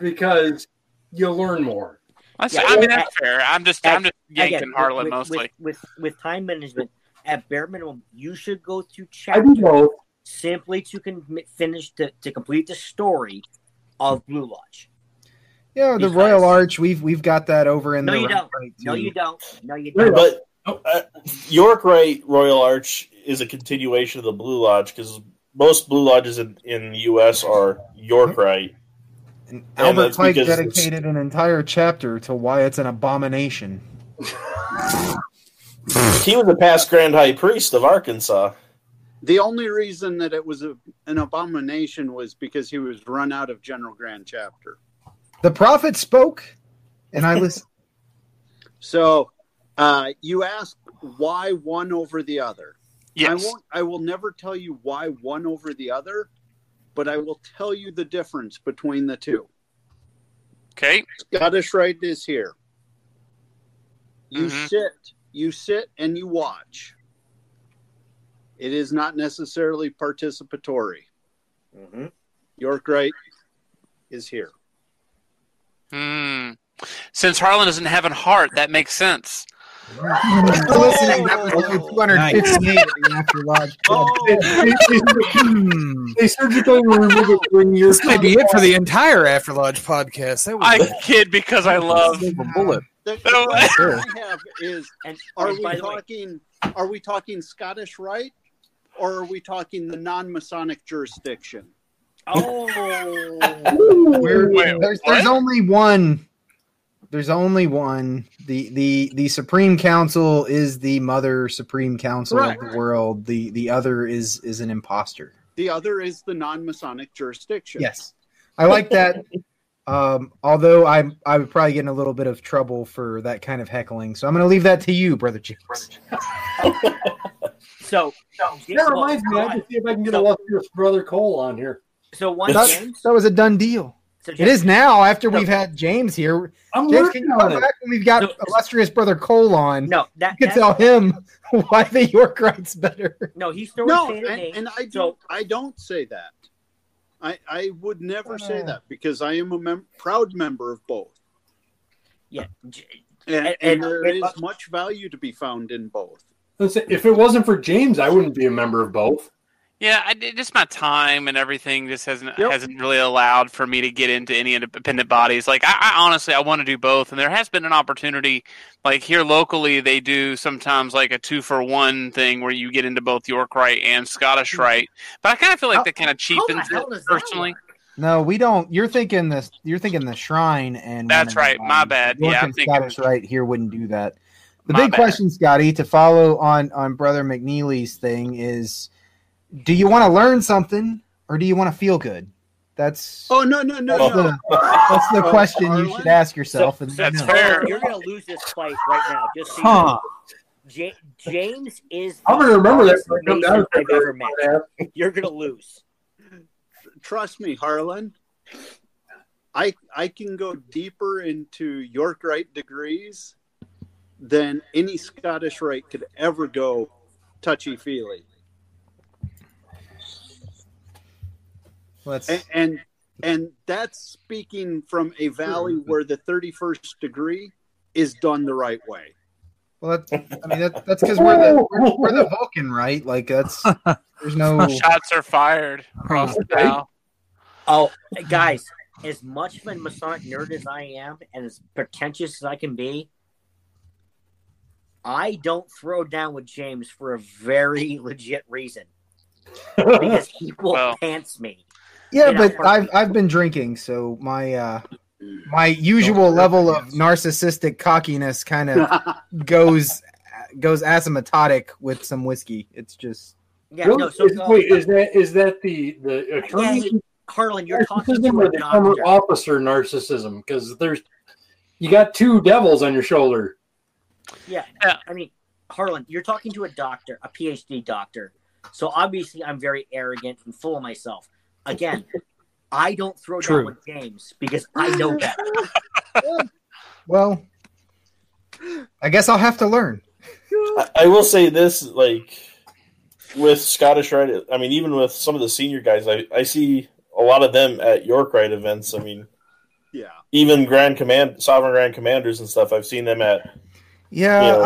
because you'll learn more. I, Yeah, I mean, at- that's fair. I'm just, at- I'm just yanking Again, Harlan with, mostly. With, with with time management, at bare minimum, you should go through I do chapter both. simply to con- finish to, to complete the story of Blue Lodge. Yeah, the Because- Royal Arch. We've we've got that over in there. No, the you right don't. right, No, you don't. No, you don't. But uh, York Rite Royal Arch is a continuation of the Blue Lodge because most Blue Lodges in, in the U.S. are York Rite. And And Albert that's Pike because it's- dedicated an entire chapter to why it's an abomination. [LAUGHS] He was a past Grand High Priest of Arkansas. The only reason that it was a, an abomination was because he was run out of General Grand Chapter. The prophet spoke, and I listened. [LAUGHS] So uh, you ask why one over the other. I won't. I will never tell you why one over the other, but I will tell you the difference between the two. Okay. Scottish Rite is here. You Mhm. sit, you sit, and you watch. It is not necessarily participatory. Mhm. York Rite is here. Hmm. Since Harlan doesn't have a heart, that makes sense. Listening. That was episode 258 After Lodge. Hmm. They surgically remove it during your This may be it for the entire After Lodge podcast. That was I kid because I love. a bullet. The I have is: Are we talking? Are we talking Scottish Rite, or are we talking the non-Masonic jurisdiction? oh, Wait, there's, there's only one. There's only one. The the the Supreme Council is the Mother Supreme Council Right. of the world. The the other is is an imposter. The other is the non-Masonic jurisdiction. Yes, I like that. [LAUGHS] Um, although I'm I would probably get in a little bit of trouble for that kind of heckling, so I'm going to leave that to you, brother James. so That reminds me. I have to see if I can get illustrious brother Cole on here. so one That, that was a done deal. So It is now after we've had James here. I'm James, working can you on come it. back when we've got So- illustrious brother Cole on? No, that, You can tell him [LAUGHS] why the York Rite's better. no, he's still No, retained and, and I don't. I don't say that. I I would never say Oh. that because I am a mem- proud member of both, yeah, and, And- and and- there and- is much value to be found in both. Listen, If it wasn't for James, I wouldn't be a member of both. Yeah, I, just my time and everything just hasn't Yep. hasn't really allowed for me to get into any independent bodies. Like I, I honestly, I want to do both, and there has been an opportunity. Like here locally, they do sometimes like a two for one thing where you get into both York Rite and Scottish hmm. Right. But I kind of feel like that kind of cheapens it personally. No, we don't. You're thinking this. You're thinking the shrine and That's right, my bad. York Yeah, I'm thinking- Scottish Rite here wouldn't do that. The My big bad. question, Scotty, to follow on on Brother McNeely's thing is: Do you want to learn something, or do you want to feel good? That's Oh no no no that's no! the, that's the question you should ask yourself. and That's know. fair. You're gonna lose this fight right now. Just so you know. Ja- James is. I'm gonna remember that I come Mason down I've there. ever met. You're gonna lose. Trust me, Harlan. I I can go deeper into York Rite degrees than any Scottish Rite could ever go touchy feely. Let's And, and and that's speaking from a valley [LAUGHS] where the 31st degree is done the right way. well, that's, I mean that, that's because we're the we're, we're the Vulcan, right? Like that's [LAUGHS] there's no Shots are fired across oh, the bow. Oh, guys, as much of a Masonic nerd as I am and as pretentious as I can be, I don't throw down with James for a very [LAUGHS] legit reason. Because he will Well. pants me. Yeah, Yeah, but. I've I've been drinking, so my uh my usual level of narcissistic cockiness kind of [LAUGHS] goes goes asymptotic with some whiskey. It's just Yeah, Really? no, so Is- uh, wait, is that is that the the attorney Yeah, Harlan, you're talking to or the former doctor. officer narcissism? Because there's you got two devils on your shoulder. Yeah. Yeah. I mean, Harlan, you're talking to a doctor, a PhD doctor. So obviously, I'm very arrogant and full of myself. Again, I don't throw True. down with James because I know [LAUGHS] better. well I guess I'll have to learn. I, I will say this, like with Scottish Rite, I mean, even with some of the senior guys, I, I see a lot of them at York Rite events. I mean, Yeah. even Grand Command, Sovereign Grand Commanders and stuff. I've seen them at. Yeah, Yeah.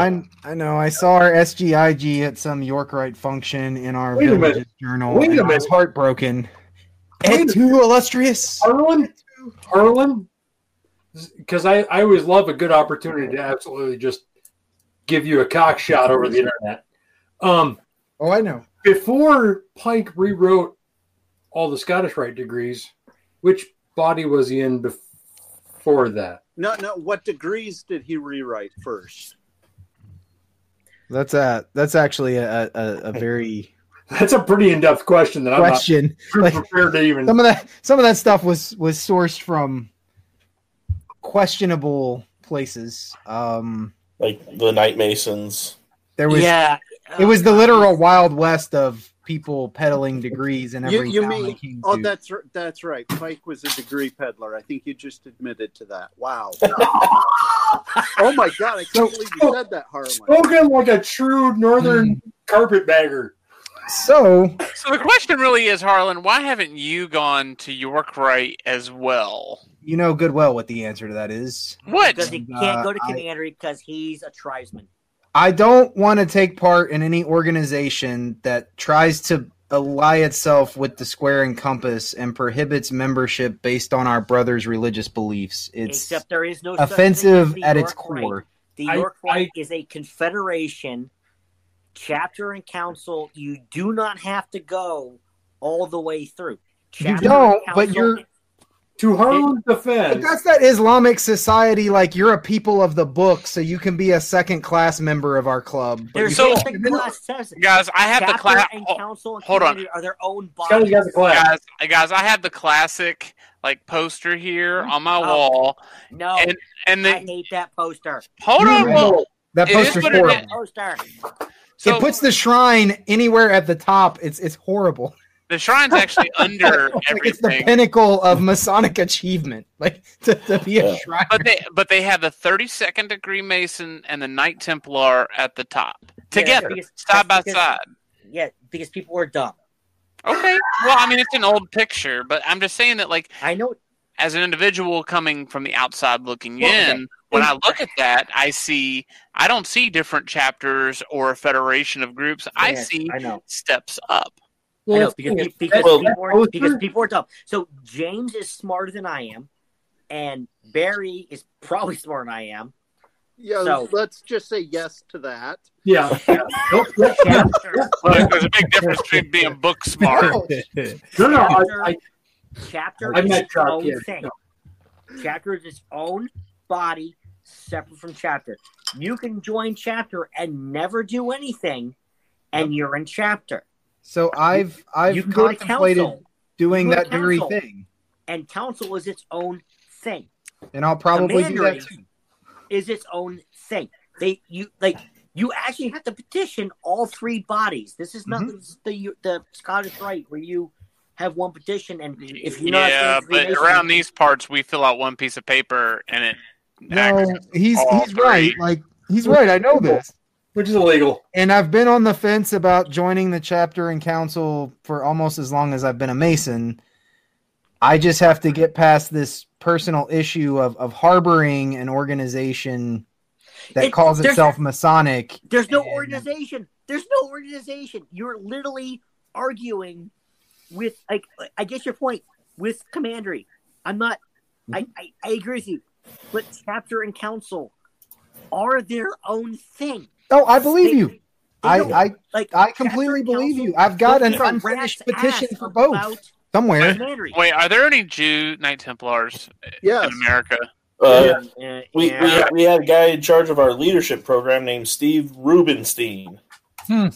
I I know. I saw our SGIG at some York Rite function in our Wait a journal. Wait a and I was minute. heartbroken. Wait a Et tu, illustrious? Harlan, Harlan, because I I always love a good opportunity to absolutely just give you a cock shot over the internet. Um, Oh, I know. before Pike rewrote all the Scottish Rite degrees, which body was he in before that? No, no. What degrees did he rewrite first? That's a that's actually a a, a very That's a pretty in depth question that I'm question. not Like, prepared to even. some of that some of that stuff was was sourced from questionable places. Um, Like the Knight Masons. there was yeah. it was the literal wild west of people peddling degrees in You, every you town mean? came Oh, to. that's that's right. Pike was a degree peddler. I think you just admitted to that. Wow. [LAUGHS] oh my god! I can't believe you said that, Harlan. Spoken like a true northern carpetbagger. So So the question really is, Harlan, why haven't you gone to York Rite as well? you know good well what the answer to that is. What? Because he Uh, can't go to I- Commandery because he's a tribesman. I don't want to take part in any organization that tries to ally itself with the square and compass and prohibits membership based on our brothers' religious beliefs. It's Except there is no offensive at its York Rite. core. The I- York I- is a confederation, chapter and council. You do not have to go all the way through. Chapter and don't, but you're- To Harlan's But defense, that's that Islamic society. Like you're a people of the book, so you can be a second class member of our club. But There's you So- nothing that. Guys, I have the class. and Hold, council and hold on. are their own Scotty's bodies. got guys, guys, I have the classic like poster here on my Oh. wall, No, and and I the hate that poster. hold on. Well, that It is poster's what it horrible. Poster. So it puts the shrine anywhere at the top. It's it's horrible. the shrine's actually [LAUGHS] under Like it's the pinnacle of Masonic achievement. Like to, to be a Yeah. shrine. But they but they have the 32nd degree Mason and the Knight Templar at the top together, because- side by because- side. Yeah, because people are dumb. Okay. Well, I mean, it's an old picture, but I'm just saying that, like, I know. as an individual coming from the outside looking Well, okay. In, when I look at that, I see I don't see different chapters or a federation of groups. I see I know. steps up. I know because, because, Well, people are, poster- because people are dumb. So James is smarter than I am, and Barry is probably [LAUGHS] smarter than I am. Yeah, So- let's just say yes to that. Yeah. [LAUGHS] yeah. Nope, nope, no, Well, there's a big difference between being book smart. [LAUGHS] no, no, I, I, chapter I is its own here. thing. Chapter is its own body, separate from chapter. You can join chapter and never do anything, and you're in chapter. So I've I've you can go contemplated council. doing that to very thing, and council is its own thing. and I'll probably do that too. Is its own thing. They you like you actually have to petition all three bodies. This is not Mm-hmm. the the Scottish Rite where you have one petition and if you're not yeah, but around these parts, we fill out one piece of paper and it. No, acts he's all he's right. Like he's right. I know this. which is illegal. And I've been on the fence about joining the chapter and council for almost as long as I've been a Mason. I just have to get past this personal issue of, of harboring an organization that It- calls itself Masonic. There's no And- organization. There's no organization. You're literally arguing with like I guess your point with commandery. I'm not I, I, I agree with you. But chapter and council are their own thing. Oh, I believe They- you. they I, I like I completely believe council you. I've got an a unfinished petition for both somewhere. commandery. Wait, are there any Jew Knight Templars Yes. in America? Uh, Yeah, we, yeah. we, had, we had a guy in charge of our leadership program named Steve Rubenstein. I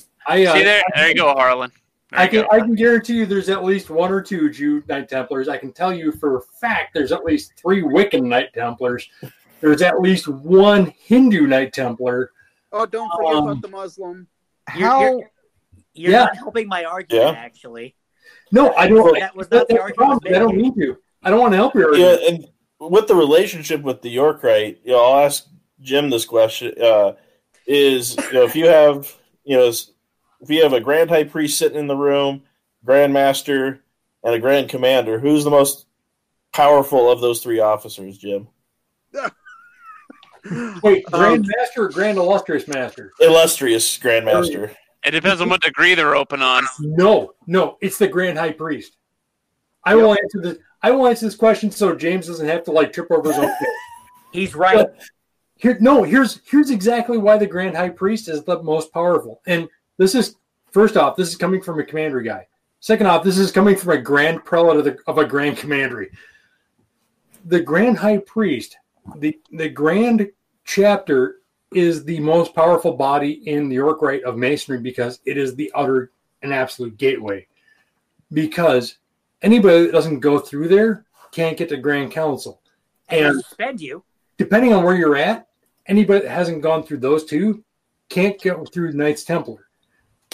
uh, See there, there you go, Harlan. There I can go. I can guarantee you there's at least one or two Jew Knight Templars. I can tell you for a fact there's at least three Wiccan Knight Templars. There's at least one Hindu Knight Templar. Oh, don't forget Um, about the Muslim. You're- How you're, you're Yeah. not helping my argument Yeah. actually. No, I don't. That was not the the argument I don't made. mean to. I don't want to help you. Yeah, and with the relationship with the York Rite, you know, I'll ask Jim this question: uh, Is you know if you have you know if you have a grand high priest sitting in the room, grand master, and a grand commander, who's the most powerful of those three officers, Jim? [LAUGHS] Wait, Um, Grand Master or Grand Illustrious Master? Illustrious grand master. It depends on what degree they're open on. No, no, it's the Grand High Priest. I will answer this. I will answer this question so James doesn't have to like trip over his own. [LAUGHS] face. He's right. But here, no, here's here's exactly why the Grand High Priest is the most powerful. And this is first off, this is coming from a commandery guy. Second off, this is coming from a grand prelate of, the, of a grand commandery. The Grand High Priest, the the Grand Chapter, is the most powerful body in the York Rite of Masonry because it is the utter and absolute gateway. Because anybody that doesn't go through there can't get to Grand Council. and And suspend you. depending on where you're at, anybody that hasn't gone through those two can't go through Knights Templar.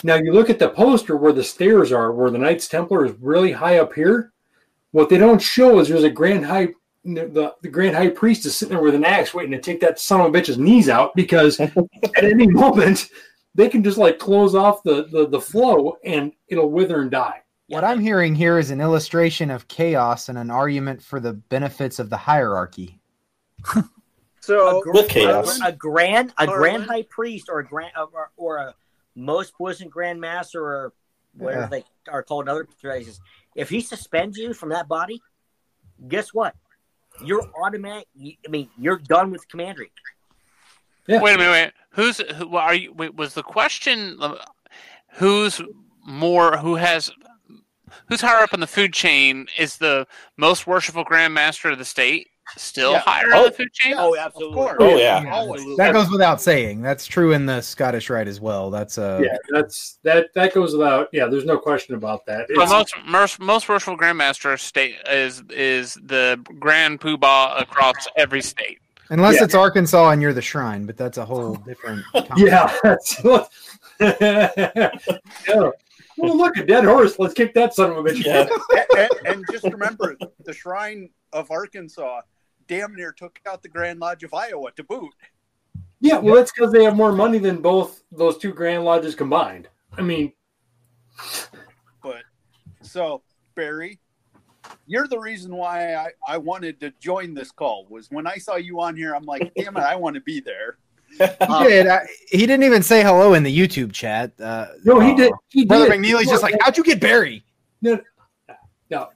Now you look at the poster where the stairs are, where the Knights Templar is really high up here. What they don't show is there's a Grand High, the, the Grand High Priest is sitting there with an axe waiting to take that son of a bitch's knees out because [LAUGHS] at any moment they can just like close off the, the, the flow and it'll wither and die. What I'm hearing here is an illustration of chaos and an argument for the benefits of the hierarchy. [LAUGHS] So gr- With chaos. a, a grand a grand high priest or a grand or, or a most puissant grand master or whatever Yeah. they are called in other places. If he suspends you from that body, guess what? You're automatic. I mean, you're done with commandery. Yeah. Wait a minute. Wait. Who's who? Are you? Wait, was the question uh, who's more? Who has? Who's higher up in the food chain? Is the most worshipful Grand Master of the state still Yeah. higher Oh. in the food chain? Oh, Of absolutely. course. Oh yeah. Always. That goes without saying. That's true in the Scottish Rite as well. That's uh, Yeah, that's that that goes without. Yeah, there's no question about that. The It's- most most most worshipful Grand Master state is is the Grand Poobah across every state. unless Yeah. it's Arkansas and you're the shrine, but that's a whole different. [LAUGHS] Yeah. That's, [LAUGHS] yeah. Well, look, a dead horse. Let's kick that son of a bitch. Yeah. [LAUGHS] and, and just remember, the Shrine of Arkansas damn near took out the Grand Lodge of Iowa to boot. Yeah, well, that's because they have more money than both those two Grand Lodges combined. I mean, But so Barry, you're the reason why I, I wanted to join this call. Was when I saw you on here, I'm like, damn it, I want to be there. He did. I, he didn't even say hello in the YouTube chat. Uh, no, he did. He Brother did. McNeely's just like, "How'd you get Barry?" No,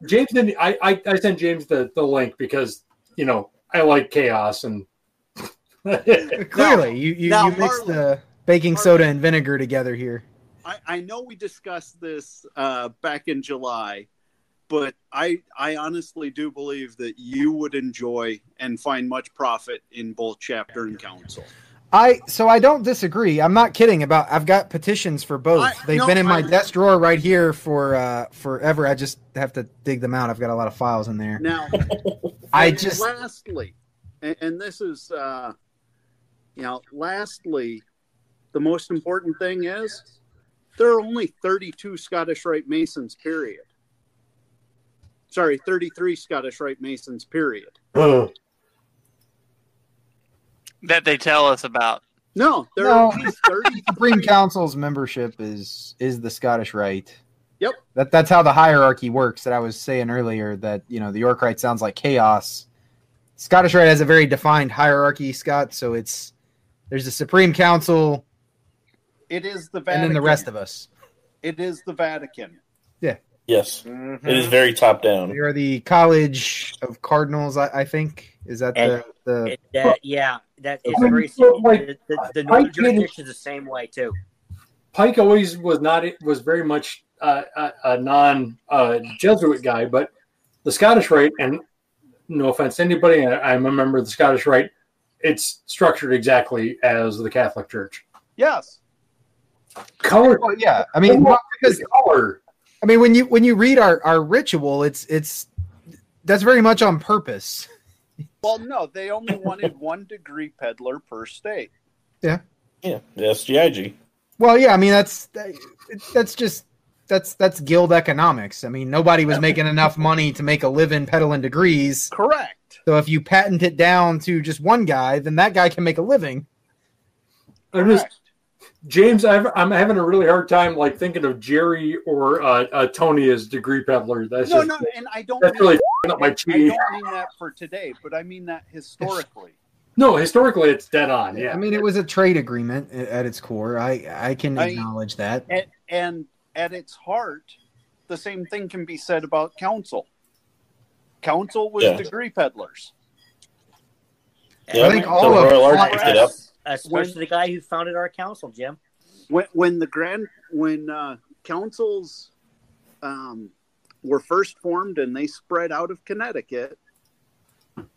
James didn't. I, I, I sent James the, the link because, you know, I like chaos and. [LAUGHS] Clearly, you you, now, you mixed Harlan- the baking soda and vinegar together here. I, I know we discussed this uh, back in July, but I I honestly do believe that you would enjoy and find much profit in both chapter and council. I so I don't disagree. I'm not kidding about. I've got petitions for both. I- They've no, been in my I- desk drawer right here for uh forever. I just have to dig them out. I've got a lot of files in there. Now, [LAUGHS] I and just lastly, and, and this is, uh, you know, lastly, the most important thing is there are only 32 Scottish Rite Masons, period. Sorry, 33 Scottish Rite Masons, period. That they tell us about. No, there No. are only 30. [LAUGHS] Supreme Council's membership is is the Scottish Rite. Yep. That that's how the hierarchy works. That I was saying earlier. That you know the York Rite sounds like chaos. Scottish Rite has a very defined hierarchy, Scott. So it's there's the Supreme Council It is the Vatican. and then the rest of us. It is the Vatican. Yes, Mhm. it is very top down. We are the College of Cardinals. I, I think is that the the It- that- yeah, that is I mean, very. so, like, the, the, the I Northern jurisdiction is the same way too. Pike always was not was very much uh, a, a non uh, Jesuit guy, but the Scottish Rite, and no offense to anybody, I, I'm a member of the Scottish Rite. It's structured exactly as the Catholic Church. Yes. Color, well, yeah. I mean, well, because color. I mean when you when you read our our ritual, it's it's that's very much on purpose. Well, no, they only wanted one degree peddler per state. Yeah, Yeah. the SGIG. Well, yeah, I mean that's that's just that's that's guild economics. I mean, nobody was making enough money to make a living peddling degrees. Correct. So if you patent it down to just one guy, then that guy can make a living. I'm just Correct. James. I've, I'm having a really hard time like thinking of Jerry or uh, uh, Tony as degree peddler. That's No, just no, and I don't. that's really f***ing [LAUGHS] up my I don't mean that for today, but I mean that historically. No, historically it's dead on. Yeah, I mean, it was a trade agreement at its core. I I can I- acknowledge that. and, and at its heart, the same thing can be said about council. Council was Yeah. degree peddlers. Yeah, I think so all of Royal Arch Hot up. Especially the guy who founded our council, Jim. When when the grand when uh, councils um, were first formed and they spread out of Connecticut,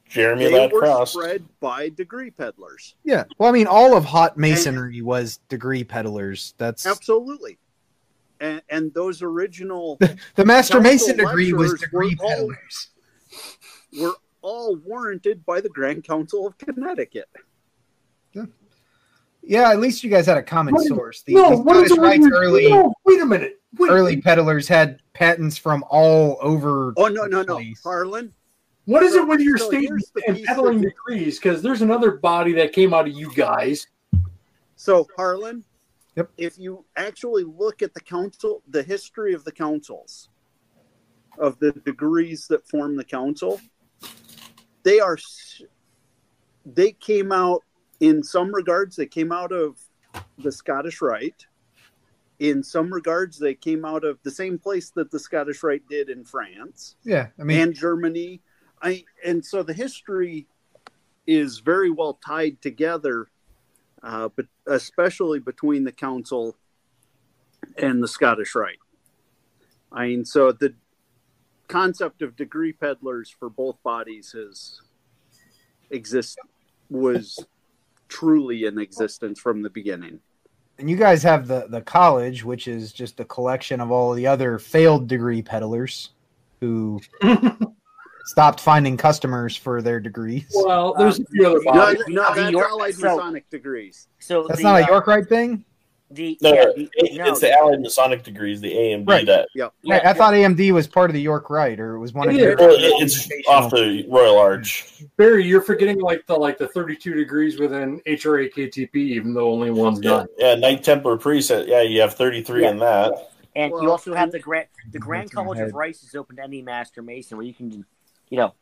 Jeremy they Ladd were Cross. spread by degree peddlers. Yeah. Well, I mean, all of hot masonry was degree peddlers. That's Absolutely. And, and those original the master mason degree was degree were all- peddlers. were all warranted by the Grand Council of Connecticut. Yeah, at least you guys had a common What is- source. The, no, the what is Scottish it when Rites you- early no, wait a minute. Wait, early peddlers had patents from all over. Oh no, no, no, Harlan. What is So- it with your so state and peddling that- degrees? Because there's another body that came out of you guys. So Harlan, Yep. if you actually look at the council, the history of the councils, of the degrees that form the council, they are they came out in some regards they came out of the Scottish Rite. In some regards, they came out of the same place that the Scottish Rite did in France Yeah, I mean, and Germany. I and so the history is very well tied together, uh, but especially between the council and the Scottish Rite. I mean, so the concept of degree peddlers for both bodies has exist was truly in existence from the beginning. and you guys have the the college, which is just a collection of all the other failed degree peddlers who [LAUGHS] stopped finding customers for their degrees. Well, there's a few other No, bodies. no, the that's York- allied so- Masonic degrees. So That's the, not a uh, York Rite thing. The No, yeah, it- the, no, it's the Allied Masonic degrees, the AMD. Right. That Yep. yeah, I, I thought AMD was part of the York Rite, or it was one of It your. is. well, it's off the Royal Arch. Barry, you're forgetting like the like the 32 degrees within HRA KTP, even though only one's Yeah, done. yeah, Knight Templar priest. uh, Yeah, you have thirty three Yeah. in that. and you also have the Grand the Grand That's in my College of head. Rites is open to any Master Mason, where you can, you know,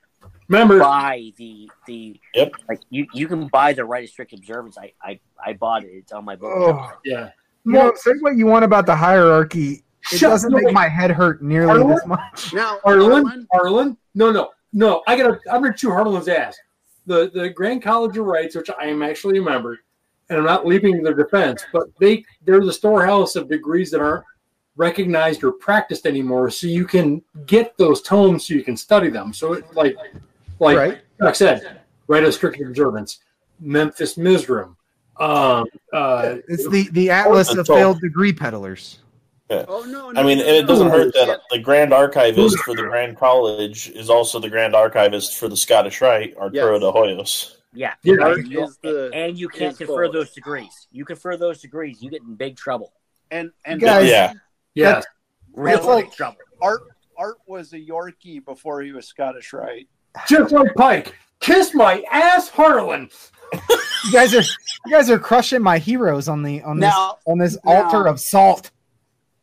Remember, buy the the Yep. like you you can buy the Rite of Strict Observance. I I I bought it. It's on my book. Oh, yeah. you know, say what you want about the hierarchy. It Shut- doesn't no, make wait. my head hurt nearly Harlan? this much. Now, Harlan, Harlan, Harlan, no, no, no. I gotta. I'm gonna chew Harlan's ass. The the Grand College of Rites, which I am actually a member, and I'm not leaping to their defense, but they they're the storehouse of degrees that aren't recognized or practiced anymore, so you can get those tomes so you can study them. So, it, like, like Right. Chuck said, Rite of strict observance, Memphis Misraim. Um, uh, It's the the Atlas of Control. failed degree peddlers. Oh no! no I mean, no, it doesn't no, hurt that the Grand Archivist for the Grand College is also the Grand Archivist for the Scottish Rite, Arturo Yes. de Hoyos. Yeah. Yeah, And you- the and you can't is confer both. those degrees. You confer those degrees, you get in big trouble. and and Guys, Yeah. Yeah, Real It's like- trouble. Art Art was a Yorkie before he was Scottish, right? just like Pike. Kiss my ass, Harlan. You guys are you guys are crushing my heroes on the on this on this now- altar of salt.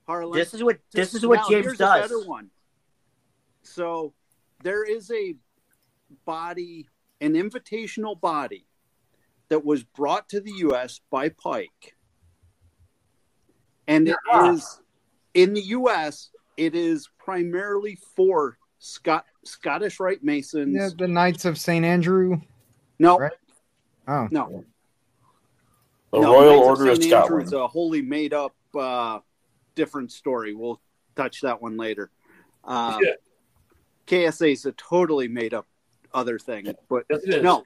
Harlan. This is what this is what Now, James here's does. A better one. So there is a body, an invitational body, that was brought to the U.S. by Pike, and it is in the U.S. It is primarily for Scot- Scottish Rite Masons. Yeah, the Knights of Saint Andrew. no, Right. Oh, no, The no. Royal Knights Order of Saint Scotland. Andrew's a wholly made up, uh, different story. We'll touch that one later. Uh, Yeah. KSA is a totally made up other thing, but Yes, no.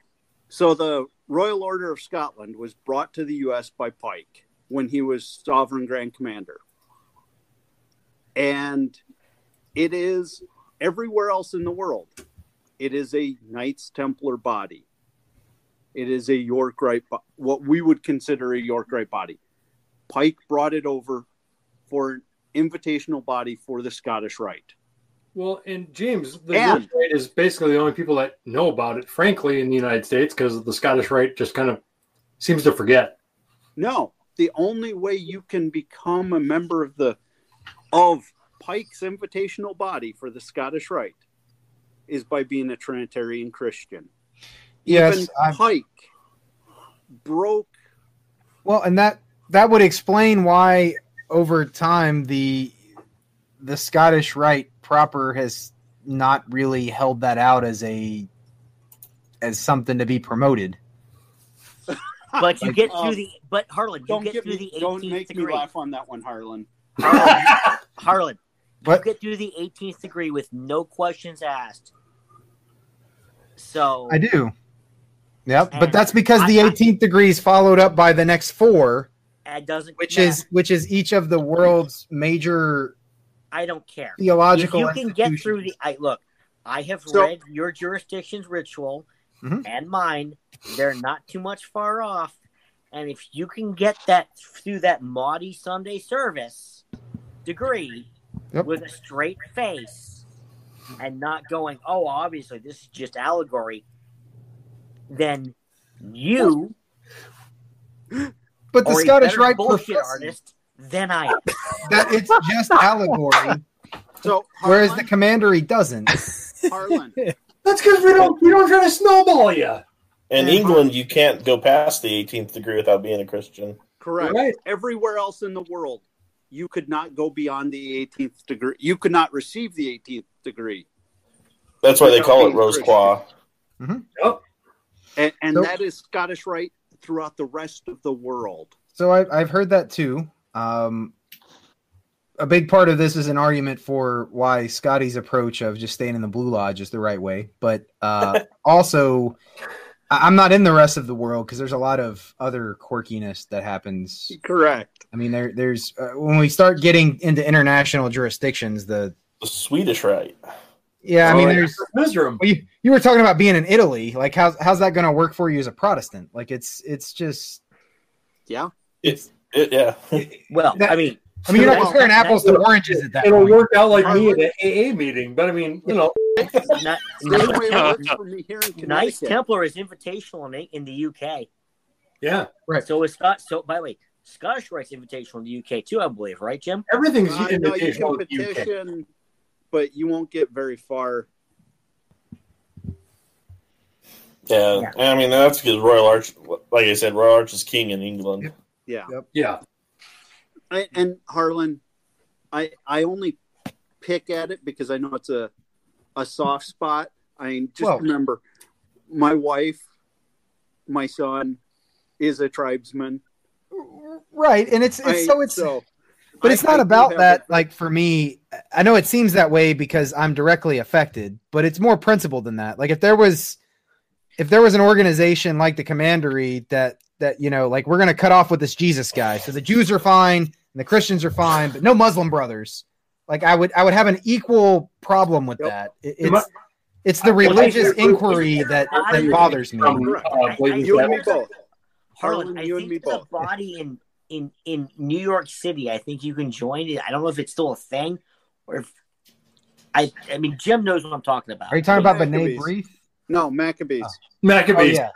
So the Royal Order of Scotland was brought to the U.S. by Pike when he was Sovereign Grand Commander, and it is everywhere else in the world. It is a Knights Templar body. It is a York Rite, what we would consider a York Rite body. Pike brought it over for an invitational body for the Scottish Rite. Well, and James, the And- York Rite is basically the only people that know about it, frankly, in the United States, because the Scottish Rite just kind of seems to forget. No, the only way you can become a member of the of Pike's invitational body for the Scottish Rite is by being a Trinitarian Christian. yes. Even I, Pike broke. well, and that that would explain why over time the the Scottish Rite proper has not really held that out as a as something to be promoted. But you Like, get um, through the but Harlan, you Don't get get through me. the Don't 18th make me laugh on that one, Harlan. Harlan, Harlan, you get through the 18th degree with no questions asked. So I do. Yep, but that's because the I- I- 18th degree is followed up by the next four, which is which is each of the world's major I don't care. theological if you can get through the. I look, I have So- read your jurisdiction's ritual Mhm. and mine. They're not too much far off. And if you can get that through that Maudie Sunday service degree Yep. with a straight face and not going, oh, obviously this is just allegory, then you But the are Scottish better Rite bullshit professes artist than I am. [LAUGHS] that it's just allegory, So whereas the Harlan, commandery doesn't. Harlan, That's because we don't we don't try to snowball you. In England, you can't go past the 18th degree without being a Christian. correct. Right. Everywhere else in the world, you could not go beyond the 18th degree. You could not receive the 18th degree. That's why they call it being Rose Christian. Claw. Yep. And, and So- that is Scottish Rite throughout the rest of the world. So I, I've heard that too. Um, a big part of this is an argument for why Scotty's approach of just staying in the Blue Lodge is the right way, but uh, [LAUGHS] also I- I'm not in the rest of the world because there's a lot of other quirkiness that happens. Correct. I mean, there there's uh, when we start getting into international jurisdictions, the The Swedish Rite. yeah, I Oh, mean, yeah. there's Misraim. well, you you were talking about being in Italy, like how's how's that going to work for you as a Protestant? Like it's it's just Yeah. It's it, yeah. Well, That- I mean, I mean, you're not comparing apples to oranges at that It'll point. work out like me at an AA meeting, but I mean, you know, not, Same way it works for me here in [LAUGHS] Nice Connecticut. Templar is invitational in, in the UK. yeah, Right. So is Scott. So by the way, Scottish Rite's invitational in the UK too, I believe, right, Jim? everything's Uh, no, you invitational can in the UK. but you won't get very far. Yeah. Yeah. I mean, that's because Royal Arch, like I said, Royal Arch is king in England. Yeah. Yeah, I, and Harlan, I I only pick at it because I know it's a a soft spot. I mean, just Well- remember, my wife, my son, is a tribesman. Right, and it's, it's I- so it's so But it's not I do about that. Like for me, I know it seems that way because I'm directly affected, but it's more principled than that. Like if there was, if there was an organization like the Commandery that that you know, like we're gonna cut off with this Jesus guy, so the Jews are fine and the Christians are fine, but no Muslim brothers. Like I would, I would have an equal problem with Yep. that. It- it's it's the religious inquiry that that bothers me. From, uh, You and me both. Harlan, Harlan, I you and think me the both. body in in in New York City. I think you can join it. I don't know if it's still a thing or if I. I mean, Jim knows what I'm talking about. Are you talking about B'nai Maccabees. Brief? No, Maccabees. Oh, Maccabees. yeah.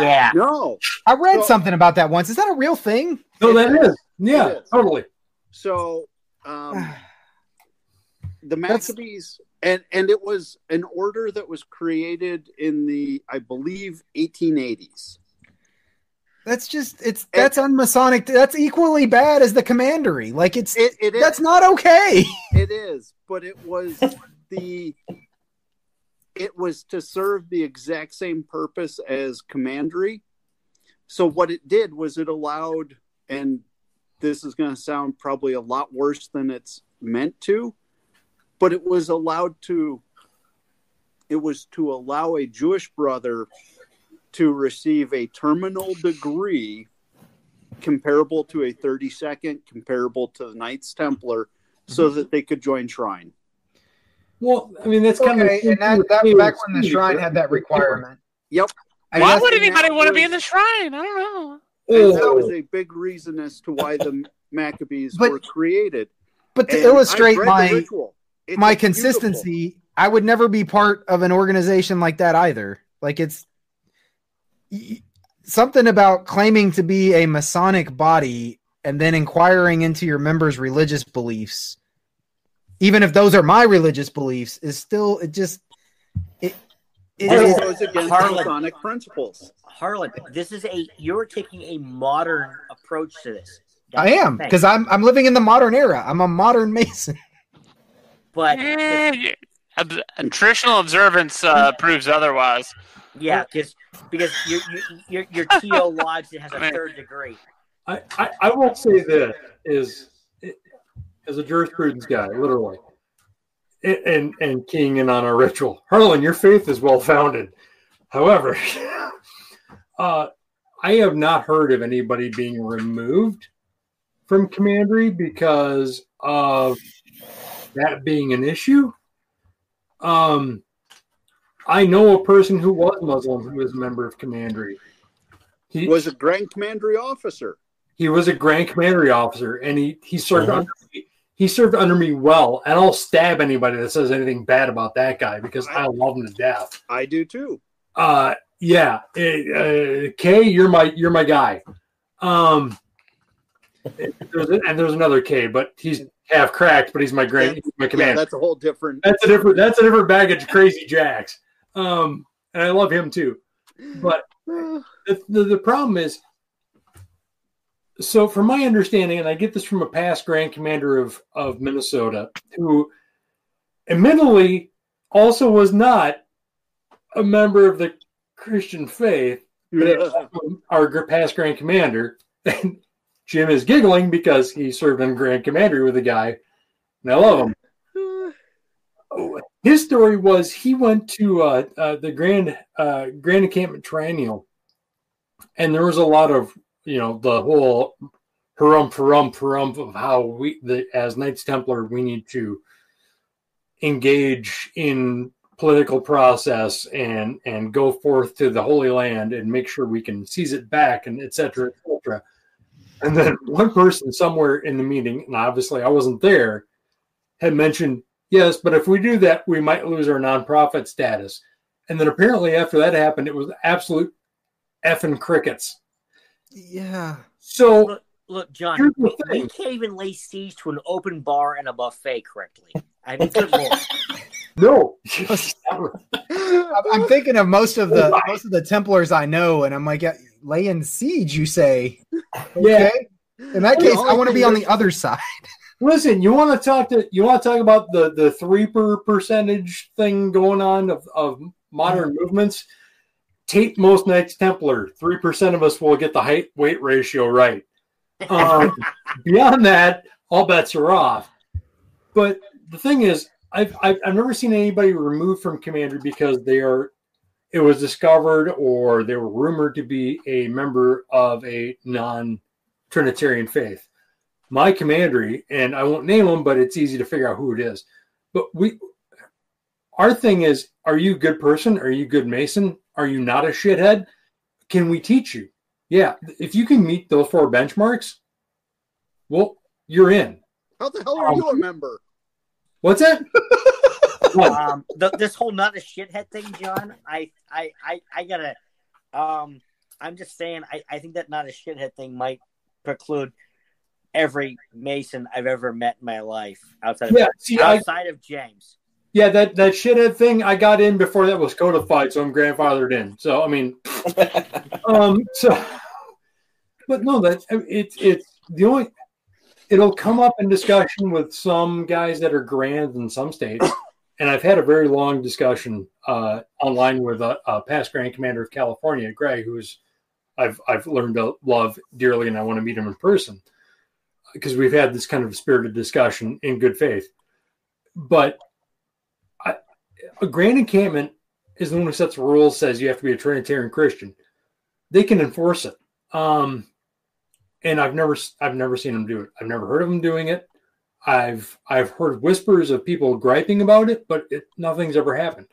Yeah. No. I read So- something about that once. Is that a real thing? No, that is. Yeah, It is. totally. So um, [SIGHS] the That's- Maccabees, and and it was an order that was created in the, I believe, 1880s. That's just it's that's unmasonic. That's equally bad as the commandery. Like it's It, it is. that's not okay. It is, but it was [LAUGHS] the. It was to serve the exact same purpose as commandery. So what it did was it allowed, and this is going to sound probably a lot worse than it's meant to, but it was allowed to. It was to allow a Jewish brother to receive a terminal degree comparable to a 30 second, comparable to the Knights Templar, so mm-hmm. that they could join Shrine. Well, I mean, that's kind of and that, that back when the shrine had that requirement. Yep. I Why would anybody want to be in the shrine? I don't know. And that was a big reason as to why the Maccabees But- were created. But to And illustrate I've read the my ritual. It's my beautiful. consistency, I would never be part of an organization like that either. Like it's something about claiming to be a Masonic body and then inquiring into your members' religious beliefs, even if those are my religious beliefs, is still it just it. it It is- goes against Harlan. Masonic principles. Harlan, this is a you're taking a modern approach to this. I am because I'm I'm living in the modern era. I'm a modern Mason. [LAUGHS] but Eh, yeah. Traditional observance uh, proves otherwise. yeah, because because your your [LAUGHS] your TO Lodge has a third degree. I, I, I will say this is as a jurisprudence guy, literally, and and, and keying in on our ritual. Harlan, your faith is well founded. However, [LAUGHS] uh, I have not heard of anybody being removed from commandery because of that being an issue. Um, I know a person who was Muslim who was a member of commandery. He Was a Grand Commandery officer. he was a Grand Commandery officer, and he he served Mhm. under me. He served under me well, and I'll stab anybody that says anything bad about that guy because I love him to death. I do too. Uh, yeah, eh, uh, K, you're my you're my guy. Um, there's a, and there's another K, but he's half cracked, but he's my grand, he's my Yeah, that's a whole different. that's a different that's a different bag of crazy jacks. Um, and I love him too. But [SIGHS] the, the, the problem is so from my understanding and i get this from a past grand commander of, of minnesota who admittedly also was not a member of the christian faith but it our past grand commander. And jim is giggling because he served in grand commander with a guy and i love him. [SIGHS] His story was he went to uh, uh, the grand uh, grand encampment triennial and there was a lot of you know the whole harumph harumph harumph of how we the as knights templar we need to engage in political process and and go forth to the holy land and make sure we can seize it back and etc etc and then one person somewhere in the meeting and obviously i wasn't there had mentioned yes but if we do that we might lose our nonprofit status. And then apparently after that happened it was absolute effing crickets Yeah. so Look, look, John, Here's the we, we can't even lay siege to an open bar and a buffet correctly. I mean, good [LAUGHS] lord. no I'm I'm thinking of most of the most of the Templars I know, and I'm like, yeah, laying siege. You say? Yeah. In that case, I want to be on the other side. [LAUGHS] listen you want to talk to you want to talk about the the three per percentage thing going on of, of modern mm-hmm. movements tape most knights templar three percent of us will get the height weight ratio right um, [LAUGHS] beyond that all bets are off. But the thing is, I've, I've I've never seen anybody removed from commandery because they are it was discovered or they were rumored to be a member of a non-Trinitarian faith. My commandery, and I won't name them, but it's easy to figure out who it is. But we, our thing is, are you a good person? Are you a good Mason? Are you not a shithead? Can we teach you? Yeah, if you can meet those four benchmarks, well, you're in. How the hell are you a member? What's that? [LAUGHS] um, the, this whole not a shithead thing, John. I, I, I, I gotta. Um, I'm just saying. I, I think that not a shithead thing might preclude every Mason I've ever met in my life outside of Yeah, see, I- outside of James. Yeah, that that shithead thing I got in before that was codified, so I'm grandfathered in. So I mean, [LAUGHS] um, so, but no, that it's it's the only. It'll come up in discussion with some guys that are grand in some states, and I've had a very long discussion uh, online with a, a past Grand Commander of California, Greg, who's I've I've learned to love dearly, and I want to meet him in person because we've had this kind of spirited discussion in good faith. But grand encampment is the one who sets the rules, says you have to be a Trinitarian Christian. They can enforce it. Um, and I've never I've never seen them do it. I've never heard of them doing it. I've I've heard whispers of people griping about it, but it, nothing's ever happened.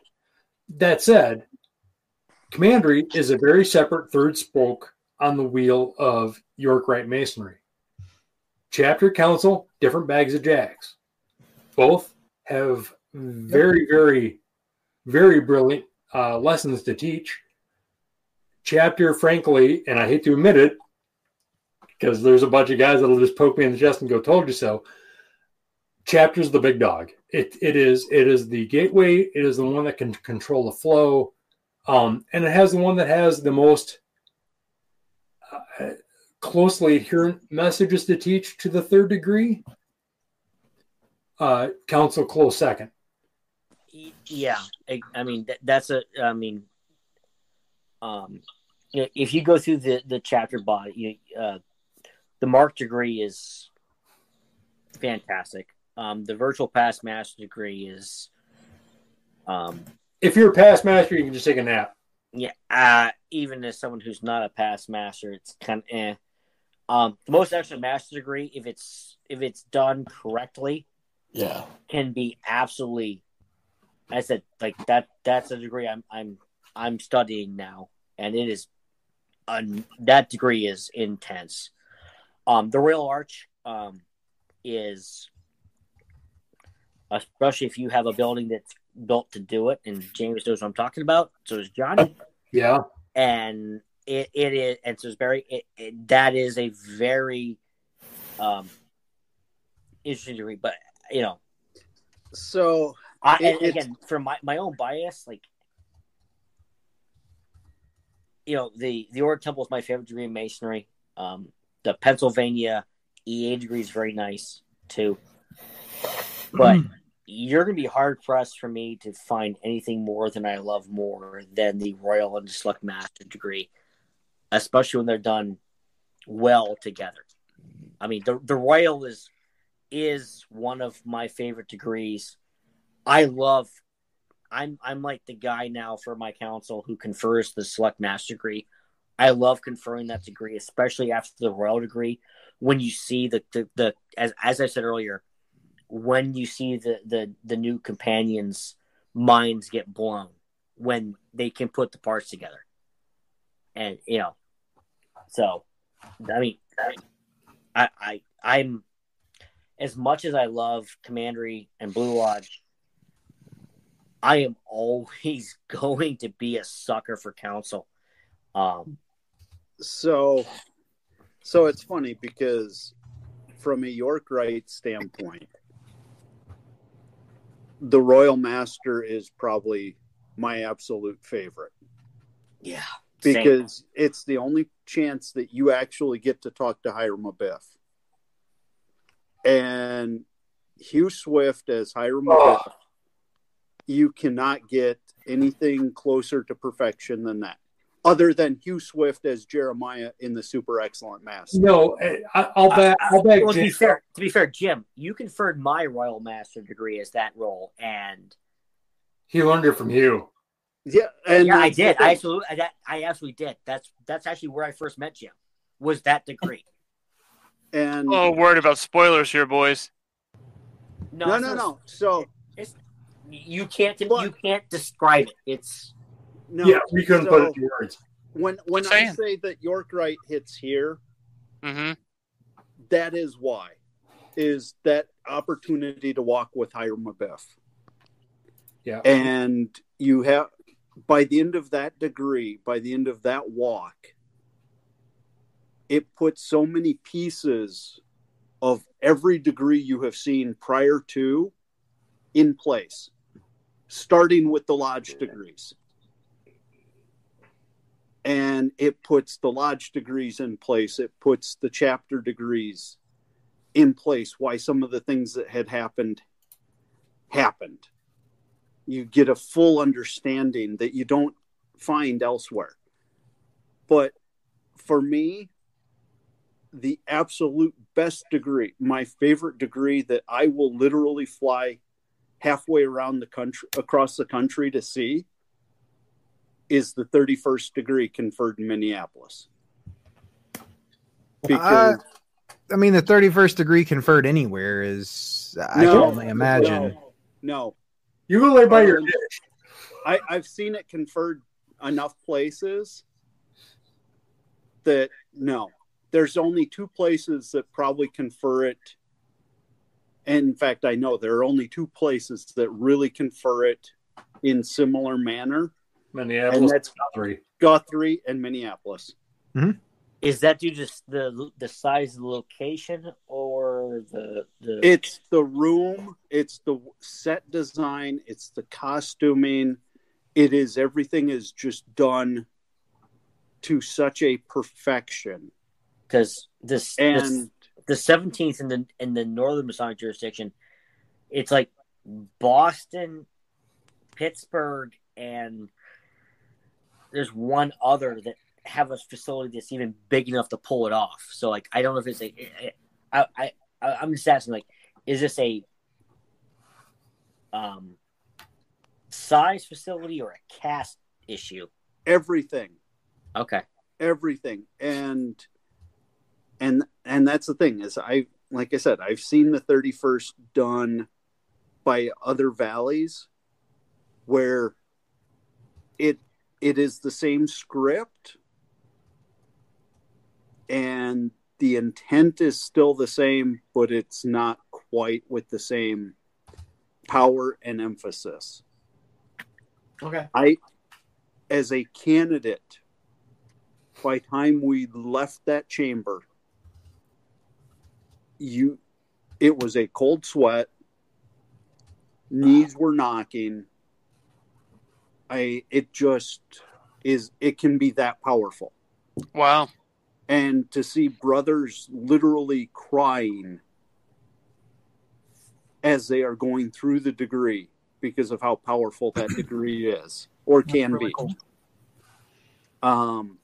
That said, Commandery is a very separate third spoke on the wheel of York Rite Masonry. Chapter council, different bags of jacks. Both have very, very, very brilliant uh, lessons to teach. Chapter, frankly, and I hate to admit it, because there's a bunch of guys that'll just poke me in the chest and go, "Told you so." Chapter's the big dog. It it is it is the gateway. It is the one that can control the flow, um, and it has the one that has the most uh, closely adherent messages to teach to the third degree. Uh, council close second. Yeah, I, I mean that, that's a. I mean, um, you know, if you go through the the chapter body, you, uh, the mark degree is fantastic. Um, the virtual past master degree is, um, If you're a past master, you can just take a nap. yeah. Uh, even as someone who's not a past master, it's kind of eh. Um, the most excellent master degree, if it's if it's done correctly, Yeah. can be absolutely I said like that that's a degree I'm I'm I'm studying now and it is un, that degree is intense. Um the Royal Arch um is especially if you have a building that's built to do it and James knows what I'm talking about so is Johnny Yeah. and it, it is and so it's very it, it, that is a very um interesting degree but you know So I, It- and again, from my, my own bias, like you know, the the Order Temple is my favorite degree in masonry. Um, the Pennsylvania EA degree is very nice too, but you're gonna be hard pressed for me to find anything more than I love more than the Royal and Select Master degree, especially when they're done well together. I mean, the the Royal is is one of my favorite degrees. I love. I'm I'm like the guy now for my council who confers the select master degree. I love conferring that degree, especially after the royal degree. When you see the the, the as as I said earlier, when you see the the the new companions' minds get blown when they can put the parts together, and you know, so I mean, I I I'm as much as I love Commandery and Blue Lodge, I am always [LAUGHS] going to be a sucker for council. Um, so so it's funny because from a York Rite standpoint, the Royal Master is probably my absolute favorite yeah, same. because it's the only chance that you actually get to talk to Hiram Abiff. And Hugh Swift as Hiram Abiff, you cannot get anything closer to perfection than that. other than Hugh Swift as Jeremiah in the Super Excellent Master. No, eh, I, I'll bet. I'll bet. Well, to be fair, to be fair, Jim, you conferred my Royal Master degree as that role, and he learned it from you. Yeah, and yeah, I did. I absolutely, I, that, I absolutely did. That's that's actually where I first met Jim. Was that degree? and Oh, word about spoilers here, boys. No, no, no, no. So It's, you can't But- you can't describe it. It's no, yeah, we couldn't so put it in words. when when Just I saying. say that York Rite hits here, hmm that is why. Is that opportunity to walk with Hiram Abiff. Yeah. And you have by the end of that degree, by the end of that walk, it puts so many pieces of every degree you have seen prior to in place, starting with the lodge degrees. And it puts the lodge degrees in place, it puts the chapter degrees in place, why some of the things that had happened happened. You get a full understanding that you don't find elsewhere. But for me, the absolute best degree, my favorite degree that I will literally fly halfway around the country, across the country to see, is the 31st degree conferred in Minneapolis. Because I mean, the 31st degree conferred anywhere is, I No, can only imagine. no, no, You go lay by your Um, ditch. I, I've seen it conferred enough places that no, there's only two places that probably confer it. And in fact, I know there are only two places that really confer it in similar manner, and Minneapolis, that's three. Guthrie and Minneapolis. Mm-hmm. is that due to s- the the size of the location or the the It's the room, it's the set design, it's the costuming. It is everything is just done to such a perfection. because this, this And the seventeenth in the in the northern Masonic jurisdiction, it's like Boston, Pittsburgh, and there's one other that have a facility that's even big enough to pull it off. So like I don't know if it's a I I I- I'm just asking like is this a um size facility or a cast issue? everything, Okay. everything. And and and that's the thing is I like I said, I've seen the 31st done by other valleys where it it is the same script and the intent is still the same but it's not quite with the same power and emphasis Okay. i as a candidate by time we left that chamber you it was a cold sweat knees were knocking i it just is it can be that powerful Wow. and to see brothers literally crying as they are going through the degree because of how powerful that degree is or can really be cool. um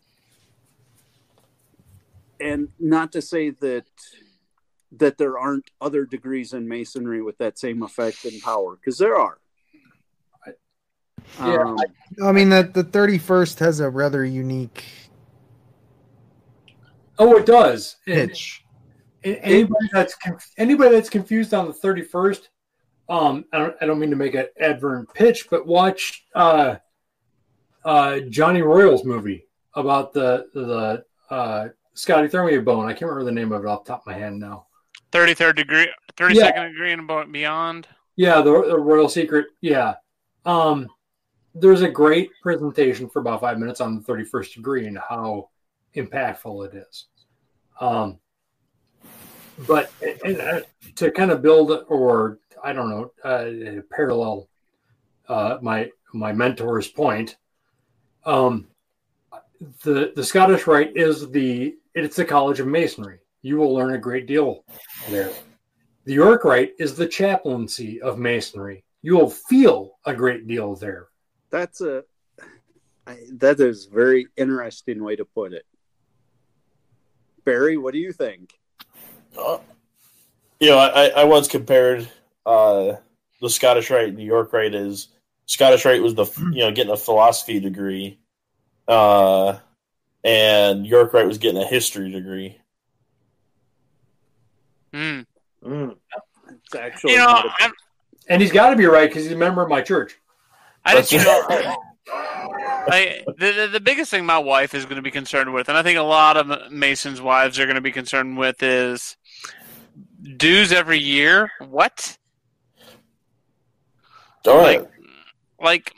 and not to say that that there aren't other degrees in masonry with that same effect and power because there are Yeah, um, I mean, the, the 31st has a rather unique Oh, it does. Pitch. and anybody that's anybody that's confused on the thirty first, um, I don't I don't mean to make an advert pitch, but watch uh, uh, Johnny Royals movie about the the uh, Scotty Thermia bone. I can't remember the name of it off the top of my head now. 33rd degree, 32nd degree and beyond. Yeah, the, the Royal Secret. Yeah. Um, there's a great presentation for about five minutes on the 31st degree and how impactful it is. Um, but and, uh, to kind of build or I don't know, uh, parallel uh, my my mentor's point, um, the the Scottish Rite is the it's the College of Masonry. You will learn a great deal there. The York Rite is the chaplaincy of Masonry. You will feel a great deal there. that's a I, that is a very interesting way to put it. Barry, what do you think? Uh, you know, I, I once compared uh, the Scottish Rite and New York Rite as Scottish Rite was the you know getting a philosophy degree, uh, and York Rite was getting a history degree. Mm. Mm. It's actually You know, not a- I'm, And he's got to be right because he's a member of my church. I just, you know, [LAUGHS] I, the, the the biggest thing my wife is going to be concerned with, and I think a lot of Masons' wives are going to be concerned with, is dues every year. What? All right. Like, like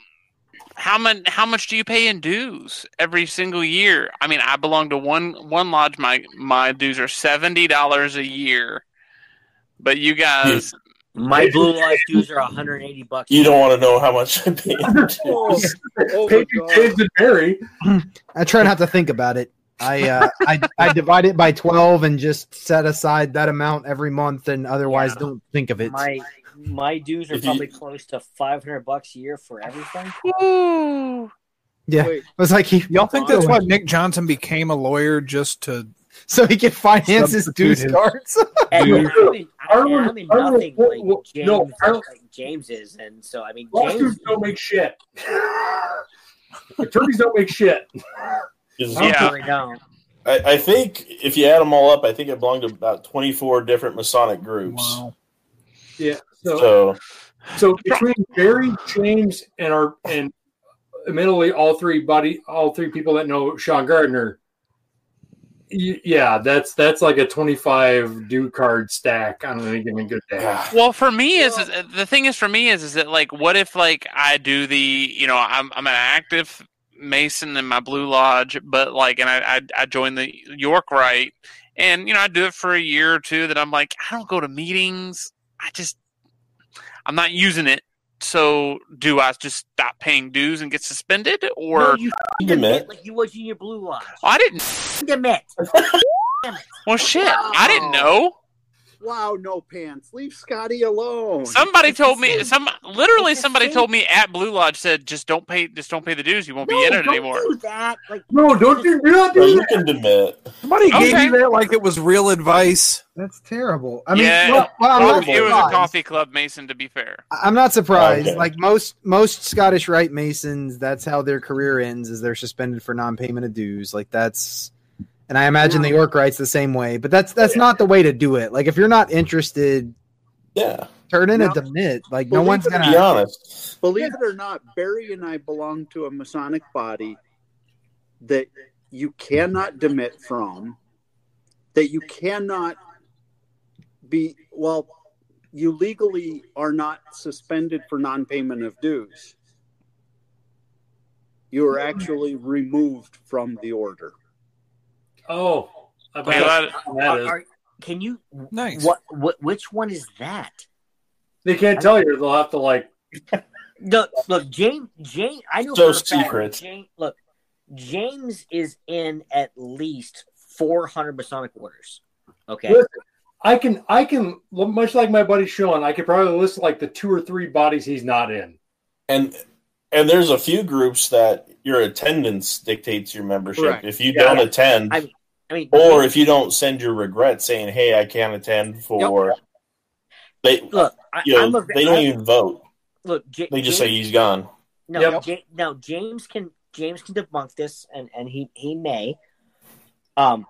how much? How much do you pay in dues every single year? I mean, I belong to one one lodge. My my dues are seventy dollars a year, but you guys, My blue life dues are 180 bucks. You don't want to know how much I paid. [LAUGHS] Oh, oh my Patriot God. James and Barry. I try not to think about it. I uh, I I divide it by twelve and just set aside that amount every month, and otherwise Yeah. don't think of it. My my dues are probably close to 500 bucks a year for everything. Ooh. yeah, Wait, it was like he Y'all think that's why Nick Johnson became a lawyer just to? So he can finance his Substitute dues cards. And Dude. I'm in, I, and Ireland- I'm nothing like James, no, Ireland- like James is, and so I mean, Lawsuits James. don't make shit. Attorneys don't make shit. I Yeah. really don't. I, I think if you add them all up, I think it belonged to about 24 different Masonic groups. Wow. Yeah. So, So, so between Barry, James, and our and admittedly all three buddy, all three people that know Sean Gardner. Y- Yeah, that's that's like a twenty-five due card stack on any given good day. Well, for me is, is the thing is for me is is that like what if like I do the you know I'm I'm an active Mason in my Blue Lodge, but like and I I, I join the York Rite, and you know I do it for a year or two. That I'm like I don't go to meetings. I just I'm not using it. So do I just stop paying dues and get suspended, or no, you You admit admit. like you was in your blue lodge. I didn't? Admit. Well, shit, I didn't oh. know. Wow, no pants. Leave Scotty alone. Somebody It's told me [LAUGHS] some literally somebody told me at Blue Lodge said just don't pay just don't pay the dues you won't no, be in it don't anymore. do that. Like No, don't you do not Well, do you that. can admit. Somebody gave you that like it was real advice. That's terrible. I mean, Yeah. well, well, I'm, Well, not it was a coffee club Mason to be fair. I'm not surprised. Okay. Like most most Scottish Rite Masons, that's how their career ends. Is they're suspended for non-payment of dues. Like that's, and I imagine the York Rite's the same way. But that's that's not the way to do it. Like if you're not interested, Yeah. turn in Now- a demit. Like no one's gonna. Be honest. Believe it or not, Barry and I belong to a Masonic body that you cannot demit from, that you cannot be, well, you legally are not suspended for non payment of dues. You are actually removed from the order. Oh, I Wait, bet what? that are, is. are- can you Nice. what what which one is that? They can't tell you. They'll have to like. [LAUGHS] Look, look, James. James, I know So for secret. James, look, James is in at least four hundred Masonic orders. Okay, Listen, I can, I can, much like my buddy Sean, I could probably list like the two or three bodies he's not in. And and there's a few groups that your attendance dictates your membership. Correct. If you Yeah. don't attend, I- I mean, or if you don't send your regret saying, "Hey, I can't attend for," they look, I, you know I'm a, they don't I'm- even vote. look. J- They just James, say he's gone. no. Yep. Ja- no, James can James can debunk this, and and he he may. Um.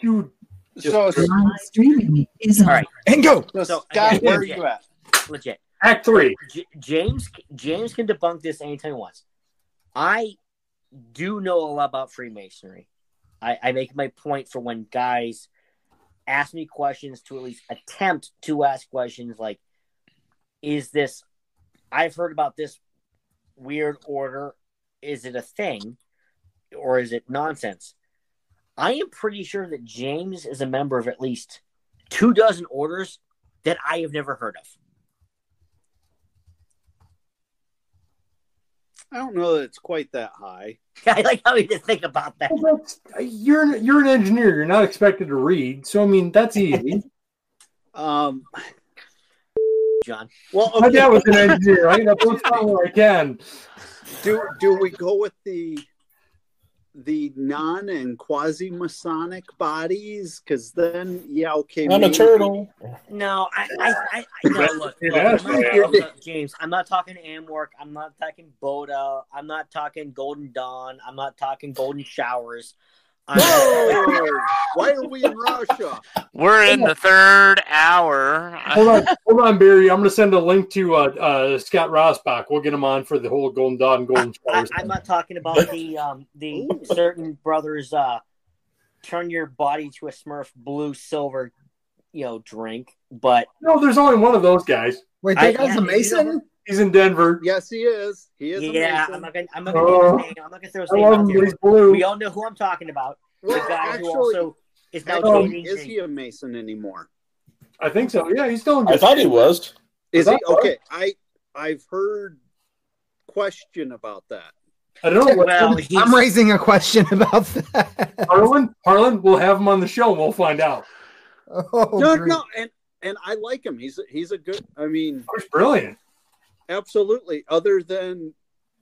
You So, Live streaming is on. All right. And go. so So, Scott, again, where are legit. you at? Legit. act three. J- James James can debunk this anytime he wants. I do know a lot about Freemasonry. I, I make my point for when guys ask me questions to at least attempt to ask questions like, is this I've heard about this weird order. Is it a thing? Or is it nonsense? I am pretty sure that James is a member of at least two dozen orders that I have never heard of. I don't know that it's quite that high. [LAUGHS] I like how you just think about that. Well, You're you're an engineer. You're not expected to read, so I mean that's easy. [LAUGHS] Um, John. well, My okay. dad was an engineer. I can have those where I can. do do we go with the the non and quasi Masonic bodies? Because then, yeah, okay. I'm a turtle. No, I, I, I, I no, look, look, I'm not, yeah. look, James. I'm not talking AMORC. I'm not talking BOTA. I'm not talking Golden Dawn. I'm not talking Golden Showers. I'm Whoa! Why are we in Russia? We're in the third hour. Hold on, hold on, Barry. I'm going to send a link to uh, uh, Scott Rosbach. We'll get him on for the whole Golden Dawn, Golden I, Showers. I'm not talking about the um the certain brothers uh turn your body to a Smurf blue silver, you know, drink. But no, there's only one of those guys. Wait, I- that guy's yeah, a you know- Mason? He's in Denver. Yes, he is. He is. yeah, Mason. I'm not gonna I'm not gonna oh, name his name. I'm not gonna throw his name love out there. he's blue. We all know who I'm talking about. Well, the guy actually, who also is now dating. is he a Mason anymore? I think so. Yeah, he's still in I thought he was. Is he okay? I I've heard question about that. I don't know. What, well, I'm raising a question about that. Harlan, Harlan, we'll have him on the show we'll find out. Oh, no, great. no, and and I like him. He's he's a good. I mean, He's brilliant. Absolutely. Other than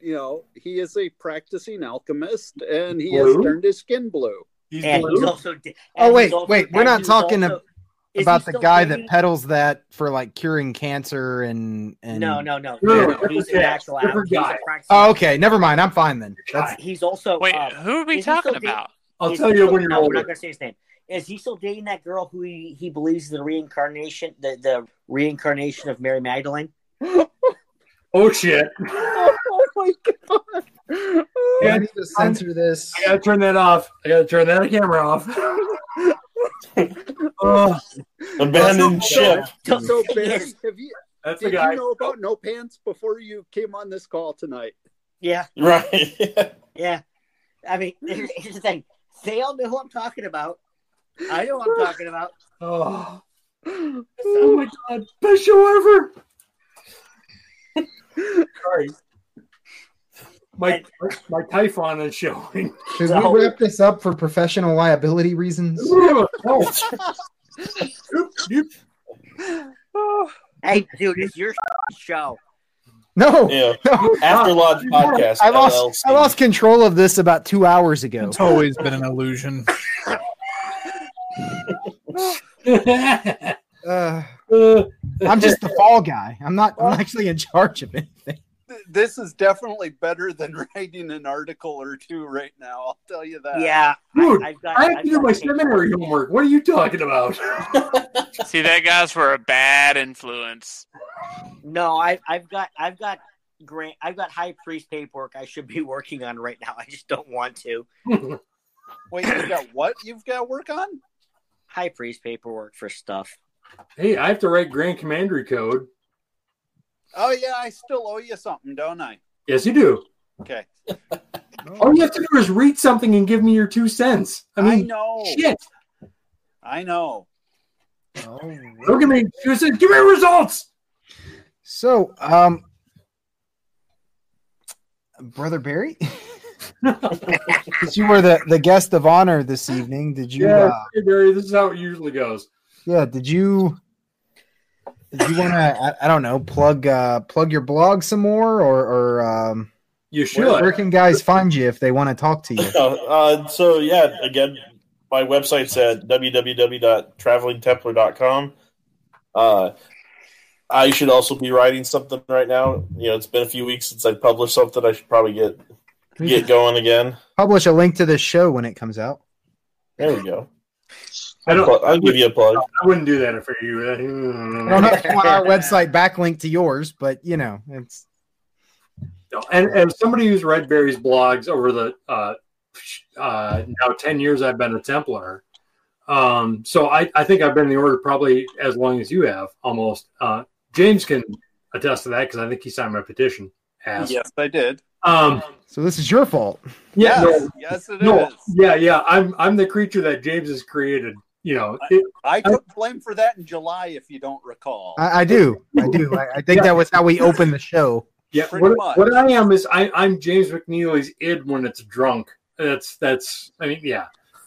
you know, he is a practicing alchemist, and he Blue? has turned his skin blue. He's and he's blue. also. and Oh, wait, he's also- wait, we're not talking also- is about the guy dating- that peddles that for like curing cancer and and No, no, no. No, no, no, no, He's different an guy, actual he's guy. practicing- Oh, okay, never mind. I'm fine then. That's, He's also. Wait, uh, who are we is he still talking dating- about? I'll tell you still- when you're no, We're not going to say his name. Is he still dating that girl who he, he believes is the reincarnation, the, the reincarnation of Mary Magdalene? [LAUGHS] Oh shit! [LAUGHS] oh my god! Yeah, I need to censor this. I gotta turn that off. I gotta turn that camera off. [LAUGHS] oh, Abandoned ship. Don't So, say Barry, have you that's the did guy. you know about no pants before you came on this call tonight? Yeah, [LAUGHS] Right. yeah. I mean, here's, here's the thing. They all know who I'm talking about. I know what I'm talking about. Oh. [GASPS] oh my god! Best show ever. Sorry. My my Typhon is showing. Should So- we wrap this up for professional liability reasons? [LAUGHS] Oh. Hey, dude, it's your show. No, Yeah. no. After Lodge Podcast. I lost. LLC. I lost control of this about two hours ago. It's always been an illusion. [LAUGHS] Uh, [LAUGHS] I'm just the fall guy. I'm not. I'm actually in charge of anything. This is definitely better than [LAUGHS] writing an article or two right now. I'll tell you that. Yeah, Dude, I, I've got. I have I've to do my paperwork. seminary homework. What are you talking about? [LAUGHS] See, that guy's for a bad influence. No, I, I've got. I've got. Grant, I've got high priest paperwork I should be working on right now. I just don't want to. Wait, you got what you've got work on? High priest paperwork for stuff. Hey, I have to write Grand Commandery code. Oh yeah, I still owe you something, don't I? Yes, you do. Okay. [LAUGHS] All you have to do is read something and give me your two cents. I I, mean, know. shit. I know. Look at me. You said, give me results. So, um, brother Barry, [LAUGHS] [LAUGHS] since you were the the guest of honor this evening, did you? Yeah, Uh, hey, Barry, this is how it usually goes. Yeah, did you? Did you want to? I, I don't know. Plug uh, plug your blog some more, or or um, You should. where, where can guys find you if they want to talk to you? [LAUGHS] Uh, so yeah, again, my website's at www.travelingtemplar.com. Uh, I should also be writing something right now. You know, it's been a few weeks since I published something. I should probably get get going again. Publish a link to this show when it comes out. There we go. I don't. I'll, I'll give you a plug. I wouldn't do that if I were you. I don't know if you want our website backlink to yours, but you know, it's And as somebody who's read Barry's blogs over the uh, uh, now ten years, I've been a Templar. Um, so I, I think I've been in the order probably as long as you have, almost. Uh, James can attest to that because I think he signed my petition. Ass. Yes, I did. Um, so this is your fault. yeah. yes, No, yes, it is. no. Yeah. Yeah. I'm I'm the creature that James has created. You know. It, I took blame for that in July, if you don't recall. I, I do, I do. I, I think Yeah. that was how we opened the show. Yeah, Pretty what, much. what I am is I, I'm James McNeely's id when it's drunk. That's that's I mean yeah.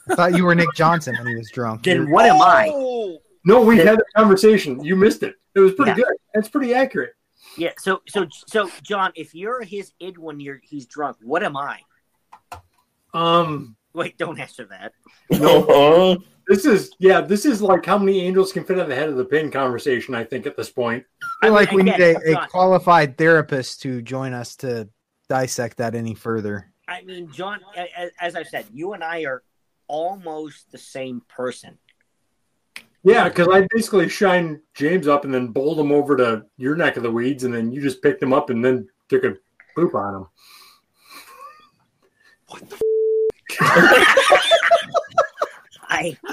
I thought you were Nick Johnson when he was drunk. Then what am I? Oh, No, we had a conversation. You missed it. It was pretty Yeah. good. It's pretty accurate. Yeah. So so so John, if you're his id when you're he's drunk, what am I? Um, Wait, don't answer that. No. This is yeah, this is like how many angels can fit on the head of the pin conversation. I think at this point. I feel like we need a, a qualified therapist to join us to dissect that any further. I mean, John, a- a- as I said, you and I are almost the same person. Yeah, because I basically shined James up and then bowled him over to your neck of the weeds, and then you just picked him up and then took a poop on him. I Uh, [LAUGHS] to be [LAUGHS]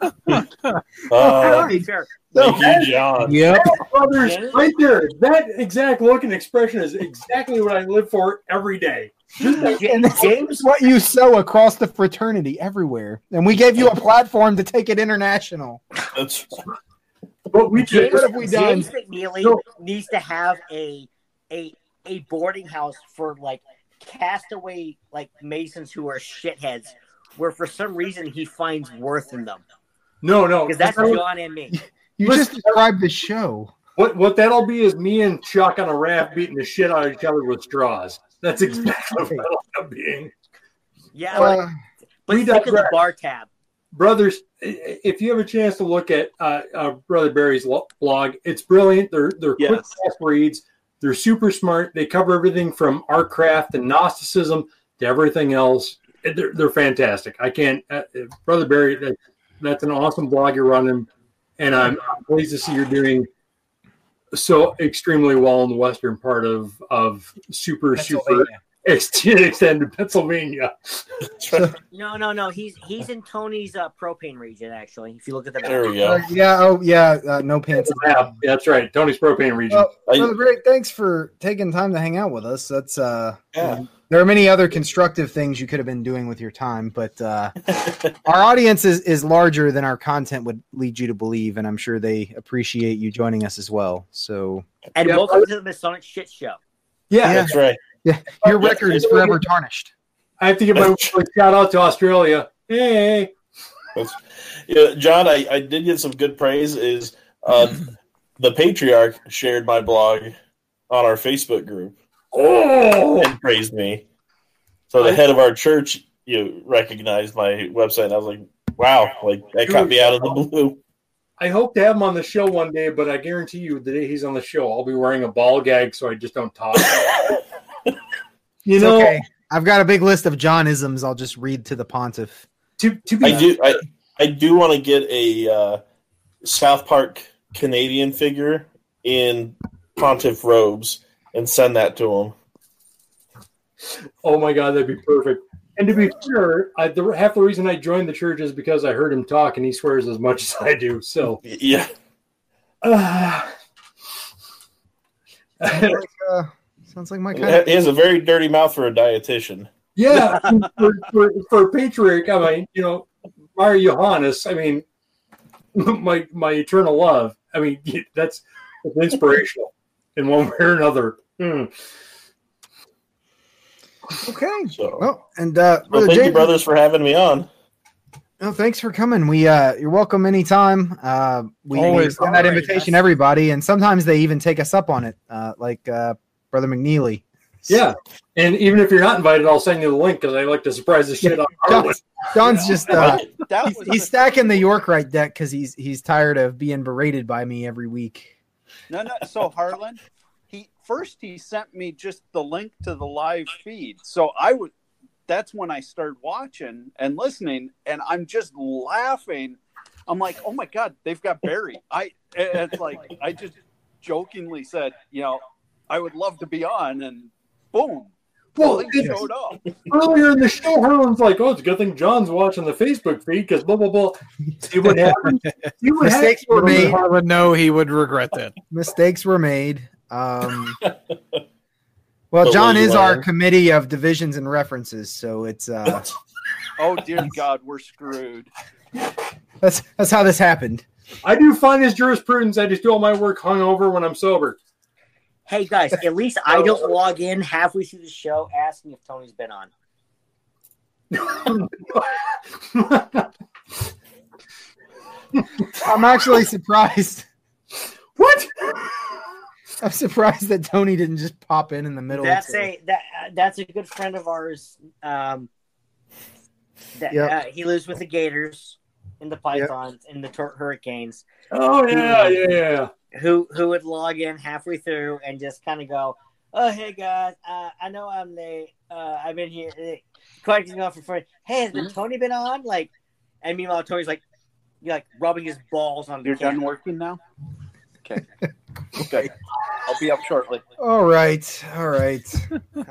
[LAUGHS] uh, fair, thank you, John. Yep. Brothers, right there. That exact look and expression is exactly what I live for every day. And this James, is what you sow across the fraternity everywhere. And we gave you a platform to take it international. That's But we James, What have we done? James McNeely No. needs to have a a a boarding house for like castaway like masons who are shitheads, where for some reason he finds worth in them. no, no. Because that's what, John and me. You Listen- just described the show. what what that'll be is me and Chuck on a raft beating the shit out of each other with straws. That's exactly what it'll end up being. Yeah, but, Uh, but we think of the bar tab. brothers if you have a chance to look at uh, uh, brother barry's blog it's brilliant they're they're quick fast reads they're super smart they cover everything from art craft and gnosticism to everything else they're, they're fantastic. I can't uh, brother barry that, that's an awesome blog you're running and i'm I'm pleased to see you're doing so extremely well in the western part of of super super Pennsylvania. extended pennsylvania No, no, no. He's he's in Tony's uh, propane region actually. If you look at the map. there we go. Uh, yeah, oh yeah, uh, no pants. yeah, that's right tony's propane region Well, I- Brother Barry, thanks for taking time to hang out with us. That's uh Yeah. there are many other constructive things you could have been doing with your time, but uh [LAUGHS] our audience is, is larger than our content would lead you to believe, and I'm sure they appreciate you joining us as well. So And Yeah, welcome to the Masonic shit show. yeah, That's right. Your record is forever tarnished. I have to give my [LAUGHS] shout out to Australia. Hey, Yeah, John, I, I did get some good praise. Is uh, [LAUGHS] the patriarch shared my blog on our Facebook group oh, and praised me. So the head of our church, you recognized my website. And I was like, wow, like that caught me out of the blue. I hope to have him on the show one day, but I guarantee you, the day he's on the show, I'll be wearing a ball gag so I just don't talk. [LAUGHS] [LAUGHS] you know, okay. I've got a big list of Johnisms. I'll just read to the pontiff. to to be I do I, I do want to get a uh, South Park Canadian figure in pontiff robes and send that to him. oh my god, that'd be perfect. And to be fair, I, the, half the reason I joined the church is because I heard him talk, and he swears as much [LAUGHS] as I do. So, Yeah, [SIGHS] uh, Like, uh, sounds like my kind he has a very dirty mouth for a dietitian. Yeah, [LAUGHS] for, for, for patriarch, I mean, you know, Mario Johannes, I mean, [LAUGHS] my my eternal love. I mean, [LAUGHS] that's, that's inspirational in one way or another. Hmm. Okay. So, Well, and uh, well, Brother thank you, brothers, for having me on. No, thanks for coming. We uh you're welcome anytime. Uh we Always. extend that invitation that's- to everybody and sometimes they even take us up on it. Uh like uh Brother McNeely. Yeah, and even if you're not invited, I'll send you the link because I like to surprise the shit out of Harlan. Don's just uh That he's, was he's stacking the York Rite deck because he's he's tired of being berated by me every week. no, no. So Harlan, he first he sent me just the link to the live feed. So I would. That's when I started watching and listening, and I'm just laughing. I'm like, oh my god, they've got Barry. I and it's like I just jokingly said, you know, I would love to be on, and boom, Well, well, he showed up. earlier in the show, Harlan's like, "Oh, it's a good thing John's watching the Facebook feed because blah blah blah." See what happened? See what Mistakes were happened? made. I would know he would regret that. Mistakes were made. Um [LAUGHS] Well, But John is our committee of divisions and references, so it's uh [LAUGHS] Oh dear God, we're screwed. that's that's how this happened. I do find his jurisprudence. I just do all my work hungover when I'm sober. Hey guys, [LAUGHS] at least I don't log in halfway through the show asking if Tony's been on. [LAUGHS] I'm actually surprised. what? I'm surprised that Tony didn't just pop in in the middle. That's a that uh, that's a good friend of ours. Um, that, Yep. uh, he lives with the Gators in the Pythons in the Tor- Hurricanes. Oh yeah, yeah, yeah. Who who would log in halfway through and just kind of go, "Oh hey guys, uh, I know I'm late. Uh, I've been here. Uh, collecting off for free. Hey, has Mm-hmm. the Tony been on? Like, and meanwhile Tony's like, you're like rubbing his balls on the You're done camera. working now? Okay. [LAUGHS] Okay. I'll be up shortly. All right, all right.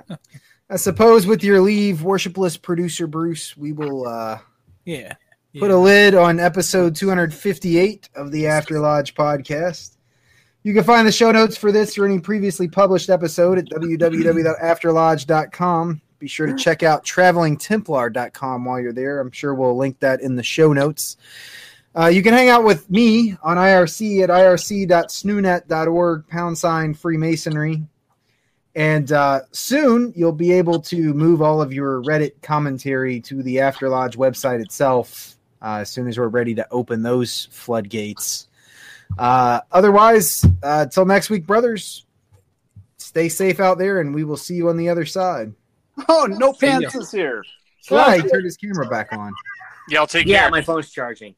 [LAUGHS] I suppose with your leave, worshipless producer Bruce, we will uh, Yeah. Put a lid on episode 258 of the After Lodge podcast. You can find the show notes for this or any previously published episode at www.afterlodge.com. Be sure to check out travelingtemplar.com while you're there. I'm sure we'll link that in the show notes. Uh, you can hang out with me on IRC at irc.snoonet.org, pound sign Freemasonry. And uh, soon you'll be able to move all of your Reddit commentary to the After Lodge website itself uh, as soon as we're ready to open those floodgates. Uh, otherwise, uh, until next week, brothers, stay safe out there and we will see you on the other side. Oh, no pants is here. Sly turned his camera back on. Y'all take Yeah, care. my phone's charging.